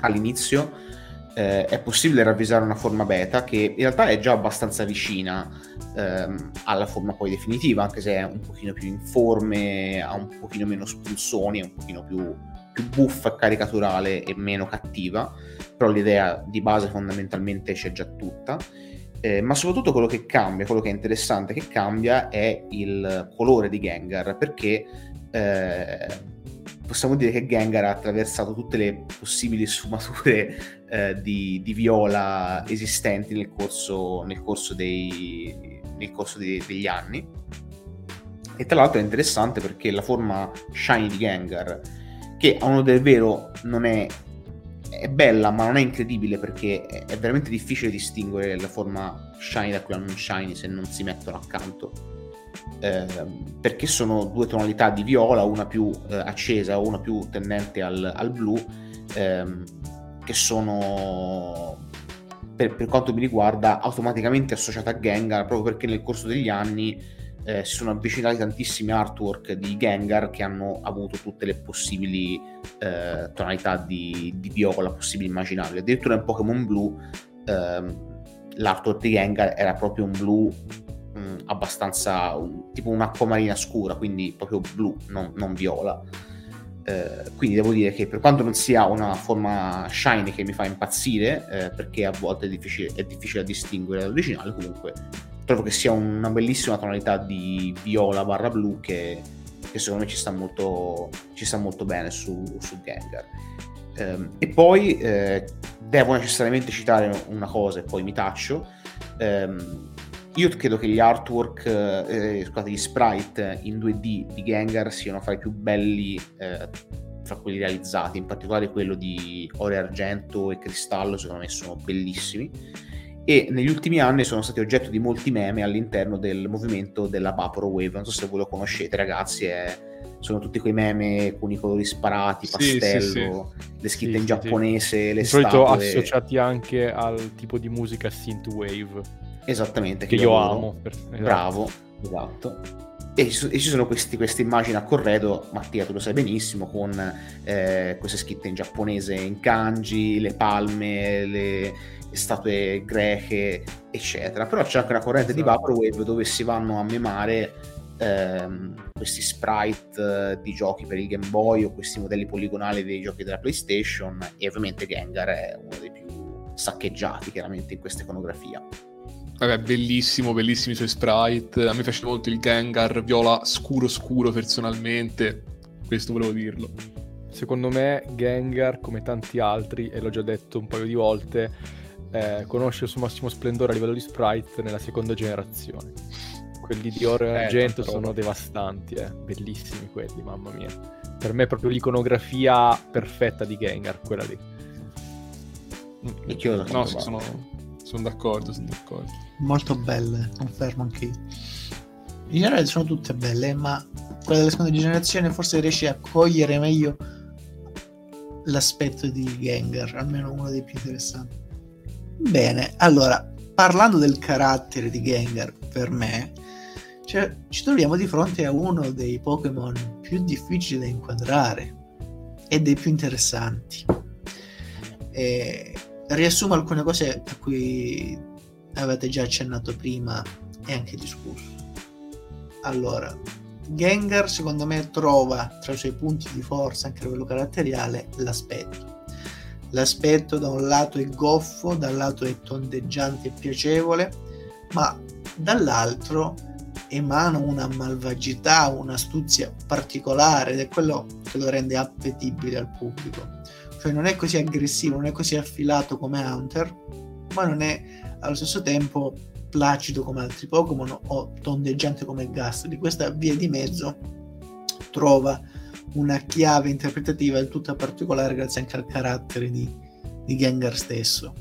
all'inizio eh, è possibile ravvisare una forma beta che in realtà è già abbastanza vicina ehm, alla forma poi definitiva, anche se è un pochino più informe, ha un pochino meno spulsoni, è un pochino più, più buffa caricaturale e meno cattiva, però l'idea di base fondamentalmente c'è già tutta. Eh, ma soprattutto quello che cambia, quello che è interessante che cambia è il colore di Gengar, perché eh, possiamo dire che Gengar ha attraversato tutte le possibili sfumature eh, di, di, viola esistenti nel corso, nel corso, dei, nel corso dei, degli anni. E tra l'altro è interessante perché la forma shiny di Gengar, che a uno del vero non è è bella, ma non è incredibile perché è veramente difficile distinguere la forma shiny da quella non shiny se non si mettono accanto. Eh, perché sono due tonalità di viola, una più eh, accesa, una più tendente al, al blu, ehm, che sono per, per, quanto mi riguarda automaticamente associate a Gengar proprio perché nel corso degli anni eh, si sono avvicinati tantissimi artwork di Gengar che hanno avuto tutte le possibili eh, tonalità di, di, viola possibili immaginabili. Addirittura in Pokémon Blue ehm, l'artwork di Gengar era proprio un blu mh, mm, abbastanza un, tipo un'acqua marina scura, quindi proprio blu, non, non viola. Eh, quindi devo dire che per quanto non sia una forma shiny che mi fa impazzire, eh, perché a volte è difficile, è difficile da distinguere dall'originale, comunque trovo che sia una bellissima tonalità di viola barra blu che, che secondo me ci sta molto, ci sta molto bene su, su Gengar. Um, e poi eh, devo necessariamente citare una cosa e poi mi taccio. Um, io credo che gli artwork, eh, scusate, gli sprite in 2D di Gengar siano fra i più belli eh, fra quelli realizzati, in particolare quello di Ore Argento e Cristallo, secondo me sono bellissimi e negli ultimi anni sono stati oggetto di molti meme all'interno del movimento della Vaporwave. Non so se voi lo conoscete, ragazzi. È... Sono tutti quei meme con i colori sparati, pastello, sì, sì, sì. le scritte in giapponese, le Di solito associati anche al tipo di musica synthwave. Esattamente. Che, che io, amo. Esatto. Bravo, esatto. E ci sono questi, queste immagini a corredo, Mattia tu lo sai benissimo, con eh, queste scritte in giapponese, in kanji, le palme, le, statue greche, eccetera. Però c'è anche una corrente esatto. di Vaporwave dove si vanno a memare ehm, questi sprite eh, di giochi per il Game Boy o questi modelli poligonali dei giochi della PlayStation e ovviamente Gengar è uno dei più saccheggiati chiaramente in questa iconografia. Vabbè, bellissimo, bellissimi i suoi sprite. A me piace molto il Gengar viola scuro scuro personalmente. Questo volevo dirlo. Secondo me Gengar, come tanti altri, e l'ho già detto un paio di volte, eh, conosce il suo massimo splendore a livello di sprite nella seconda generazione. Quelli di oro e eh, argento sono devastanti, eh. bellissimi quelli, mamma mia. Per me è proprio l'iconografia perfetta di Gengar, quella lì. E chiudo, no, sono, sono d'accordo, sono d'accordo. Molto belle, confermo anche. In generale sono tutte belle, ma quella della seconda generazione forse riesce a cogliere meglio l'aspetto di Gengar, almeno uno dei più interessanti. Bene, allora, parlando del carattere di Gengar, per me, cioè, ci troviamo di fronte a uno dei Pokémon più difficili da inquadrare e dei più interessanti. E riassumo alcune cose a cui avete già accennato prima e anche discusso. Allora, Gengar secondo me trova tra i suoi punti di forza anche a livello caratteriale l'aspetto L'aspetto da un lato è goffo, dal lato è tondeggiante e piacevole, ma dall'altro emana una malvagità, un'astuzia particolare ed è quello che lo rende appetibile al pubblico. Cioè non è così aggressivo, non è così affilato come Hunter, ma non è allo stesso tempo placido come altri Pokémon o tondeggiante come Gas. Di questa via di mezzo trova una chiave interpretativa del tutto particolare grazie anche al carattere di, di Gengar stesso.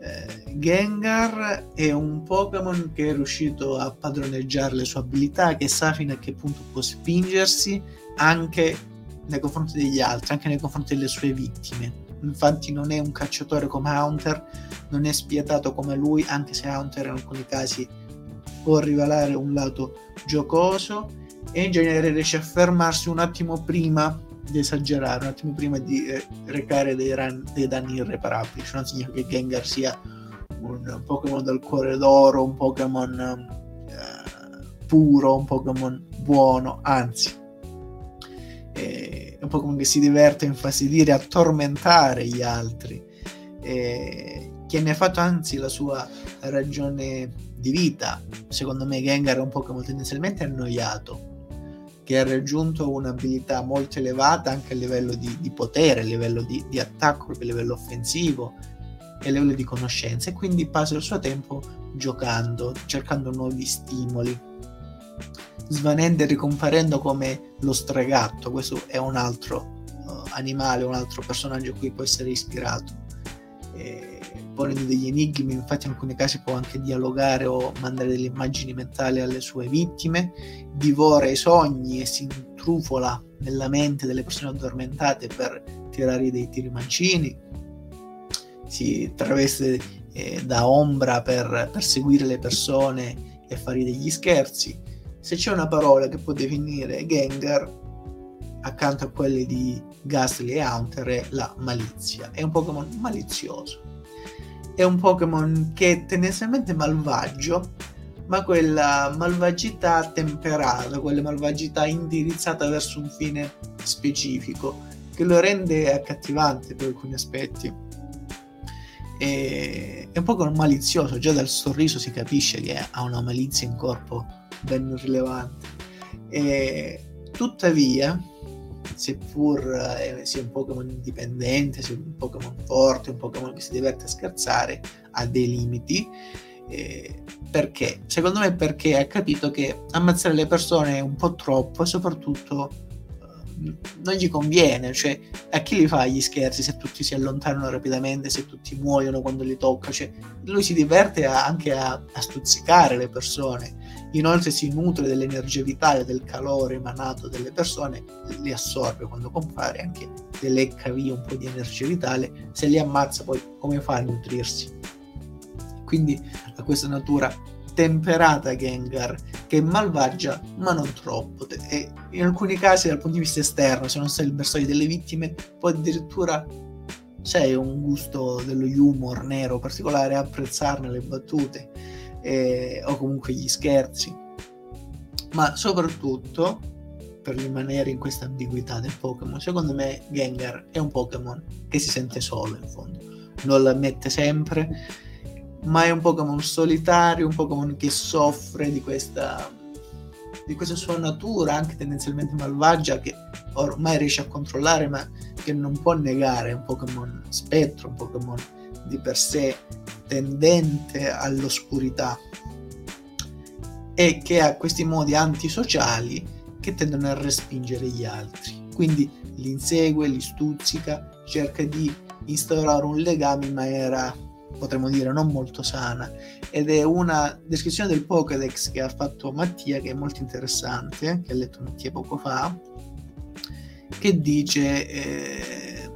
Eh, Gengar è un Pokémon che è riuscito a padroneggiare le sue abilità, che sa fino a che punto può spingersi anche nei confronti degli altri, anche nei confronti delle sue vittime. Infatti non è un cacciatore come Hunter, non è spietato come lui, anche se Hunter in alcuni casi può rivelare un lato giocoso e in genere riesce a fermarsi un attimo prima di esagerare un attimo prima di eh, recare dei, ran- dei, danni irreparabili, cioè non significa che Gengar sia un Pokémon dal cuore d'oro, un Pokémon eh, puro, un Pokémon buono, anzi. È un Pokémon che si diverte a infastidire, a tormentare gli altri, eh, che ne ha fatto anzi la sua ragione di vita. Secondo me Gengar è un Pokémon tendenzialmente annoiato, che ha raggiunto un'abilità molto elevata anche a livello di, di potere, a livello di, di attacco, a livello offensivo e a livello di conoscenza e quindi passa il suo tempo giocando, cercando nuovi stimoli, svanendo e ricomparendo come lo stregatto, questo è un altro uh, animale, un altro personaggio a cui può essere ispirato. E ponendo degli enigmi, infatti in alcuni casi può anche dialogare o mandare delle immagini mentali alle sue vittime, divora i sogni e si intrufola nella mente delle persone addormentate per tirare dei tiri mancini, si traveste eh, da ombra per perseguire le persone e fare degli scherzi. Se c'è una parola che può definire Gengar, accanto a quelle di Ghastly e Hunter, è la malizia. È un Pokémon malizioso è un Pokémon che è tendenzialmente malvagio, ma quella malvagità temperata, quella malvagità indirizzata verso un fine specifico, che lo rende accattivante per alcuni aspetti. E è un Pokémon malizioso, già dal sorriso si capisce che ha una malizia in corpo ben rilevante. E tuttavia, seppur eh, sia un Pokémon indipendente, sia un Pokémon forte, un Pokémon che si diverte a scherzare, ha dei limiti. Eh, perché? Secondo me perché ha capito che ammazzare le persone è un po' troppo e soprattutto eh, non gli conviene, cioè a chi li fa gli scherzi se tutti si allontanano rapidamente, se tutti muoiono quando li tocca, cioè lui si diverte a, anche a, a stuzzicare le persone Inoltre si nutre dell'energia vitale, del calore emanato dalle persone, li assorbe quando compare, anche le lecca via un po' di energia vitale, se li ammazza poi come fa a nutrirsi? Quindi ha questa natura temperata Gengar che è malvagia ma non troppo e in alcuni casi dal punto di vista esterno se non sei il bersaglio delle vittime può addirittura c'è un gusto dello humor nero particolare apprezzarne le battute eh, o comunque gli scherzi, ma soprattutto per rimanere in questa ambiguità del Pokémon, secondo me Gengar è un Pokémon che si sente solo in fondo, non la mette sempre, ma è un Pokémon solitario, un Pokémon che soffre di questa, di questa sua natura anche tendenzialmente malvagia che ormai riesce a controllare ma che non può negare, è un Pokémon spettro, un Pokémon di per sé tendente all'oscurità e che ha questi modi antisociali che tendono a respingere gli altri. Quindi li insegue, li stuzzica, cerca di instaurare un legame in maniera, potremmo dire, non molto sana. Ed è una descrizione del Pokédex che ha fatto Mattia, che è molto interessante, che ha letto Mattia poco fa, che dice, eh,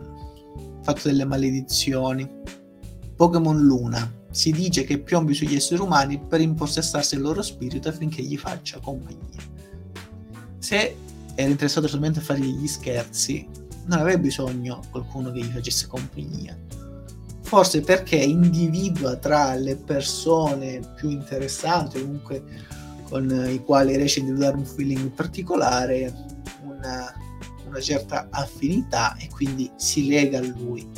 fatto delle maledizioni Pokémon Luna. Si dice che piombi sugli esseri umani per impossessarsi il loro spirito affinché gli faccia compagnia. Se era interessato solamente a fare gli scherzi, non avrebbe bisogno qualcuno che gli facesse compagnia. Forse perché individua tra le persone più interessanti, comunque con i quali riesce a individuare un feeling particolare, una, una certa affinità e quindi si lega a lui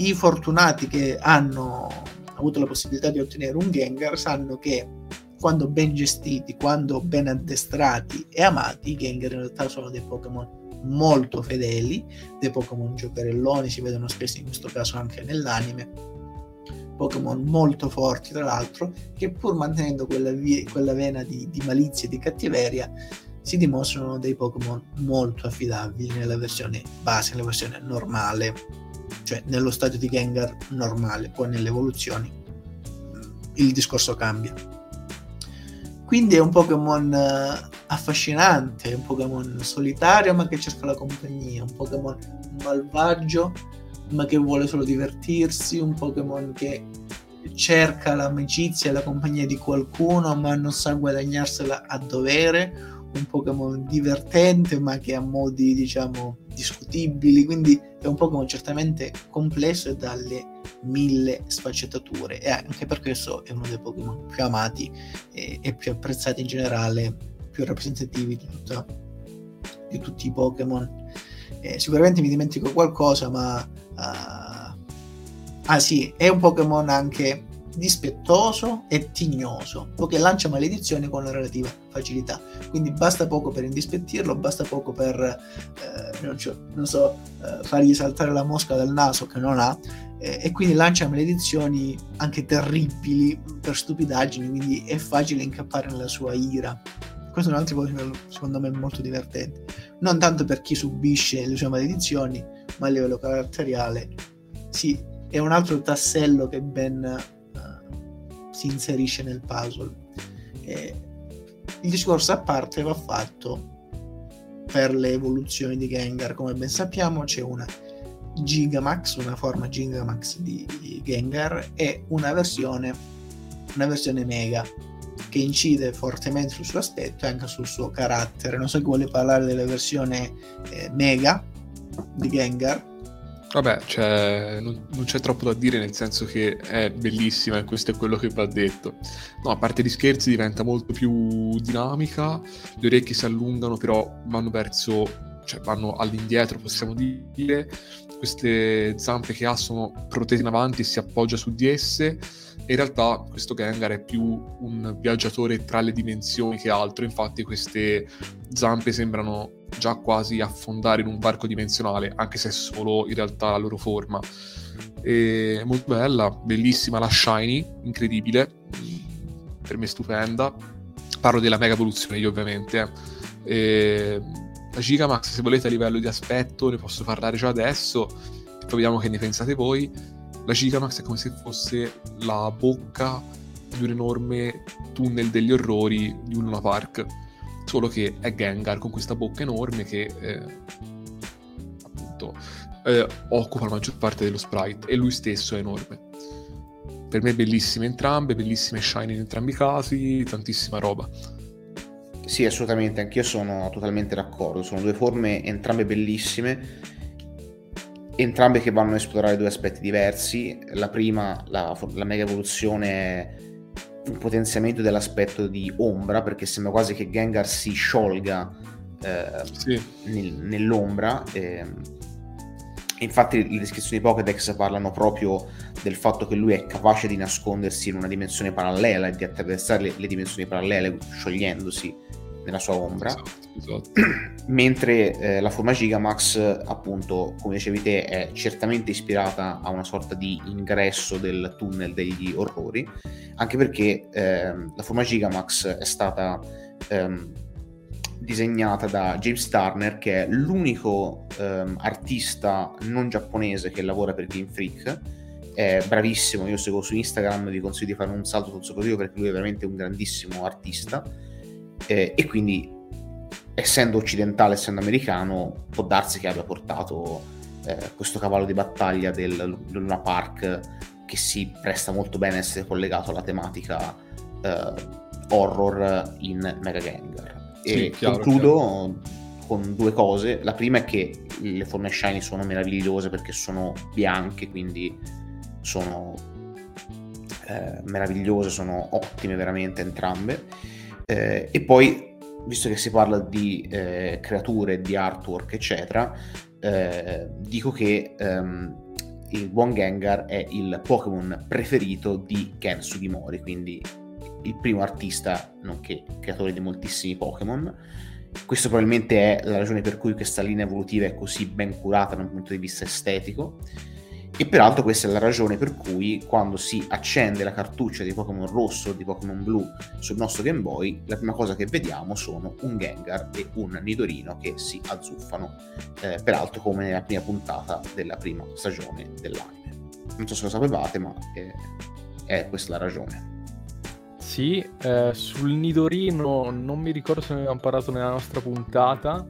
i fortunati che hanno avuto la possibilità di ottenere un Gengar sanno che quando ben gestiti, quando ben addestrati e amati, i Gengar in realtà sono dei Pokémon molto fedeli, dei Pokémon giocherelloni, si vedono spesso in questo caso anche nell'anime, Pokémon molto forti tra l'altro, che pur mantenendo quella, via, quella vena di, di malizia e di cattiveria, si dimostrano dei Pokémon molto affidabili nella versione base, nella versione normale cioè nello stadio di Gengar normale, poi nelle evoluzioni il discorso cambia. Quindi è un Pokémon eh, affascinante, un Pokémon solitario ma che cerca la compagnia, un Pokémon malvagio ma che vuole solo divertirsi, un Pokémon che cerca l'amicizia e la compagnia di qualcuno ma non sa guadagnarsela a dovere, un Pokémon divertente ma che ha modi diciamo discutibili, quindi è un Pokémon certamente complesso e dalle mille sfaccettature e anche per questo è uno dei Pokémon più amati e, e più apprezzati in generale, più rappresentativi di, tutta, di tutti i Pokémon. Eh, sicuramente mi dimentico qualcosa, ma... Uh... ah sì, è un Pokémon anche dispettoso e tignoso, poiché lancia maledizioni con la relativa facilità. Quindi basta poco per indispettirlo, basta poco per, eh, non, non, so, eh, fargli saltare la mosca dal naso che non ha, eh, e quindi lancia maledizioni anche terribili per stupidaggini, quindi è facile incappare nella sua ira. Questo è un altro cosa secondo me molto divertente. Non tanto per chi subisce le sue maledizioni, ma a livello caratteriale. Sì, è un altro tassello che ben si inserisce nel puzzle. E il discorso a parte va fatto per le evoluzioni di Gengar. Come ben sappiamo c'è una Gigamax, una forma Gigamax di Gengar e una versione, una versione Mega che incide fortemente sul suo aspetto e anche sul suo carattere. Non so chi vuole parlare della versione eh, Mega di Gengar Vabbè, cioè, non, non, c'è troppo da dire, nel senso che è bellissima e questo è quello che va detto. No, a parte gli scherzi diventa molto più dinamica, le orecchie si allungano, però vanno verso, cioè vanno all'indietro, possiamo dire. Queste zampe che ha sono protese in avanti e si appoggia su di esse. In realtà questo Gengar è più un viaggiatore tra le dimensioni che altro, infatti queste zampe sembrano già quasi affondare in un barco dimensionale, anche se è solo in realtà la loro forma. è molto bella, bellissima la Shiny, incredibile, per me stupenda. Parlo della mega evoluzione io ovviamente. E la Gigamax, se volete a livello di aspetto, ne posso parlare già adesso, poi vediamo che ne pensate voi. La Gigamax è come se fosse la bocca di un enorme tunnel degli orrori di un Luna Park solo che è Gengar con questa bocca enorme che eh, appunto eh, occupa la maggior parte dello sprite e lui stesso è enorme. Per me bellissime entrambe, bellissime shiny in entrambi i casi, tantissima roba. Sì, assolutamente, anch'io sono totalmente d'accordo. Sono due forme entrambe bellissime, entrambe che vanno a esplorare due aspetti diversi. La prima, la, la mega evoluzione un potenziamento dell'aspetto di ombra perché sembra quasi che Gengar si sciolga eh, sì. nel, nell'ombra eh, infatti le descrizioni di Pokédex parlano proprio del fatto che lui è capace di nascondersi in una dimensione parallela e di attraversare le, le dimensioni parallele sciogliendosi nella sua ombra. Esatto, esatto. mentre eh, la forma Gigamax appunto come dicevi te è certamente ispirata a una sorta di ingresso del tunnel degli orrori anche perché eh, la forma Gigamax è stata ehm, disegnata da James Turner che è l'unico ehm, artista non giapponese che lavora per Game Freak. È bravissimo, io seguo su Instagram vi consiglio di fare un salto sul suo profilo perché lui è veramente un grandissimo artista eh, e quindi essendo occidentale, essendo americano, può darsi che abbia portato eh, questo cavallo di battaglia del Luna Park che si presta molto bene a essere collegato alla tematica eh, horror in Mega Gengar. Sì, e chiaro, concludo chiaro. con due cose. La prima è che le forme shiny sono meravigliose perché sono bianche, quindi sono eh, meravigliose, sono ottime veramente entrambe. Eh, e poi, visto che si parla di eh, creature, di artwork, eccetera, eh, dico che ehm, il buon Gengar è il Pokémon preferito di Ken Sugimori, quindi il primo artista, nonché creatore di moltissimi Pokémon. Questo probabilmente è la ragione per cui questa linea evolutiva è così ben curata da un punto di vista estetico e peraltro questa è la ragione per cui quando si accende la cartuccia di Pokémon rosso o di Pokémon blu sul nostro Game Boy, la prima cosa che vediamo sono un Gengar e un Nidorino che si azzuffano, eh, peraltro come nella prima puntata della prima stagione dell'anime. Non so se lo sapevate, ma è, è questa la ragione. Sì, eh, sul Nidorino non mi ricordo se ne avevamo parlato nella nostra puntata,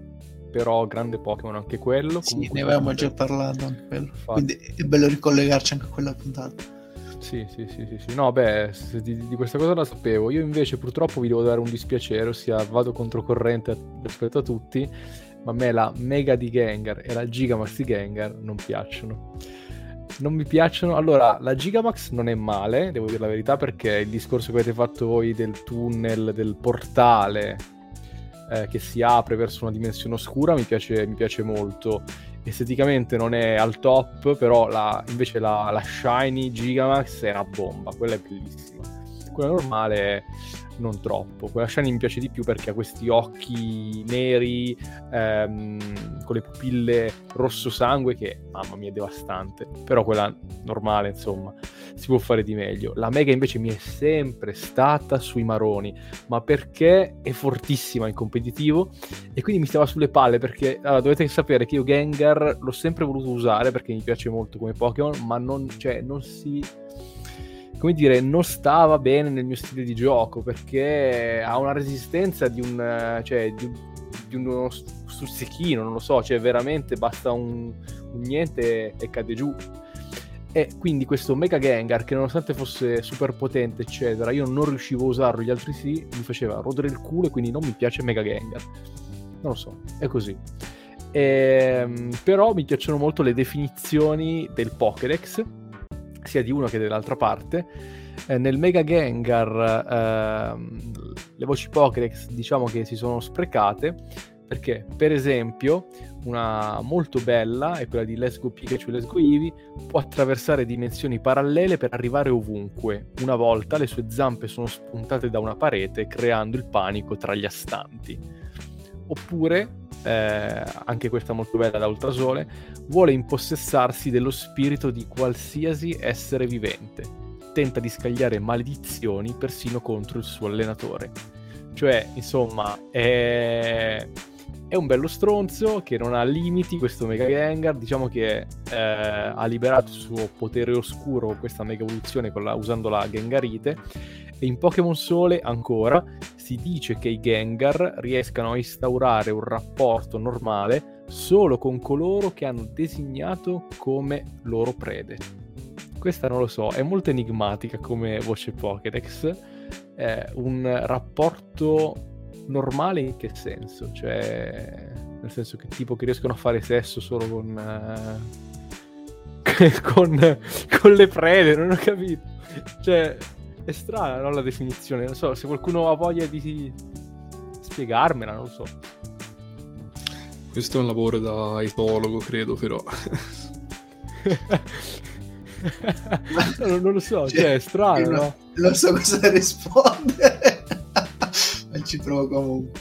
però grande Pokémon anche quello. Sì, ne avevamo già parlato anche quello. Quindi è bello ricollegarci anche a quella puntata. Sì, sì, sì, sì, sì. No, beh, di, di, questa cosa la sapevo. Io invece purtroppo vi devo dare un dispiacere, ossia vado controcorrente rispetto a tutti. ma a me la Mega di Gengar e la Gigamax di Gengar non piacciono. Non mi piacciono. Allora, la Gigamax non è male, devo dire la verità, perché il discorso che avete fatto voi del tunnel, del portale eh, che si apre verso una dimensione oscura mi piace, mi piace molto esteticamente non è al top, però la, invece la, la, Shiny Gigamax è una bomba, quella è bellissima. Quella normale non troppo. Quella Shiny mi piace di più perché ha questi occhi neri ehm, con le pupille rosso sangue che, mamma mia, è devastante. Però quella normale, insomma, si può fare di meglio. La Mega invece mi è sempre stata sui maroni, ma perché è fortissima in competitivo e quindi mi stava sulle palle perché allora, dovete sapere che io Gengar l'ho sempre voluto usare perché mi piace molto come Pokémon, ma non, cioè, non si come dire, non stava bene nel mio stile di gioco perché ha una resistenza di un, cioè, di, di uno stuzzichino, non lo so, cioè veramente basta un, un niente e cade giù. E quindi questo Mega Gengar, che nonostante fosse super potente, eccetera, io non riuscivo a usarlo, gli altri sì, mi faceva rodere il culo e quindi non mi piace Mega Gengar. Non lo so, è così. E, ehm, però mi piacciono molto le definizioni del Pokédex, sia di uno che dell'altra parte. Eh, nel Mega Gengar eh, le voci Pokédex diciamo che si sono sprecate perché per esempio una molto bella è quella di Let's Go Pikachu e Let's Go Eevee può attraversare dimensioni parallele per arrivare ovunque una volta le sue zampe sono spuntate da una parete creando il panico tra gli astanti oppure eh, anche questa molto bella da Ultrasole, vuole impossessarsi dello spirito di qualsiasi essere vivente. Tenta di scagliare maledizioni persino contro il suo allenatore. Cioè, insomma, è, è un bello stronzo che non ha limiti questo Mega Gengar. Diciamo che eh, ha liberato il suo potere oscuro questa mega evoluzione la, usando la Gengarite e in Pokémon Sole ancora si dice che i Gengar riescano a instaurare un rapporto normale solo con coloro che hanno designato come loro prede. Questa non lo so, è molto enigmatica come voce Pokédex. È un rapporto normale in che senso? Cioè, nel senso che tipo che riescono a fare sesso solo con... Uh, con, con le prede, non ho capito. Cioè, è strana no, la definizione, non so, se qualcuno ha voglia di spiegarmela, non lo so. Questo è un lavoro da etologo, credo, però. non, non, lo so, cioè, cioè è strano, no? Non so cosa rispondere, ma ci provo comunque.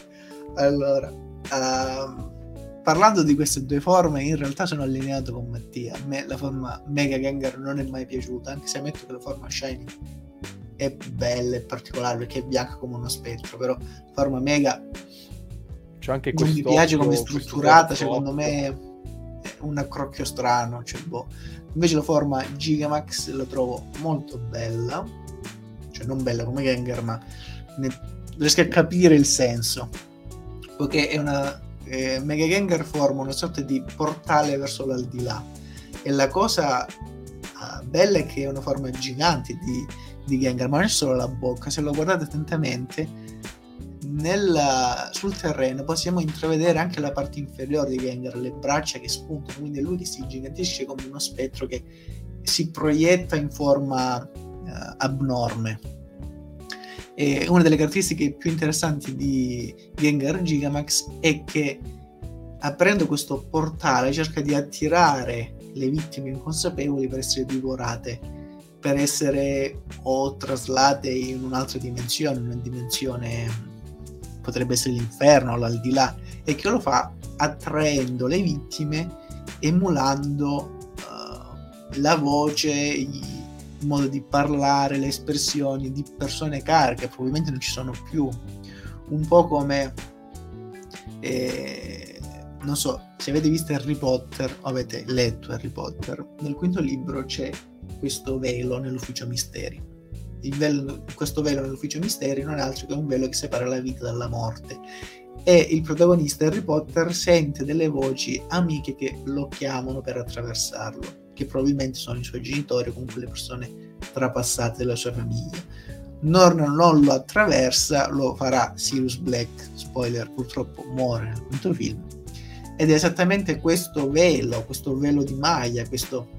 Allora, uh, parlando di queste due forme, in realtà sono allineato con Mattia. A me la forma Mega Gengar non è mai piaciuta, anche se ammetto che la forma Shiny è bella e particolare perché è bianca come uno spettro, però forma mega C'è anche non mi piace come è strutturata, secondo me è un accrocchio strano, cioè, boh. invece la forma Gigamax la trovo molto bella, cioè non bella come Gengar, ma ne... riesco a capire il senso, perché è una eh, Mega Gengar forma una sorta di portale verso l'aldilà e la cosa uh, bella è che è una forma gigante di di Gengar, ma non è solo la bocca, se lo guardate attentamente nella, sul terreno possiamo intravedere anche la parte inferiore di Gengar, le braccia che spuntano, quindi lui si gigantisce come uno spettro che si proietta in forma uh, abnorme. E una delle caratteristiche più interessanti di Gengar Gigamax è che aprendo questo portale cerca di attirare le vittime inconsapevoli per essere divorate per essere o traslate in un'altra dimensione, una dimensione potrebbe essere l'inferno l'aldilà, e che lo fa attraendo le vittime, emulando uh, la voce, il modo di parlare, le espressioni di persone care che probabilmente non ci sono più. Un po' come, eh, non so, se avete visto Harry Potter o avete letto Harry Potter, nel quinto libro c'è questo velo nell'ufficio misteri. Velo, questo velo nell'ufficio misteri non è altro che un velo che separa la vita dalla morte. E il protagonista Harry Potter sente delle voci amiche che lo chiamano per attraversarlo, che probabilmente sono i suoi genitori o comunque le persone trapassate della sua famiglia. Norn non lo attraversa, lo farà Sirius Black, spoiler purtroppo muore nel quinto film, ed è esattamente questo velo, questo velo di maglia, questo,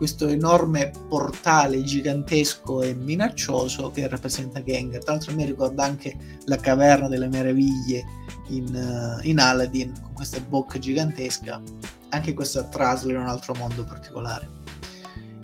questo enorme portale gigantesco e minaccioso che rappresenta Gengar. Tra l'altro mi ricorda anche la caverna delle meraviglie in, uh, in Aladdin, con questa bocca gigantesca. Anche questa trasla in un altro mondo particolare.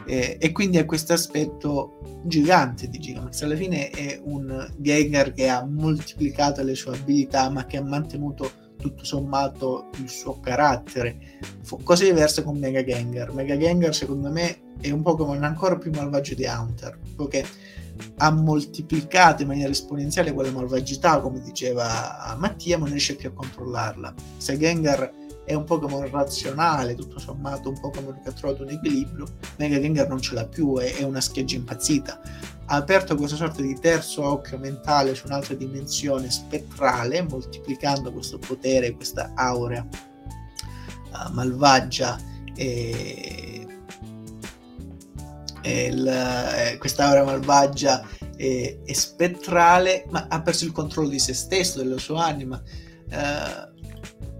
E, e quindi ha questo aspetto gigante di Gigamax. Alla fine è un Gengar che ha moltiplicato le sue abilità, ma che ha mantenuto tutto sommato il suo carattere. Fu cose diverse con Mega Gengar. Mega Gengar secondo me è un Pokémon ancora più malvagio di Hunter, perché ha moltiplicato in maniera esponenziale quella malvagità, come diceva Mattia, ma non riesce più a controllarla. Se Gengar è un Pokémon razionale, tutto sommato un Pokémon che ha trovato un equilibrio, Mega Gengar non ce l'ha più, è, è una scheggia impazzita ha aperto questa sorta di terzo occhio mentale su un'altra dimensione spettrale, moltiplicando questo potere, questa aurea uh, malvagia e, e il, eh, questa aura malvagia e, e, spettrale, ma ha perso il controllo di se stesso, della sua anima. Uh,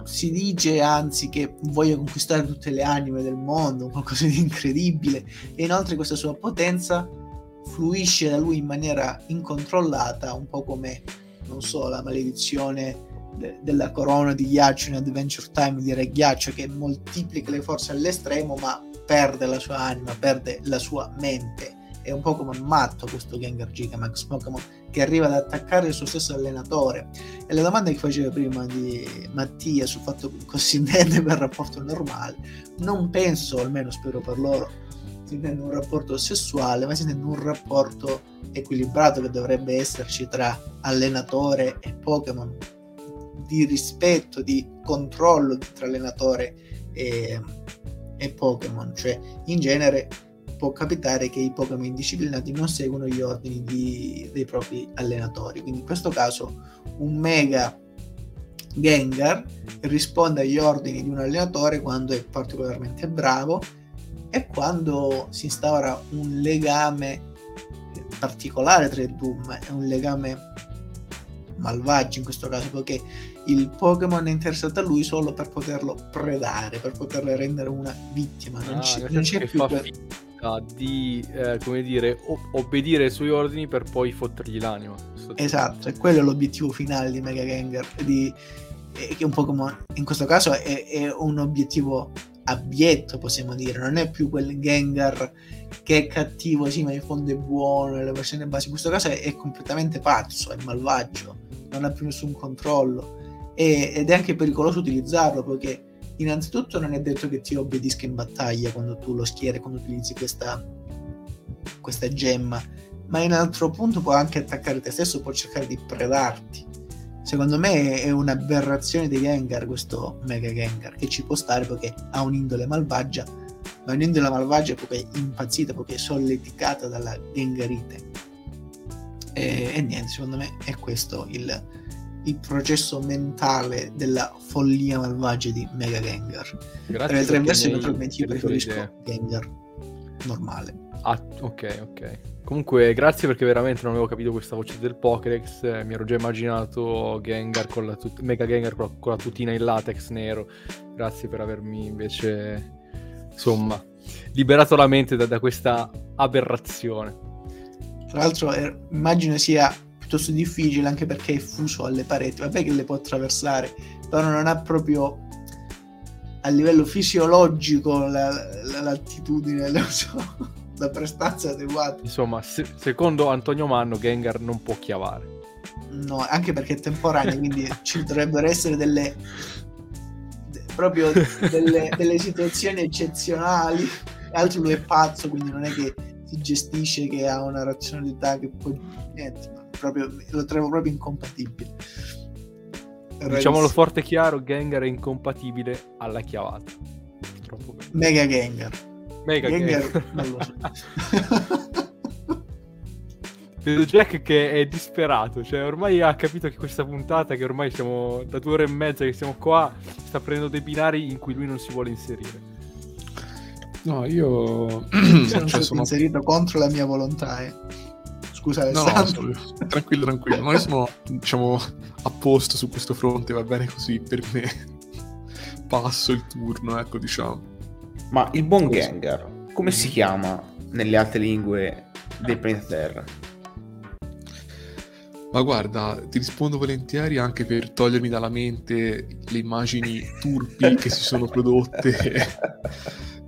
si dice anzi che voglia conquistare tutte le anime del mondo, qualcosa di incredibile, e inoltre questa sua potenza fluisce da lui in maniera incontrollata, un po' come, non so, la maledizione de- della corona di ghiaccio in Adventure Time di Re Ghiaccio che moltiplica le forze all'estremo ma perde la sua anima, perde la sua mente. È un Pokémon matto questo Gengar Gigamax, Pokémon che arriva ad attaccare il suo stesso allenatore. E la domanda che faceva prima di Mattia sul fatto che si intende per rapporto normale, non penso, almeno spero per loro, intende un rapporto sessuale, ma si intende un rapporto equilibrato che dovrebbe esserci tra allenatore e Pokémon, di rispetto, di controllo tra allenatore e, e Pokémon. Cioè, in genere può capitare che i Pokémon indisciplinati non seguono gli ordini di, dei propri allenatori. Quindi in questo caso un Mega Gengar risponde agli ordini di un allenatore quando è particolarmente bravo è quando si instaura un legame particolare tra i Doom, è un legame malvagio in questo caso, perché il Pokémon è interessato a lui solo per poterlo predare, per poterlo rendere una vittima. Non, ah, c'è, non c'è più per... di, eh, come dire, o- obbedire ai suoi ordini per poi fottergli l'anima. Esatto, e quello è l'obiettivo finale di Mega Gengar, di, eh, che un Pokémon, in questo caso è, è un obiettivo abietto, possiamo dire, non è più quel Gengar che è cattivo, sì, ma in fondo è buono, le versioni base. In questo caso è, è completamente pazzo, è malvagio, non ha più nessun controllo e, ed è anche pericoloso utilizzarlo perché innanzitutto non è detto che ti obbedisca in battaglia quando tu lo schieri, quando utilizzi questa, questa gemma, ma in altro punto può anche attaccare te stesso, può cercare di predarti secondo me è un'aberrazione di Gengar questo Mega Gengar che ci può stare perché ha un'indole malvagia ma un'indole malvagia perché è impazzita perché è solleticata dalla Gengarite. E, e niente secondo me è questo il, il processo mentale della follia malvagia di Mega Gengar. Grazie tra le tre versioni naturalmente io preferisco Gengar normale. Ah ok ok Comunque, grazie perché veramente non avevo capito questa voce del Pokédex. Mi ero già immaginato Gengar con la tut- Mega Gengar con la, con la tutina in latex nero. Grazie per avermi invece, insomma, liberato la mente da, da questa aberrazione. Tra l'altro, eh, immagino sia piuttosto difficile anche perché è fuso alle pareti. Vabbè che le può attraversare, però non ha proprio a livello fisiologico la, la, l'altitudine, lo so da prestanze adeguate. Insomma, se- secondo Antonio Manno, Gengar non può chiavare. No, anche perché è temporaneo, quindi ci dovrebbero essere delle de- proprio delle, delle, situazioni eccezionali. Altro lui è pazzo, quindi non è che si gestisce, che ha una razionalità che poi niente, proprio, lo trovo proprio incompatibile. Diciamolo forte e chiaro, Gengar è incompatibile alla chiavata. Mega Gengar. Mega Gengar. Non lo so. Vedo Jack che è disperato, cioè ormai ha capito che questa puntata, che ormai siamo da due ore e mezza che siamo qua, sta prendendo dei binari in cui lui non si vuole inserire. No, io cioè, cioè, sono inserito contro la mia volontà. Eh. Scusa, Alessandro. No, no, tranquillo, tranquillo. Noi sono diciamo a posto su questo fronte, va bene così per me. passo il turno, ecco, diciamo. Ma il buon Gengar, come si chiama nelle altre lingue del pianeta Terra? Ma guarda, ti rispondo volentieri anche per togliermi dalla mente le immagini turpi che si sono prodotte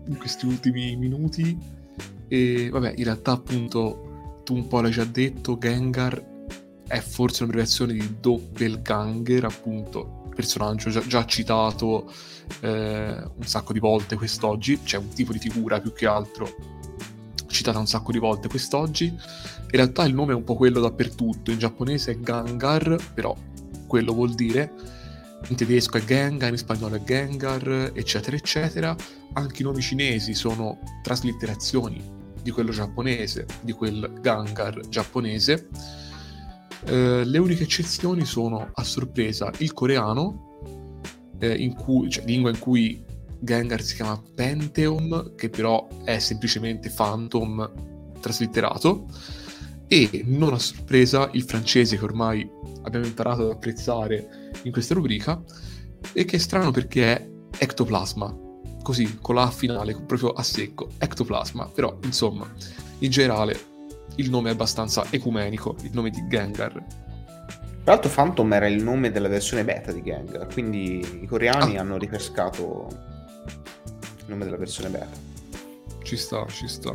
in questi ultimi minuti. E vabbè, in realtà appunto tu un po' l'hai già detto, Gengar è forse un'abbreviazione di Doppelganger, appunto, personaggio già, già citato eh, un sacco di volte quest'oggi, c'è un tipo di figura più che altro citata un sacco di volte quest'oggi. In realtà il nome è un po' quello dappertutto, in giapponese è Gangar, però quello vuol dire, in tedesco è Gengar, in spagnolo è Gengar, eccetera, eccetera. Anche i nomi cinesi sono traslitterazioni di quello giapponese, di quel Gangar giapponese. Eh, le uniche eccezioni sono a sorpresa il coreano eh, in cui, cioè, lingua in cui Gengar si chiama Pentheum, che però è semplicemente Phantom traslitterato, e non a sorpresa il francese che ormai abbiamo imparato ad apprezzare in questa rubrica, e che è strano perché è ectoplasma, così con la finale, proprio a secco, ectoplasma, però insomma, in generale il nome è abbastanza ecumenico, il nome di Gengar tra l'altro Phantom era il nome della versione beta di Gang, quindi i coreani ah. hanno ripescato il nome della versione beta. Ci sta, ci sta.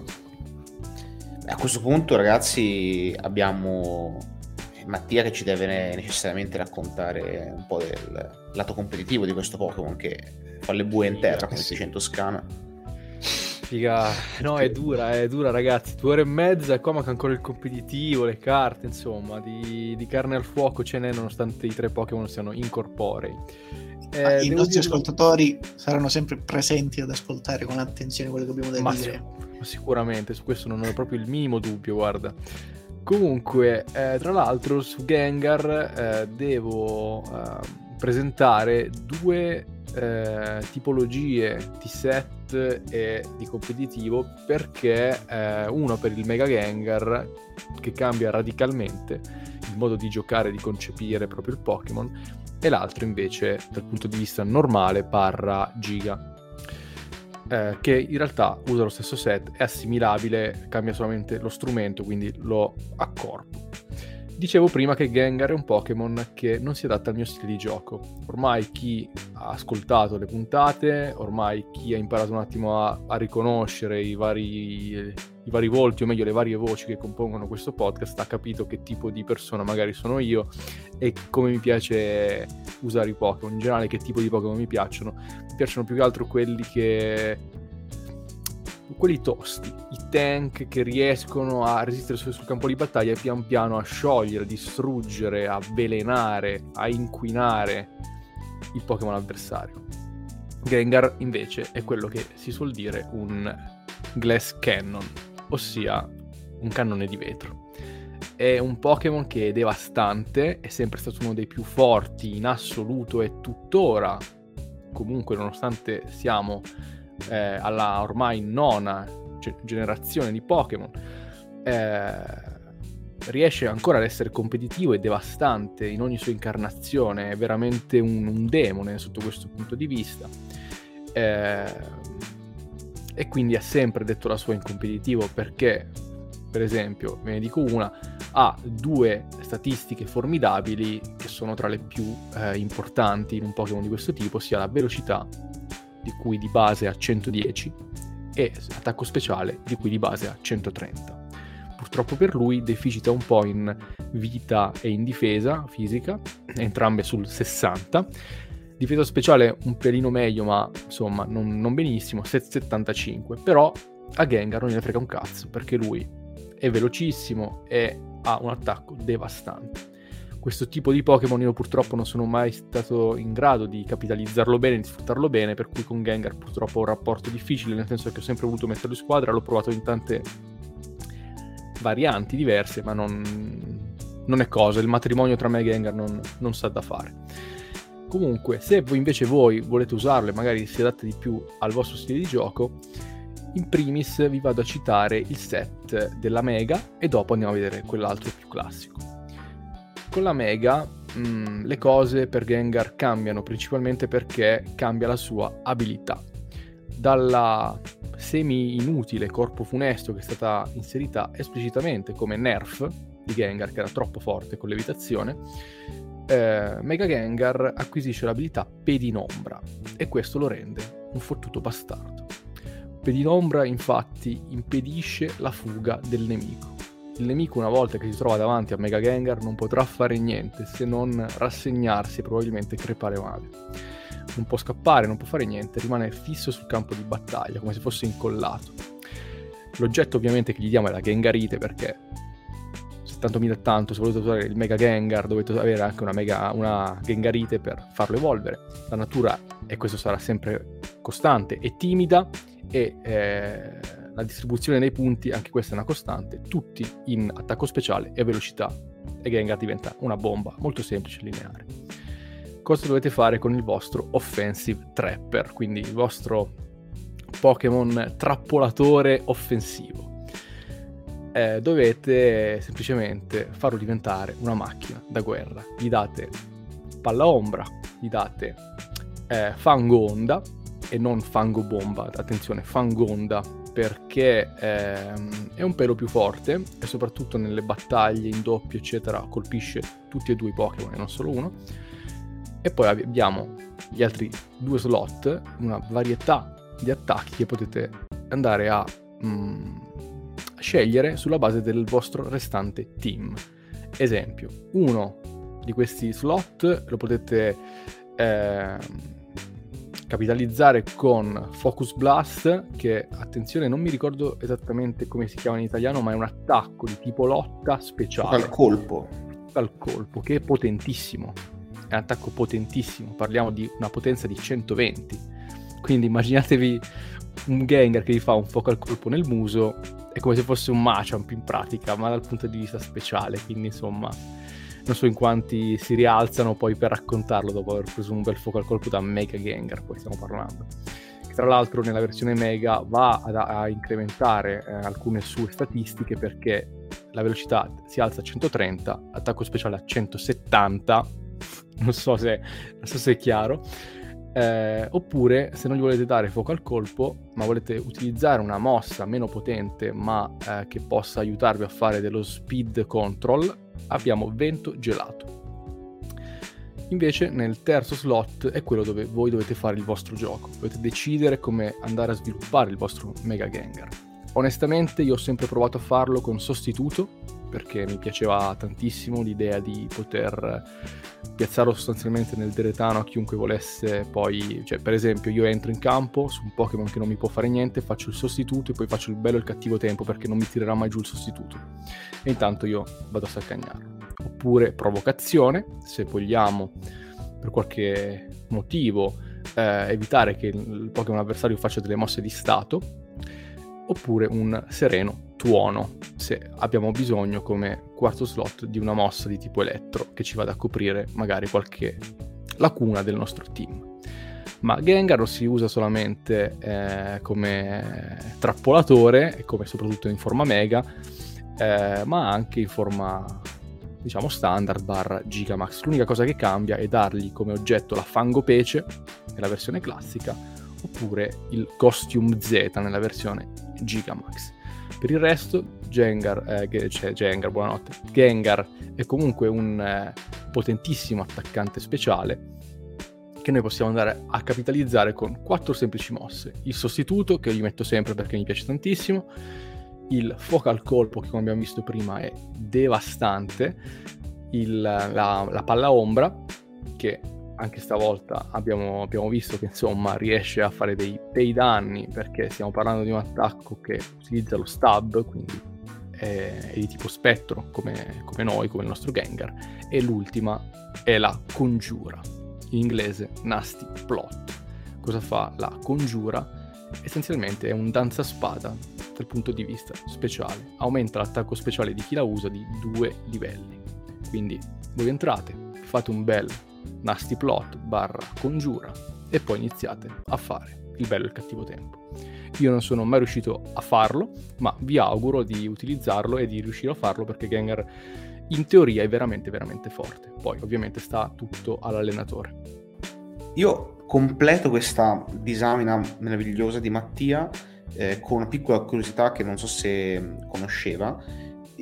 A questo punto ragazzi abbiamo Mattia che ci deve necessariamente raccontare un po' del lato competitivo di questo Pokémon che fa le bue in terra, come si dice in Toscana. Figa, no, è dura, è dura, ragazzi. Due ore e mezza, qua manca ancora il competitivo, le carte, insomma, di, di carne al fuoco ce n'è, nonostante i tre Pokémon siano incorporei. Eh, ah, I nostri dire... ascoltatori saranno sempre presenti ad ascoltare con attenzione quello che abbiamo da ma dire. Sic- sicuramente, su questo non ho proprio il minimo dubbio, guarda. Comunque, eh, tra l'altro, su Gengar eh, devo eh, presentare due eh, tipologie di set e di competitivo perché eh, uno per il Mega Gengar che cambia radicalmente il modo di giocare di concepire proprio il Pokémon e l'altro invece dal punto di vista normale parra Giga eh, che in realtà usa lo stesso set, è assimilabile, cambia solamente lo strumento, quindi lo accorpo. Dicevo prima che Gengar è un Pokémon che non si adatta al mio stile di gioco. Ormai chi ha ascoltato le puntate, ormai chi ha imparato un attimo a, a riconoscere i vari, i vari, volti, o meglio le varie voci che compongono questo podcast, ha capito che tipo di persona magari sono io e come mi piace usare i Pokémon. In generale che tipo di Pokémon mi piacciono. Mi piacciono più che altro quelli che quelli tosti, i tank che riescono a resistere sul, sul campo di battaglia e pian piano a sciogliere, a distruggere, a avvelenare, a inquinare il Pokémon avversario. Gengar invece è quello che si suol dire un glass cannon, ossia un cannone di vetro. È un Pokémon che è devastante, è sempre stato uno dei più forti in assoluto e tuttora, comunque nonostante siamo eh, alla ormai nona generazione di Pokémon, eh, riesce ancora ad essere competitivo e devastante in ogni sua incarnazione, è veramente un, un demone sotto questo punto di vista. Eh, e quindi ha sempre detto la sua in competitivo perché, per esempio, ve ne dico una, ha due statistiche formidabili che sono tra le più eh, importanti in un Pokémon di questo tipo, sia la velocità di cui di base ha 110, e attacco speciale, di cui di base ha 130. Purtroppo per lui deficita un po' in vita e in difesa fisica, entrambe sul 60. Difesa speciale un pelino meglio, ma insomma non, non benissimo, 775. Però a Gengar non gliene frega un cazzo, perché lui è velocissimo e ha un attacco devastante questo tipo di Pokémon io purtroppo non sono mai stato in grado di capitalizzarlo bene, di sfruttarlo bene, per cui con Gengar purtroppo ho un rapporto difficile, nel senso che ho sempre voluto metterlo in squadra, l'ho provato in tante varianti diverse, ma non, non è cosa, il matrimonio tra me e Gengar non, non sa da fare. Comunque, se voi invece voi volete usarlo e magari si adatta di più al vostro stile di gioco, in primis vi vado a citare il set della Mega e dopo andiamo a vedere quell'altro più classico con la Mega mh, mm, le cose per Gengar cambiano principalmente perché cambia la sua abilità. Dalla semi-inutile corpo funesto che è stata inserita esplicitamente come nerf di Gengar, che era troppo forte con levitazione, eh, Mega Gengar acquisisce l'abilità Pedinombra e questo lo rende un fottuto bastardo. Pedinombra infatti impedisce la fuga del nemico. Il nemico una volta che si trova davanti a Mega Gengar non potrà fare niente se non rassegnarsi e probabilmente crepare male. Non può scappare, non può fare niente, rimane fisso sul campo di battaglia come se fosse incollato. L'oggetto ovviamente che gli diamo è la Gengarite perché tanto mi da tanto, se volete usare il Mega Gengar dovete avere anche una, mega, una Gengarite per farlo evolvere. La natura, e questo sarà sempre costante, è timida e eh, la distribuzione dei punti, anche questa è una costante, tutti in attacco speciale e velocità. E Gengar diventa una bomba, molto semplice e lineare. Cosa dovete fare con il vostro Offensive Trapper, quindi il vostro Pokémon trappolatore offensivo? eh, dovete semplicemente farlo diventare una macchina da guerra. Gli date palla ombra, gli date eh, fango onda e non fango bomba, attenzione, fango onda perché ehm, è un pelo più forte e soprattutto nelle battaglie in doppio eccetera colpisce tutti e due i Pokémon e non solo uno. E poi abbiamo gli altri due slot, una varietà di attacchi che potete andare a mh, mm, scegliere sulla base del vostro restante team. Esempio, uno di questi slot lo potete eh, capitalizzare con Focus Blast, che attenzione, non mi ricordo esattamente come si chiama in italiano, ma è un attacco di tipo lotta speciale. Al colpo. Al colpo, che è potentissimo. È un attacco potentissimo, parliamo di una potenza di 120. Quindi immaginatevi un Gengar che vi fa un fuoco al colpo nel muso è come se fosse un Machamp in pratica, ma dal punto di vista speciale, quindi insomma non so in quanti si rialzano poi per raccontarlo dopo aver preso un bel fuoco al colpo da Mega Gengar, poi stiamo parlando. Che tra l'altro nella versione Mega va ad, a incrementare eh, alcune sue statistiche perché la velocità si alza a 130, attacco speciale a 170, non so se, non so se è chiaro, eh, oppure, se non gli volete dare fuoco al colpo, ma volete utilizzare una mossa meno potente, ma eh, che possa aiutarvi a fare dello speed control, abbiamo vento gelato. Invece, nel terzo slot è quello dove voi dovete fare il vostro gioco. Dovete decidere come andare a sviluppare il vostro Mega Gengar. Onestamente, io ho sempre provato a farlo con sostituto, perché mi piaceva tantissimo l'idea di poter piazzarlo sostanzialmente nel deretano a chiunque volesse poi, cioè per esempio io entro in campo su un Pokémon che non mi può fare niente, faccio il sostituto e poi faccio il bello e il cattivo tempo perché non mi tirerà mai giù il sostituto e intanto io vado a saccagnarlo. Oppure provocazione, se vogliamo per qualche motivo eh, evitare che il Pokémon avversario faccia delle mosse di stato, oppure un sereno tuono se abbiamo bisogno come quarto slot di una mossa di tipo elettro che ci vada a coprire magari qualche lacuna del nostro team. Ma Gengar lo si usa solamente eh, come trappolatore e come soprattutto in forma mega, eh, ma anche in forma diciamo standard barra Gigamax. L'unica cosa che cambia è dargli come oggetto la Fangopece nella versione classica oppure il Costume Z nella versione Gigamax. Per il resto, Gengar, eh, cioè Gengar, buonanotte, Gengar è comunque un eh, potentissimo attaccante speciale che noi possiamo andare a capitalizzare con quattro semplici mosse. Il sostituto, che gli metto sempre perché mi piace tantissimo, il fuoco al colpo, che come abbiamo visto prima è devastante, il, la, la palla ombra, che anche stavolta abbiamo, abbiamo, visto che insomma riesce a fare dei bei danni perché stiamo parlando di un attacco che utilizza lo stab, quindi è, è di tipo spettro come, come, noi, come il nostro Gengar, e l'ultima è la congiura, in inglese Nasty Plot. Cosa fa la congiura? Essenzialmente è un danzaspada dal punto di vista speciale, aumenta l'attacco speciale di chi la usa di due livelli. Quindi voi entrate, fate un bel nasty plot barra congiura e poi iniziate a fare il bello e il cattivo tempo. Io non sono mai riuscito a farlo, ma vi auguro di utilizzarlo e di riuscire a farlo perché Gengar in teoria è veramente veramente forte. Poi ovviamente sta tutto all'allenatore. Io completo questa disamina meravigliosa di Mattia eh, con una piccola curiosità che non so se conosceva.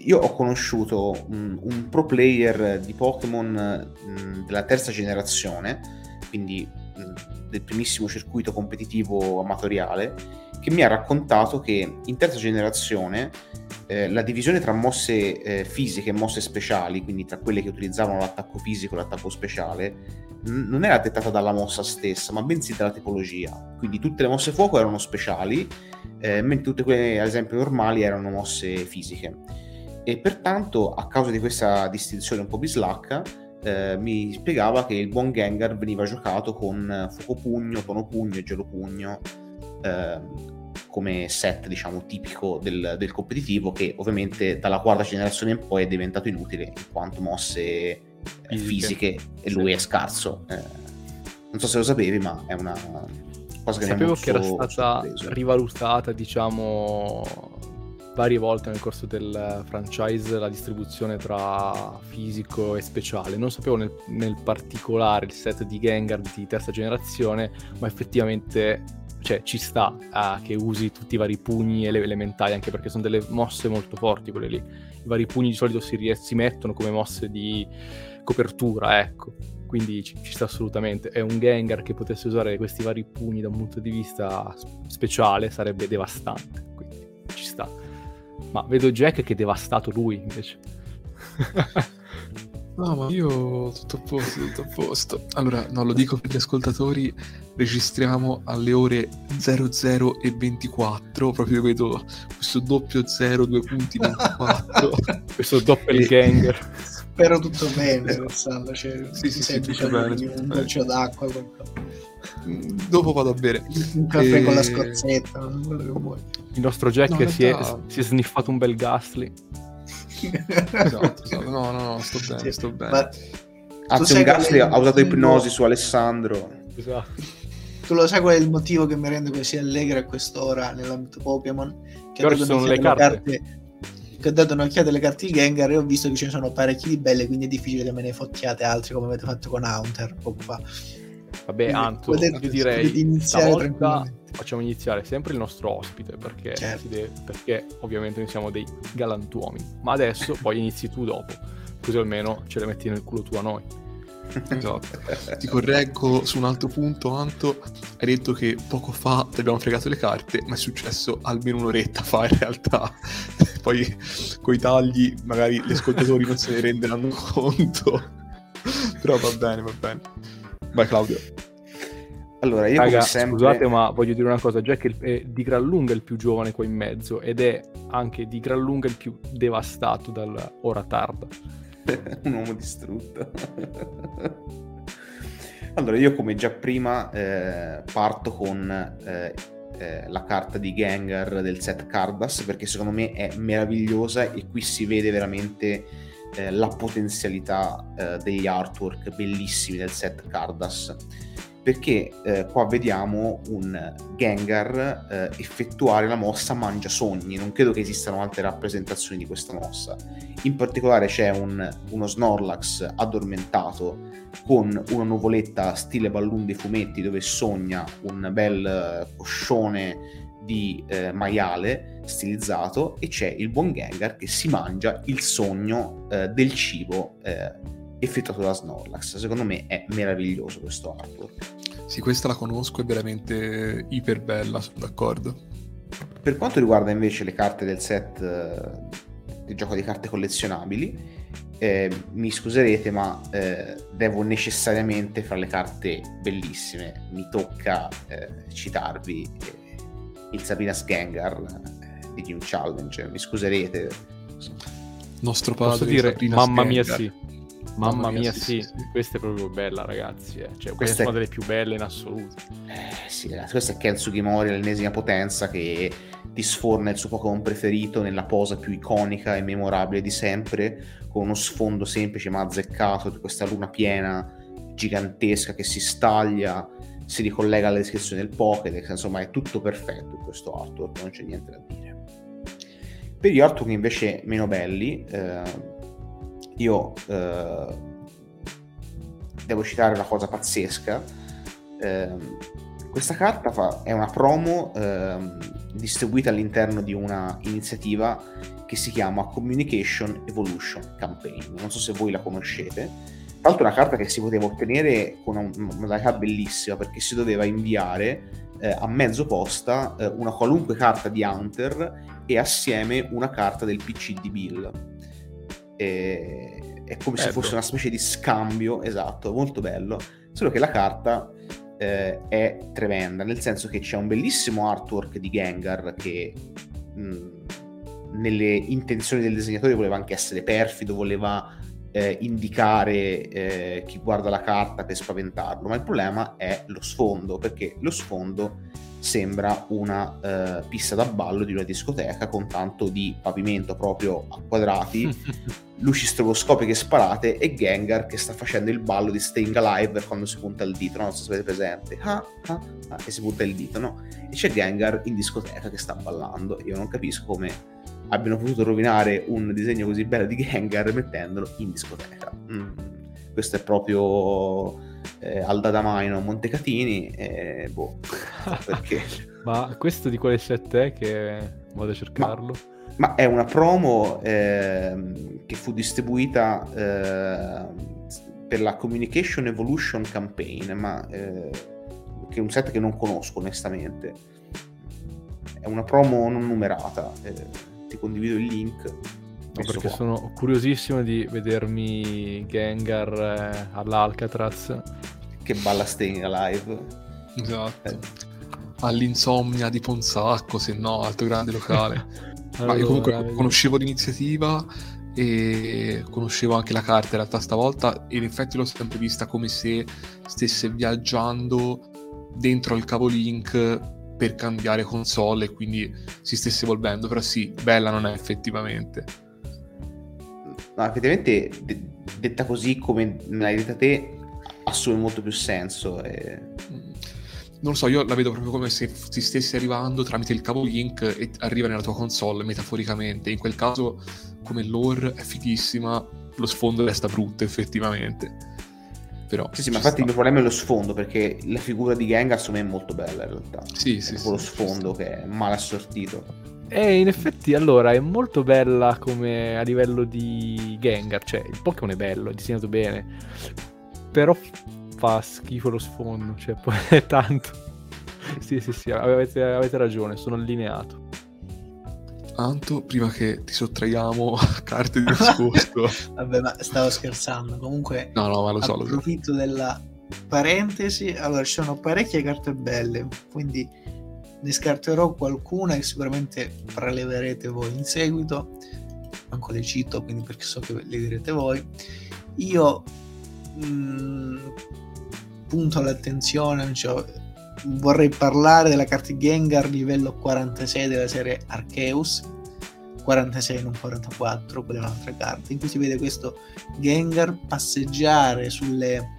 Io ho conosciuto un, un pro player di Pokémon mh, della terza generazione, quindi mh, del primissimo circuito competitivo amatoriale, che mi ha raccontato che in terza generazione eh, la divisione tra mosse eh, fisiche e mosse speciali, quindi tra quelle che utilizzavano l'attacco fisico e l'attacco speciale, non era dettata dalla mossa stessa, ma bensì dalla tipologia. Quindi tutte le mosse fuoco erano speciali, eh, mentre tutte quelle, ad esempio, normali erano mosse fisiche. E pertanto, a causa di questa distinzione un po' bislacca, eh, mi spiegava che il buon Gengar veniva giocato con fuoco pugno, tono pugno e gelo pugno eh, come set diciamo tipico del, del, competitivo che ovviamente dalla quarta generazione in poi è diventato inutile in quanto mosse eh, fisiche, e lui sì. è scarso eh, non so se lo sapevi ma è una cosa che sapevo che era stata sorpreso. rivalutata diciamo varie volte nel corso del franchise la distribuzione tra fisico e speciale. Non sapevo nel, nel particolare il set di Gengar di terza generazione, ma effettivamente cioè, ci sta uh, che usi tutti i vari pugni e le elementali, anche perché sono delle mosse molto forti quelle lì. I vari pugni di solito si, si mettono come mosse di copertura, ecco. Quindi ci, ci, sta assolutamente. È un Gengar che potesse usare questi vari pugni da un punto di vista speciale sarebbe devastante. Quindi ci sta. Ma vedo Jack che è devastato lui invece. No, ma io tutto a posto, tutto a posto. Allora, no, lo dico per gli ascoltatori, registriamo alle ore 00 e 24, proprio vedo questo doppio 0, due punti 24. questo doppelganger. Spero tutto bene, Alessandro, cioè, sì, sì, sì, tutto bene, un goccio d'acqua, qualcosa. Dopo vado a bere. Un caffè e... con la scorzetta, quello che vuoi. Il nostro Jack no, si, realtà... è, si, è, sniffato un bel Gastly. esatto, esatto. No, no, no, sto bene, sì, sto bene. Ma... Anzi, un Gastly ha usato ipnosi su Alessandro. Esatto. Tu lo sai qual è il motivo che mi rende così allegra a quest'ora nell'ambito Pokémon? Che Però sono le carte. carte che ho dato un'occhiata alle carte di Gengar e ho visto che ce ne sono parecchie di belle, quindi è difficile che me ne fottiate altre come avete fatto con Haunter poco fa. Vabbè, Anto, io direi iniziare facciamo iniziare sempre il nostro ospite perché, certo. deve, perché ovviamente noi siamo dei galantuomini. Ma adesso poi inizi tu dopo, così almeno ce le metti nel culo tu a noi. Esatto. Ti correggo su un altro punto, Anto. Hai detto che poco fa ti abbiamo fregato le carte, ma è successo almeno un'oretta fa in realtà. Poi coi tagli magari gli ascoltatori non se ne renderanno conto. Però va bene, va bene. Vai Claudio. Allora, io Raga, sempre... scusate, ma voglio dire una cosa: Jack è di gran lunga il più giovane qua in mezzo ed è anche di gran lunga il più devastato dall'ora tarda. Un uomo distrutto. allora, io come già prima eh, parto con eh, eh, la carta di Gengar del set Cardas perché secondo me è meravigliosa e qui si vede veramente eh, la potenzialità eh, degli artwork bellissimi del set Cardas perché eh, qua vediamo un Gengar eh, effettuare la mossa Mangia Sogni, non credo che esistano altre rappresentazioni di questa mossa. In particolare c'è un, uno Snorlax addormentato con una nuvoletta stile Balloon dei fumetti dove sogna un bel eh, coscione di eh, maiale stilizzato e c'è il buon Gengar che si mangia il sogno eh, del cibo eh, effettuato da Snorlax. Secondo me è meraviglioso questo artwork. Sì, questa la conosco, è veramente iper bella, sono d'accordo. Per quanto riguarda invece le carte del set eh, del gioco di carte collezionabili, eh, mi scuserete, ma eh, devo necessariamente fra le carte bellissime, mi tocca eh, citarvi eh, il Sabinas Gengar eh, di Team Challenge. Mi scuserete. Nostro padre, Posso dire, mamma mia, sì. Mamma mia, sì, sì, sì, questa è proprio bella, ragazzi. Eh. Cioè, questa, è una delle più belle in assoluto. Eh, sì, questa è Kensugi Mori, l'ennesima potenza che ti sforna il suo Pokémon preferito nella posa più iconica e memorabile di sempre, con uno sfondo semplice ma azzeccato di questa luna piena gigantesca che si staglia, si ricollega alla descrizione del Pokédex, insomma è tutto perfetto in questo artwork, non c'è niente da dire. Per gli artwork invece meno belli, eh, io eh, devo citare una cosa pazzesca. Eh, questa carta fa, è una promo eh, distribuita all'interno di una iniziativa che si chiama Communication Evolution Campaign. Non so se voi la conoscete. Tra l'altro una carta che si poteva ottenere con una modalità bellissima perché si doveva inviare eh, a mezzo posta eh, una qualunque carta di Hunter e assieme una carta del PC di Bill. E... È come bello. se fosse una specie di scambio, esatto, molto bello. Solo che la carta eh, è tremenda, nel senso che c'è un bellissimo artwork di Gengar che mh, nelle intenzioni del disegnatore voleva anche essere perfido, voleva eh, indicare eh, chi guarda la carta per spaventarlo, ma il problema è lo sfondo, perché lo sfondo sembra una uh, pista da ballo di una discoteca con tanto di pavimento proprio a quadrati, luci stroboscopiche sparate e Gengar che sta facendo il ballo di Staying Alive quando si punta il dito, no? non so se avete presente, ah, ah, ah, e si punta il dito, no? E c'è Gengar in discoteca che sta ballando, io non capisco come abbiano potuto rovinare un disegno così bello di Gengar mettendolo in discoteca. Mm. Questo è proprio eh, al Dadamaino Montecatini e boh, perché... Ma questo di quale set è che vado a cercarlo? Ma, ma è una promo eh, che fu distribuita eh, per la Communication Evolution Campaign, ma eh, che è un set che non conosco onestamente. È una promo non numerata. Ti condivido il link. No, perché qua. sono curiosissimo di vedermi Gengar eh, all'Alcatraz. Che balla Staying Alive. Esatto. Eh. All'insomnia di Ponsacco, se no, alto grande locale. allora, Ma io comunque vedi. conoscevo l'iniziativa e conoscevo anche la carta in realtà stavolta e in effetti l'ho sempre vista come se stesse viaggiando dentro il cavo Link per cambiare console e quindi si stesse evolvendo, però sì, bella non è effettivamente. No, effettivamente de- detta così come l'hai detta te assume molto più senso. E... Non lo so, io la vedo proprio come se si stesse arrivando tramite il cavo Link e arriva nella tua console metaforicamente. In quel caso, come lore è fighissima, lo sfondo resta brutto effettivamente. Però sì, sì, ma infatti sta. il mio problema è lo sfondo, perché la figura di Gengar secondo me è molto bella in realtà. Sì, sì. È lo sfondo che è mal assortito. E in effetti allora è molto bella come a livello di Gengar, cioè il Pokémon è bello, è disegnato bene, però fa schifo lo sfondo, cioè poi è tanto. sì, sì, sì, avete, avete ragione, sono allineato. Anto, prima che ti sottraiamo carte di nascosto. Vabbè, ma stavo scherzando. Comunque, no, no, ma lo so, approfitto lo so. della parentesi. Allora, ci sono parecchie carte belle, quindi ne scarterò qualcuna che sicuramente preleverete voi in seguito. Manco le cito, quindi perché so che le direte voi. Io mh, mm, punto l'attenzione, cioè, vorrei parlare della carta Gengar livello 46 della serie Arceus. 46 non 44 quella è un'altra carta in cui si vede questo Gengar passeggiare sulle,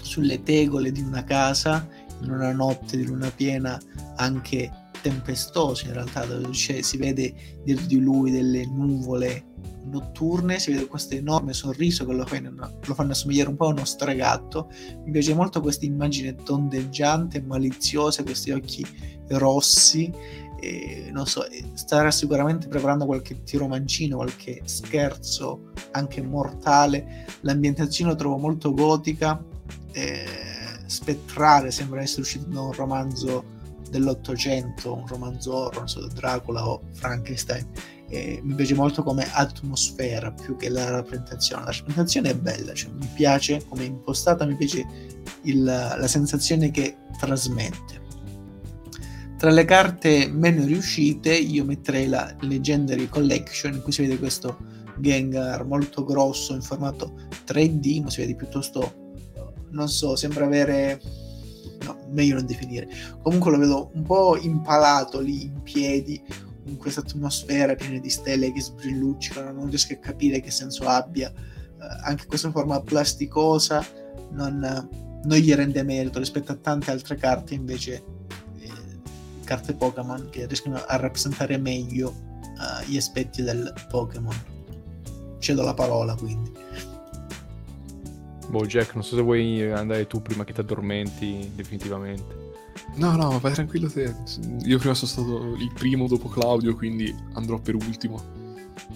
sulle tegole di una casa in una notte di luna piena anche tempestosa in realtà dove si vede dietro di lui delle nuvole notturne, si vede questo enorme sorriso che lo, lo fanno assomigliare un po' a uno stregatto. Mi piace molto questa immagine tondeggiante, maliziosa, questi occhi rossi. E, non so, starà sicuramente preparando qualche tiro mancino, qualche scherzo anche mortale. L'ambientazione lo trovo molto gotica, eh, spettrale, sembra essere uscito da un romanzo dell'Ottocento, un romanzo horror, non so, Dracula o Frankenstein eh, mi piace molto come atmosfera più che la rappresentazione. La rappresentazione è bella, cioè, mi piace come è impostata, mi piace il, la sensazione che trasmette. Tra le carte meno riuscite io metterei la Legendary Collection in cui si vede questo Gengar molto grosso in formato 3D, ma si vede piuttosto, non so, sembra avere no, meglio non definire. Comunque lo vedo un po' impalato lì in piedi, in questa atmosfera piena di stelle che sbrilluccicano, non riesco a capire che senso abbia. Uh, anche questa forma plasticosa non, non, gli rende merito rispetto a tante altre carte, invece eh, carte Pokémon che riescono a rappresentare meglio uh, gli aspetti del Pokémon. cedo la parola quindi. Boh, Jack, non so se vuoi andare tu prima che ti addormenti definitivamente. No, no, vai tranquillo te. Io prima sono stato il primo dopo Claudio, quindi andrò per ultimo.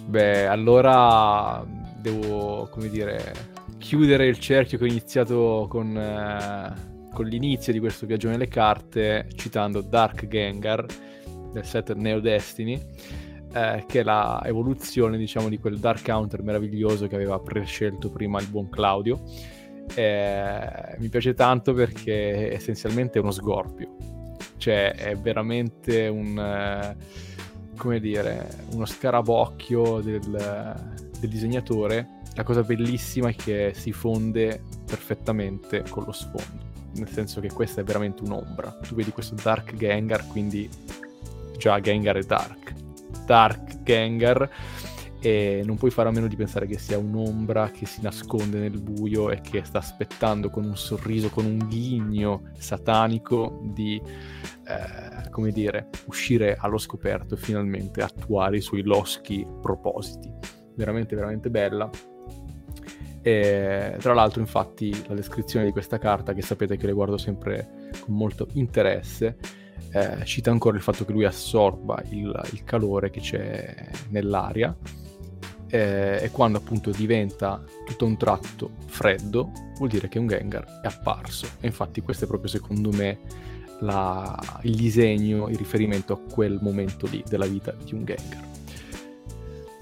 Beh, allora devo, come dire, chiudere il cerchio che ho iniziato con, eh, con l'inizio di questo viaggio nelle carte, citando Dark Gengar del set Neo Destiny, eh, che è la evoluzione, diciamo, di quel Dark Counter meraviglioso che aveva prescelto prima il buon Claudio eh, mi piace tanto perché essenzialmente è uno scorpio, cioè è veramente un, eh, come dire, uno scarabocchio del, del disegnatore. La cosa bellissima è che si fonde perfettamente con lo sfondo, nel senso che questa è veramente un'ombra. Tu vedi questo Dark Gengar, quindi già Gengar è Dark. Dark Gengar e non puoi fare a meno di pensare che sia un'ombra che si nasconde nel buio e che sta aspettando con un sorriso, con un ghigno satanico di, eh, come dire, uscire allo scoperto e finalmente attuare i suoi loschi propositi. Veramente, veramente bella. E, tra l'altro, infatti, la descrizione di questa carta, che sapete che le guardo sempre con molto interesse, eh, cita ancora il fatto che lui assorba il, il calore che c'è nell'aria eh, e quando appunto diventa tutto un tratto freddo vuol dire che un Gengar è apparso e infatti questo è proprio secondo me la, il disegno, il riferimento a quel momento lì della vita di un Gengar.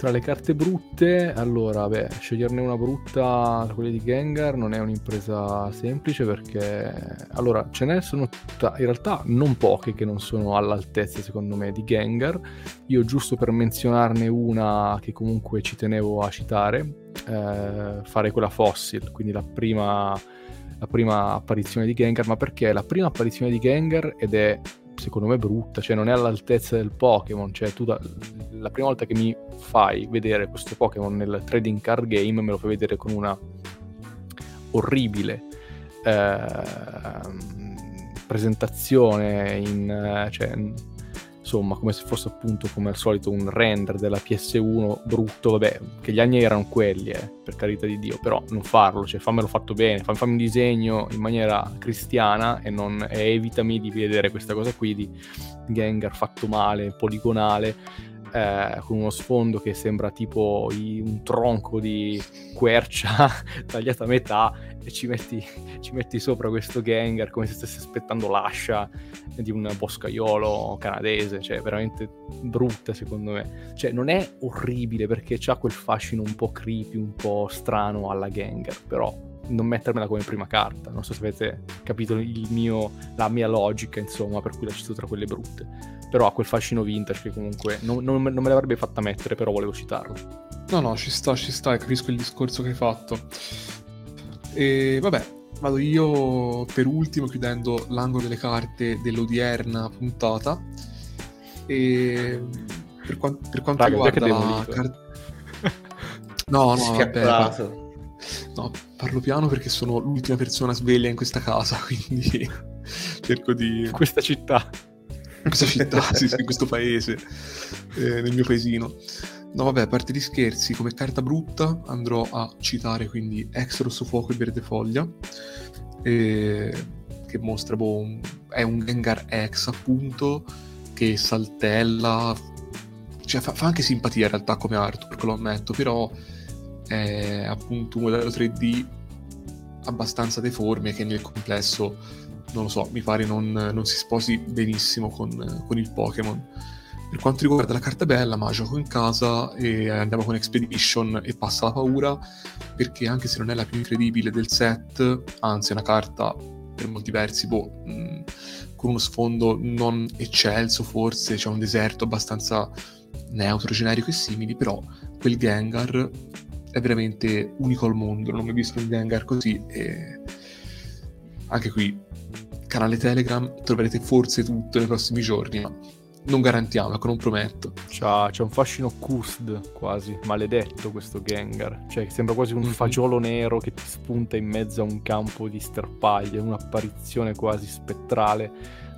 Tra le carte brutte, allora, beh, sceglierne una brutta quelle di Gengar non è un'impresa semplice perché, allora, ce ne sono t- in realtà non poche che non sono all'altezza, secondo me, di Gengar. Io, giusto per menzionarne una che comunque ci tenevo a citare, eh, fare quella Fossil, quindi la prima, la prima apparizione di Gengar, ma perché è la prima apparizione di Gengar ed è secondo me brutta, cioè non è all'altezza del Pokémon, cioè tu da, la prima volta che mi fai vedere questo Pokémon nel trading card game me lo fai vedere con una orribile eh, presentazione in, cioè, insomma come se fosse appunto come al solito un render della PS1 brutto, vabbè, che gli anni erano quelli, eh, per carità di Dio, però non farlo, cioè fammelo fatto bene, fammi un disegno in maniera cristiana e, non, e evitami di vedere questa cosa qui di Gengar fatto male, poligonale, eh, con uno sfondo che sembra tipo un tronco di quercia tagliato a metà e ci metti, ci metti, sopra questo Gengar come se stessi aspettando l'ascia di un boscaiolo canadese, cioè veramente brutta secondo me. Cioè non è orribile perché ha quel fascino un po' creepy, un po' strano alla Gengar, però non mettermela come prima carta. Non so se avete capito mio, la mia logica, insomma, per cui la cito tra quelle brutte però ha quel fascino vintage che comunque non, non, non me l'avrebbe fatta mettere, però volevo citarlo. No, no, ci sta, ci sta, capisco il discorso che hai fatto. E vabbè, vado io per ultimo chiudendo l'angolo delle carte dell'odierna puntata. E per, qua- per quanto Raga, riguarda la carta... No, no, vabbè. No, parlo piano perché sono l'ultima persona sveglia in questa casa, quindi cerco di... In questa città in questa città, sì, sì, in questo paese, eh, nel mio paesino. No, vabbè, a parte gli scherzi, come carta brutta andrò a citare quindi Ex Rosso Fuoco e Verde Foglia, eh, che mostra, boh, un, è un Gengar X appunto, che saltella, cioè fa, fa, anche simpatia in realtà come artwork, lo ammetto, però è appunto un modello 3D abbastanza deforme che nel complesso non lo so, mi pare non, non si sposi benissimo con, con, il Pokémon. Per quanto riguarda la carta bella, ma gioco in casa e andiamo con Expedition e passa la paura, perché anche se non è la più incredibile del set, anzi è una carta per molti versi, boh, mh, mm, con uno sfondo non eccelso forse, c'è un deserto abbastanza neutro, generico e simili, però quel Gengar è veramente unico al mondo, non ho mai visto un Gengar così e anche qui canale Telegram troverete forse tutto nei prossimi giorni, ma non garantiamo, ecco, non prometto. C'ha, c'è un fascino Cusd quasi, maledetto questo Gengar. Cioè, sembra quasi un mm-hmm. fagiolo nero che ti spunta in mezzo a un campo di sterpaglie, un'apparizione quasi spettrale.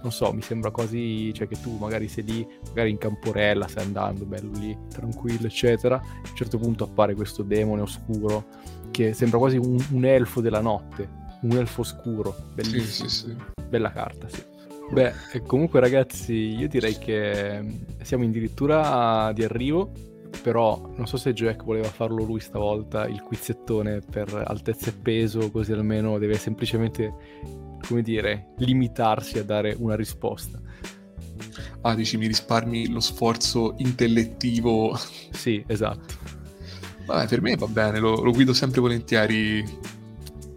Non so, mi sembra quasi, cioè che tu magari sei lì, magari in camporella, stai andando, bello lì, tranquillo, eccetera. A un certo punto appare questo demone oscuro che sembra quasi un, un elfo della notte, un elfo scuro, bellissimo. Sì, sì, sì. Bella carta, sì. Beh, comunque ragazzi, io direi che siamo addirittura di arrivo, però non so se Jack voleva farlo lui stavolta, il quizzettone per altezza e peso, così almeno deve semplicemente, come dire, limitarsi a dare una risposta. Ah, dici, mi risparmi lo sforzo intellettivo. Sì, esatto. Vabbè, per me va bene, lo, lo guido sempre volentieri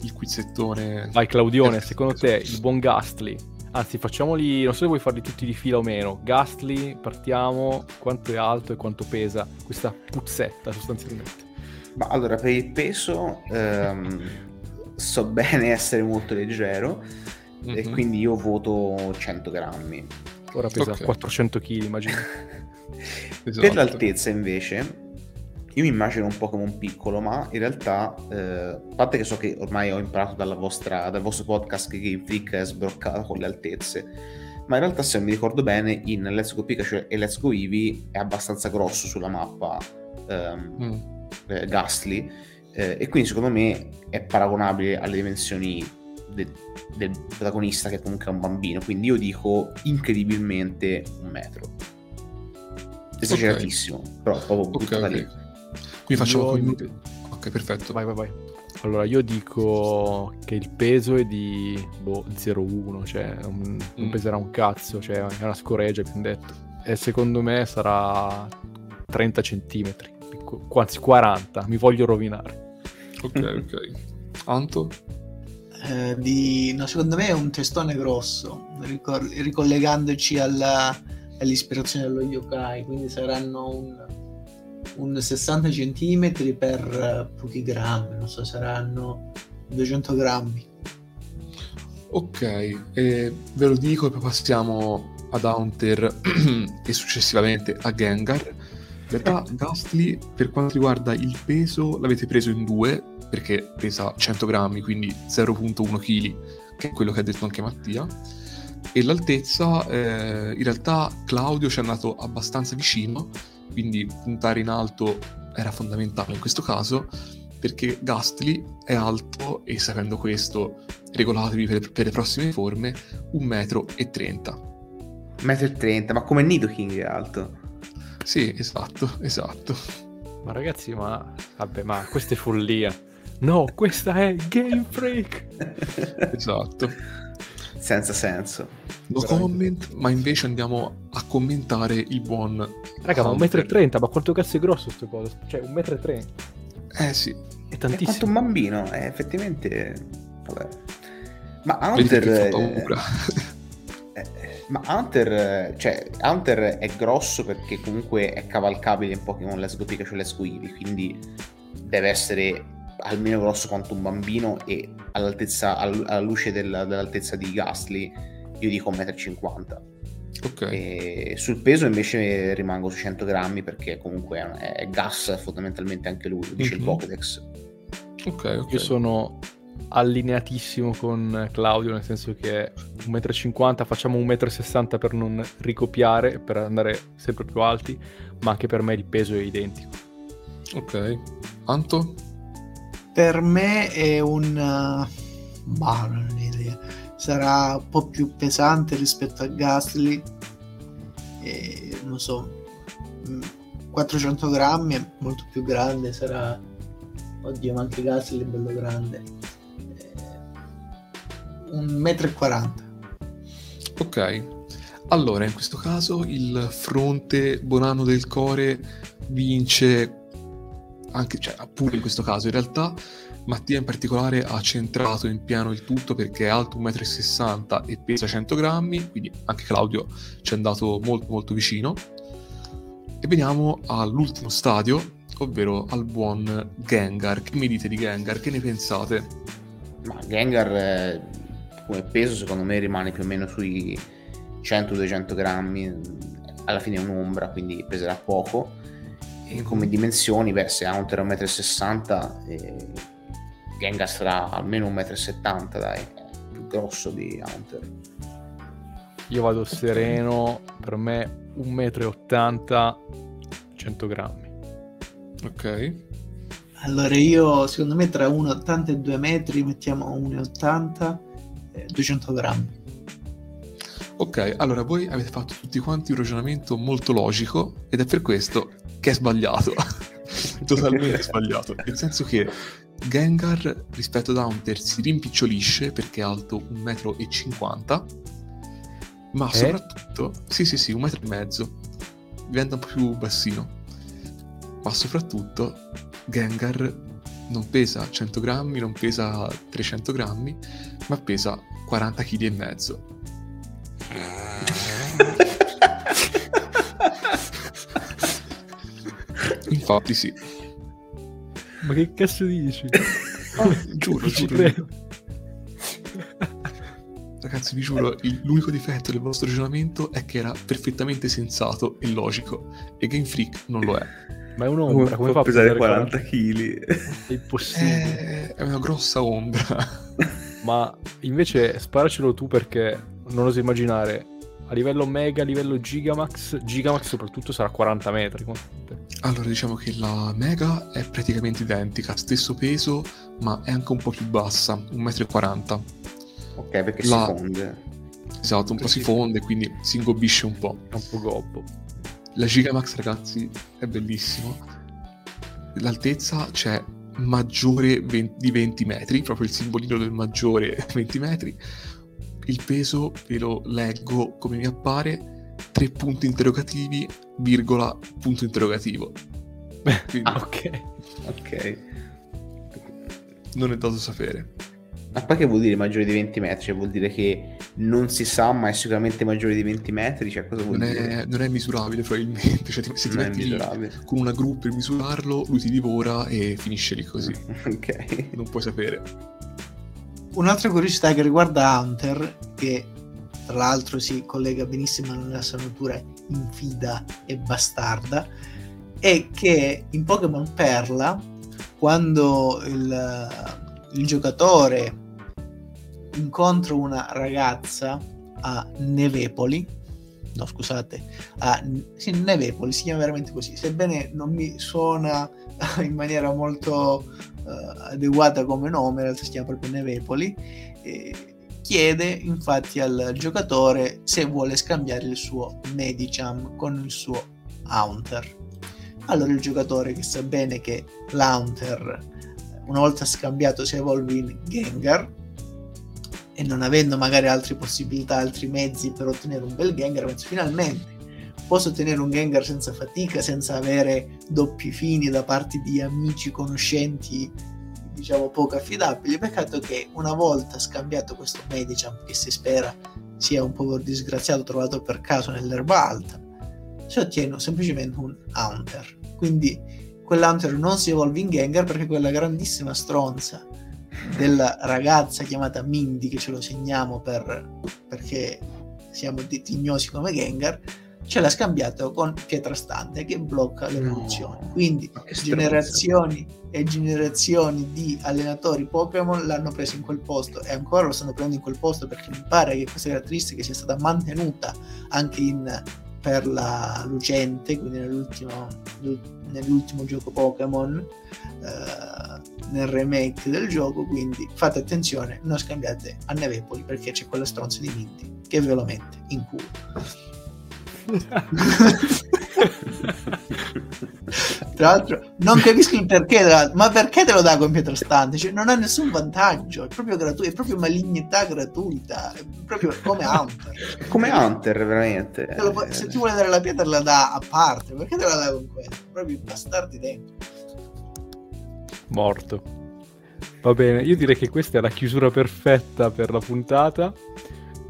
il quizzettone. Vai Claudione, secondo te il buon Gastly Anzi, facciamoli, non so se vuoi farli tutti di fila o meno. Gastly, partiamo, quanto è alto e quanto pesa questa puzzetta sostanzialmente. Ma allora, per il peso ehm, so bene essere molto leggero mm-hmm. e mhm. quindi io voto 100 grammi. Ora pesa okay. 400 kg, immagino. esatto. Per l'altezza invece io mi immagino un po' come un piccolo, ma in realtà, eh, a parte che so che ormai ho imparato vostra, dal vostro podcast che Game Freak è sbroccato con le altezze, ma in realtà se mi ricordo bene in Let's Go Pikachu e Let's Go Eevee è abbastanza grosso sulla mappa ehm, mm. eh, Ghastly eh, e quindi secondo me è paragonabile alle dimensioni de- del protagonista che comunque è un bambino, quindi io dico incredibilmente un metro. Esageratissimo, okay. però proprio okay, buttata okay. lì. Quindi facciamo... Io... Ok, perfetto. Vai, vai, vai. Allora, io dico che il peso è di boh, 0,1, cioè un, mm. non peserà un cazzo, cioè è una scoreggia, abbiamo detto. E secondo me sarà 30 centimetri, quasi 40, mi voglio rovinare. Ok, ok. Anto? Eh, di... no, secondo me è un testone grosso, ricor- ricollegandoci alla... all'ispirazione dello yokai, quindi saranno un un 60 cm per eh, pochi grammi, non so, saranno 200 grammi. Ok, eh, ve lo dico e poi passiamo ad Hunter e successivamente a Gengar. In realtà Gastly per quanto riguarda il peso l'avete preso in due perché pesa 100 grammi, quindi 0.1 kg, che è quello che ha detto anche Mattia. E l'altezza, eh, in realtà Claudio ci è andato abbastanza vicino quindi puntare in alto era fondamentale in questo caso perché Gastly è alto e sapendo questo regolatevi per, per le prossime forme 1,30 m. 1,30 m, ma come Nidoking è alto? Sì, esatto, esatto. Ma ragazzi, ma vabbè, ma questa è follia. No, questa è Game Freak. esatto senza senso. No comment, ma invece andiamo a commentare il buon. Raga, ma 1,30 m, ma quanto cazzo è grosso questo coso? Cioè, 1,30 m. Eh sì. È tantissimo. È quanto un bambino, è effettivamente. Vabbè. Ma Hunter. Eh, eh, ma Hunter, cioè, Hunter è grosso perché comunque è cavalcabile in Pokémon Let's Go Pikachu Let's Go Eevee, quindi deve essere almeno grosso quanto un bambino e all'altezza, alla luce della, dell'altezza di Gastly io dico 1,50 m. Okay. sul peso invece rimango su 100 grammi perché comunque è, è gas fondamentalmente anche lui, dice mm-hmm. il mhm. Pokédex. Ok, ok. Io sono allineatissimo con Claudio, nel senso che 1,50 m, facciamo 1,60 m per non ricopiare, per andare sempre più alti, ma anche per me il peso è identico. Ok. Anto? per me è un uh, bah, non ho idea sarà un po' più pesante rispetto a Gasly e, non so 400 mm, grammi è molto più grande sarà oddio ma anche Gasly è bello grande 1,40 m. Ok, allora in questo caso il fronte Bonanno del Core vince anche, cioè, pure in questo caso in realtà Mattia in particolare ha centrato in piano il tutto perché è alto 1,60 m e pesa 100 grammi, quindi anche Claudio ci è andato molto molto vicino. E veniamo all'ultimo stadio, ovvero al buon Gengar. Che mi dite di Gengar? Che ne pensate? Ma Gengar come peso secondo me rimane più o meno sui 100-200 grammi, alla fine è un'ombra, quindi peserà poco e come dimensioni, beh, se Hunter è 1,60 m, eh, Gengar sarà almeno 1,70 m, dai, più grosso di Hunter. io vado sereno, per me 1,80 m, 100 grammi. Ok. Allora io, secondo me, tra 1,80 e 2 metri mettiamo 1,80 e 200 grammi. Ok, allora voi avete fatto tutti quanti un ragionamento molto logico ed è per questo che è sbagliato. Totalmente sbagliato. Nel senso che Gengar rispetto ad Haunter si rimpicciolisce perché è alto 1,50 m, ma Eh? soprattutto... Sì, sì, sì, un metro e mezzo. Diventa un po' più bassino. Ma soprattutto Gengar non pesa 100 grammi, non pesa 300 grammi, ma pesa 40 kg e mezzo. Infatti sì. Ma che cazzo dici? giuro, ci giuro. credo. Ragazzi, vi giuro, il- l'unico difetto del vostro ragionamento è che era perfettamente sensato e logico. E Game Freak non lo è. Ma è un'ombra, come fa può a pesare pesare 40 kg? È impossibile. È, è una grossa ombra. Ma invece sparacelo tu perché non oso immaginare a livello mega, a livello gigamax, gigamax soprattutto sarà 40 metri. Allora, diciamo che la Mega è praticamente identica, stesso peso, ma è anche un po' più bassa, 1,40 m. Ok, perché La- si fonde. Esatto, un po' si fonde, quindi si ingobisce un po'. È un po' gobbo. La Gigamax, ragazzi, è bellissimo. L'altezza c'è maggiore 20 di 20 metri, proprio il simbolino del maggiore 20 metri. Il peso ve lo leggo come mi appare, tre punti interrogativi, virgola, punto interrogativo. Quindi Ah, ok. Ok. non è dato sapere. Ma poi che vuol dire maggiore di 20 metri? Cioè vuol dire che non si sa, ma è sicuramente maggiore di 20 metri? Cioè cosa vuol Non dire? è, non è misurabile probabilmente, cioè se ti Non è metti con una gru per misurarlo, lui ti divora e finisce lì così. ok. Non puoi sapere. Un'altra curiosità che riguarda Hunter, che tra l'altro si collega benissimo alla sua natura infida e bastarda, è che in Pokémon Perla, quando il, il giocatore incontra una ragazza a Nevepoli, no scusate, a sì, Nevepoli, si chiama veramente così, sebbene non mi suona in maniera molto eh, adeguata come nome, in realtà si chiama proprio Nevepoli, eh, chiede infatti al giocatore se vuole scambiare il suo Medicham con il suo Haunter. Allora il giocatore che sa bene che l'Haunter una volta scambiato si evolve in Gengar e non avendo magari altre possibilità, altri mezzi per ottenere un bel Gengar, penso finalmente posso ottenere un Gengar senza fatica, senza avere doppi fini da parte di amici, conoscenti, diciamo poco affidabili. Peccato che una volta scambiato questo Medicham, che si spera sia un povero disgraziato trovato per caso nell'erba alta, si ottiene semplicemente un Haunter. Quindi quell'Hunter non si evolve in Gengar perché quella grandissima stronza della ragazza chiamata Mindy, che ce lo segniamo per, perché siamo detignosi come Gengar, ce l'ha scambiato con Pietrastante che blocca l'evoluzione. No, Quindi generazioni e generazioni di allenatori Pokémon l'hanno preso in quel posto e ancora lo stanno prendendo in quel posto perché mi pare che questa caratteristica sia stata mantenuta anche in per la lucente, quindi nell'ultimo, nell'ultimo gioco Pokémon, eh, nel remake del gioco, quindi fate attenzione, non scambiate a Nevepoli perché c'è quella stronza di Minty che ve lo mette in culo. Tra l'altro, non capisco il perché, ma perché te lo dà con Pietrastante? Cioè, non ha nessun vantaggio, è proprio gratuito, è proprio malignità gratuita, è proprio come Hunter. Come Hunter, veramente. Puoi- se ti vuole dare la pietra la dà a parte, perché te la dà con questo? Proprio bastardi dentro. Morto. Va bene, io direi che questa è la chiusura perfetta per la puntata.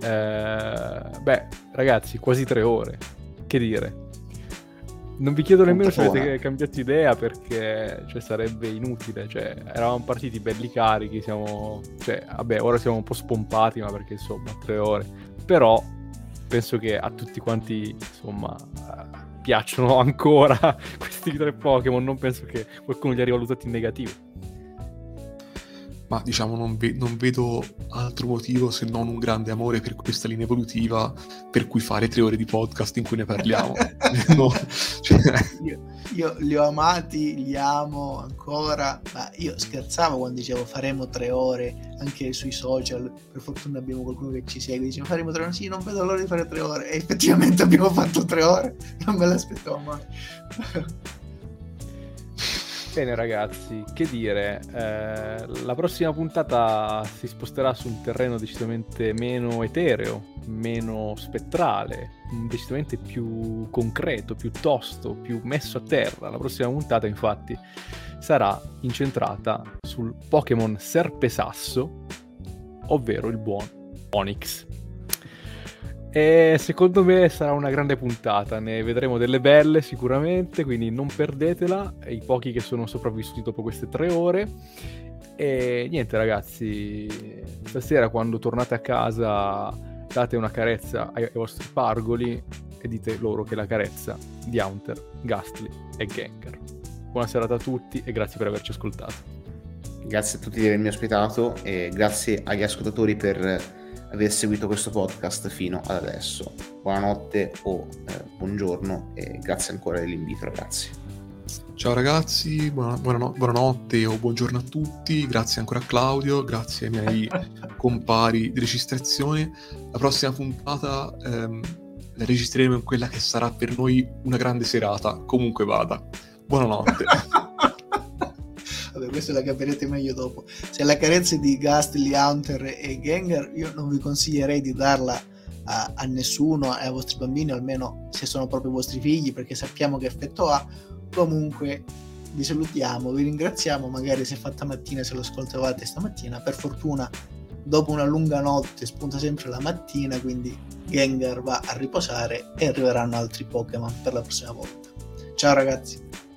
Eh, beh, ragazzi, quasi tre ore. Che dire? Non vi chiedo nemmeno se avete cambiato idea perché cioè, sarebbe inutile. Cioè, eravamo partiti belli carichi, siamo... Cioè, vabbè, ora siamo un po' spompati, ma perché insomma, tre ore. Però penso che a tutti quanti, insomma, eh, piacciono ancora questi tre Pokémon. Non penso che qualcuno li ha rivalutati in negativo. Ma diciamo non, ve- non, vedo altro motivo se non un grande amore per questa linea evolutiva per cui fare tre ore di podcast in cui ne parliamo. no, cioè... io, io, li ho amati, li amo ancora, ma io scherzavo quando dicevo faremo tre ore anche sui social, per fortuna abbiamo qualcuno che ci segue, dice faremo tre ore, sì non vedo l'ora di fare tre ore. E effettivamente abbiamo fatto tre ore, non me l'aspettavo mai. Bene ragazzi, che dire, eh, la prossima puntata si sposterà su un terreno decisamente meno etereo, meno spettrale, decisamente più concreto, più tosto, più messo a terra. La prossima puntata infatti sarà incentrata sul Pokémon Serpesasso, ovvero il buon Onyx. E secondo me sarà una grande puntata, ne vedremo delle belle sicuramente, quindi non perdetela, i pochi che sono sopravvissuti dopo queste tre ore. E niente ragazzi, stasera quando tornate a casa date una carezza ai, ai vostri pargoli e dite loro che la carezza di Hunter, Gastly e Gengar. Buona serata a tutti e grazie per averci ascoltato. Grazie a tutti di avermi ospitato e grazie agli ascoltatori per aver seguito questo podcast fino ad adesso. Buonanotte o eh, buongiorno e grazie ancora dell'invito ragazzi. Ciao ragazzi, buona, buonano- buonanotte o buongiorno a tutti, grazie ancora a Claudio, grazie ai miei compari di registrazione. La prossima puntata ehm, la registreremo in quella che sarà per noi una grande serata, comunque vada. Buonanotte. Questa la capirete meglio dopo. Se la carezza di Gastly, Hunter e Gengar, io non vi consiglierei di darla a, a nessuno ai vostri bambini, almeno se sono proprio i vostri figli, perché sappiamo che effetto ha. Comunque vi salutiamo, vi ringraziamo, magari se fatta mattina, se lo ascoltavate stamattina, per fortuna dopo una lunga notte spunta sempre la mattina, quindi Gengar va a riposare e arriveranno altri Pokémon per la prossima volta. Ciao ragazzi!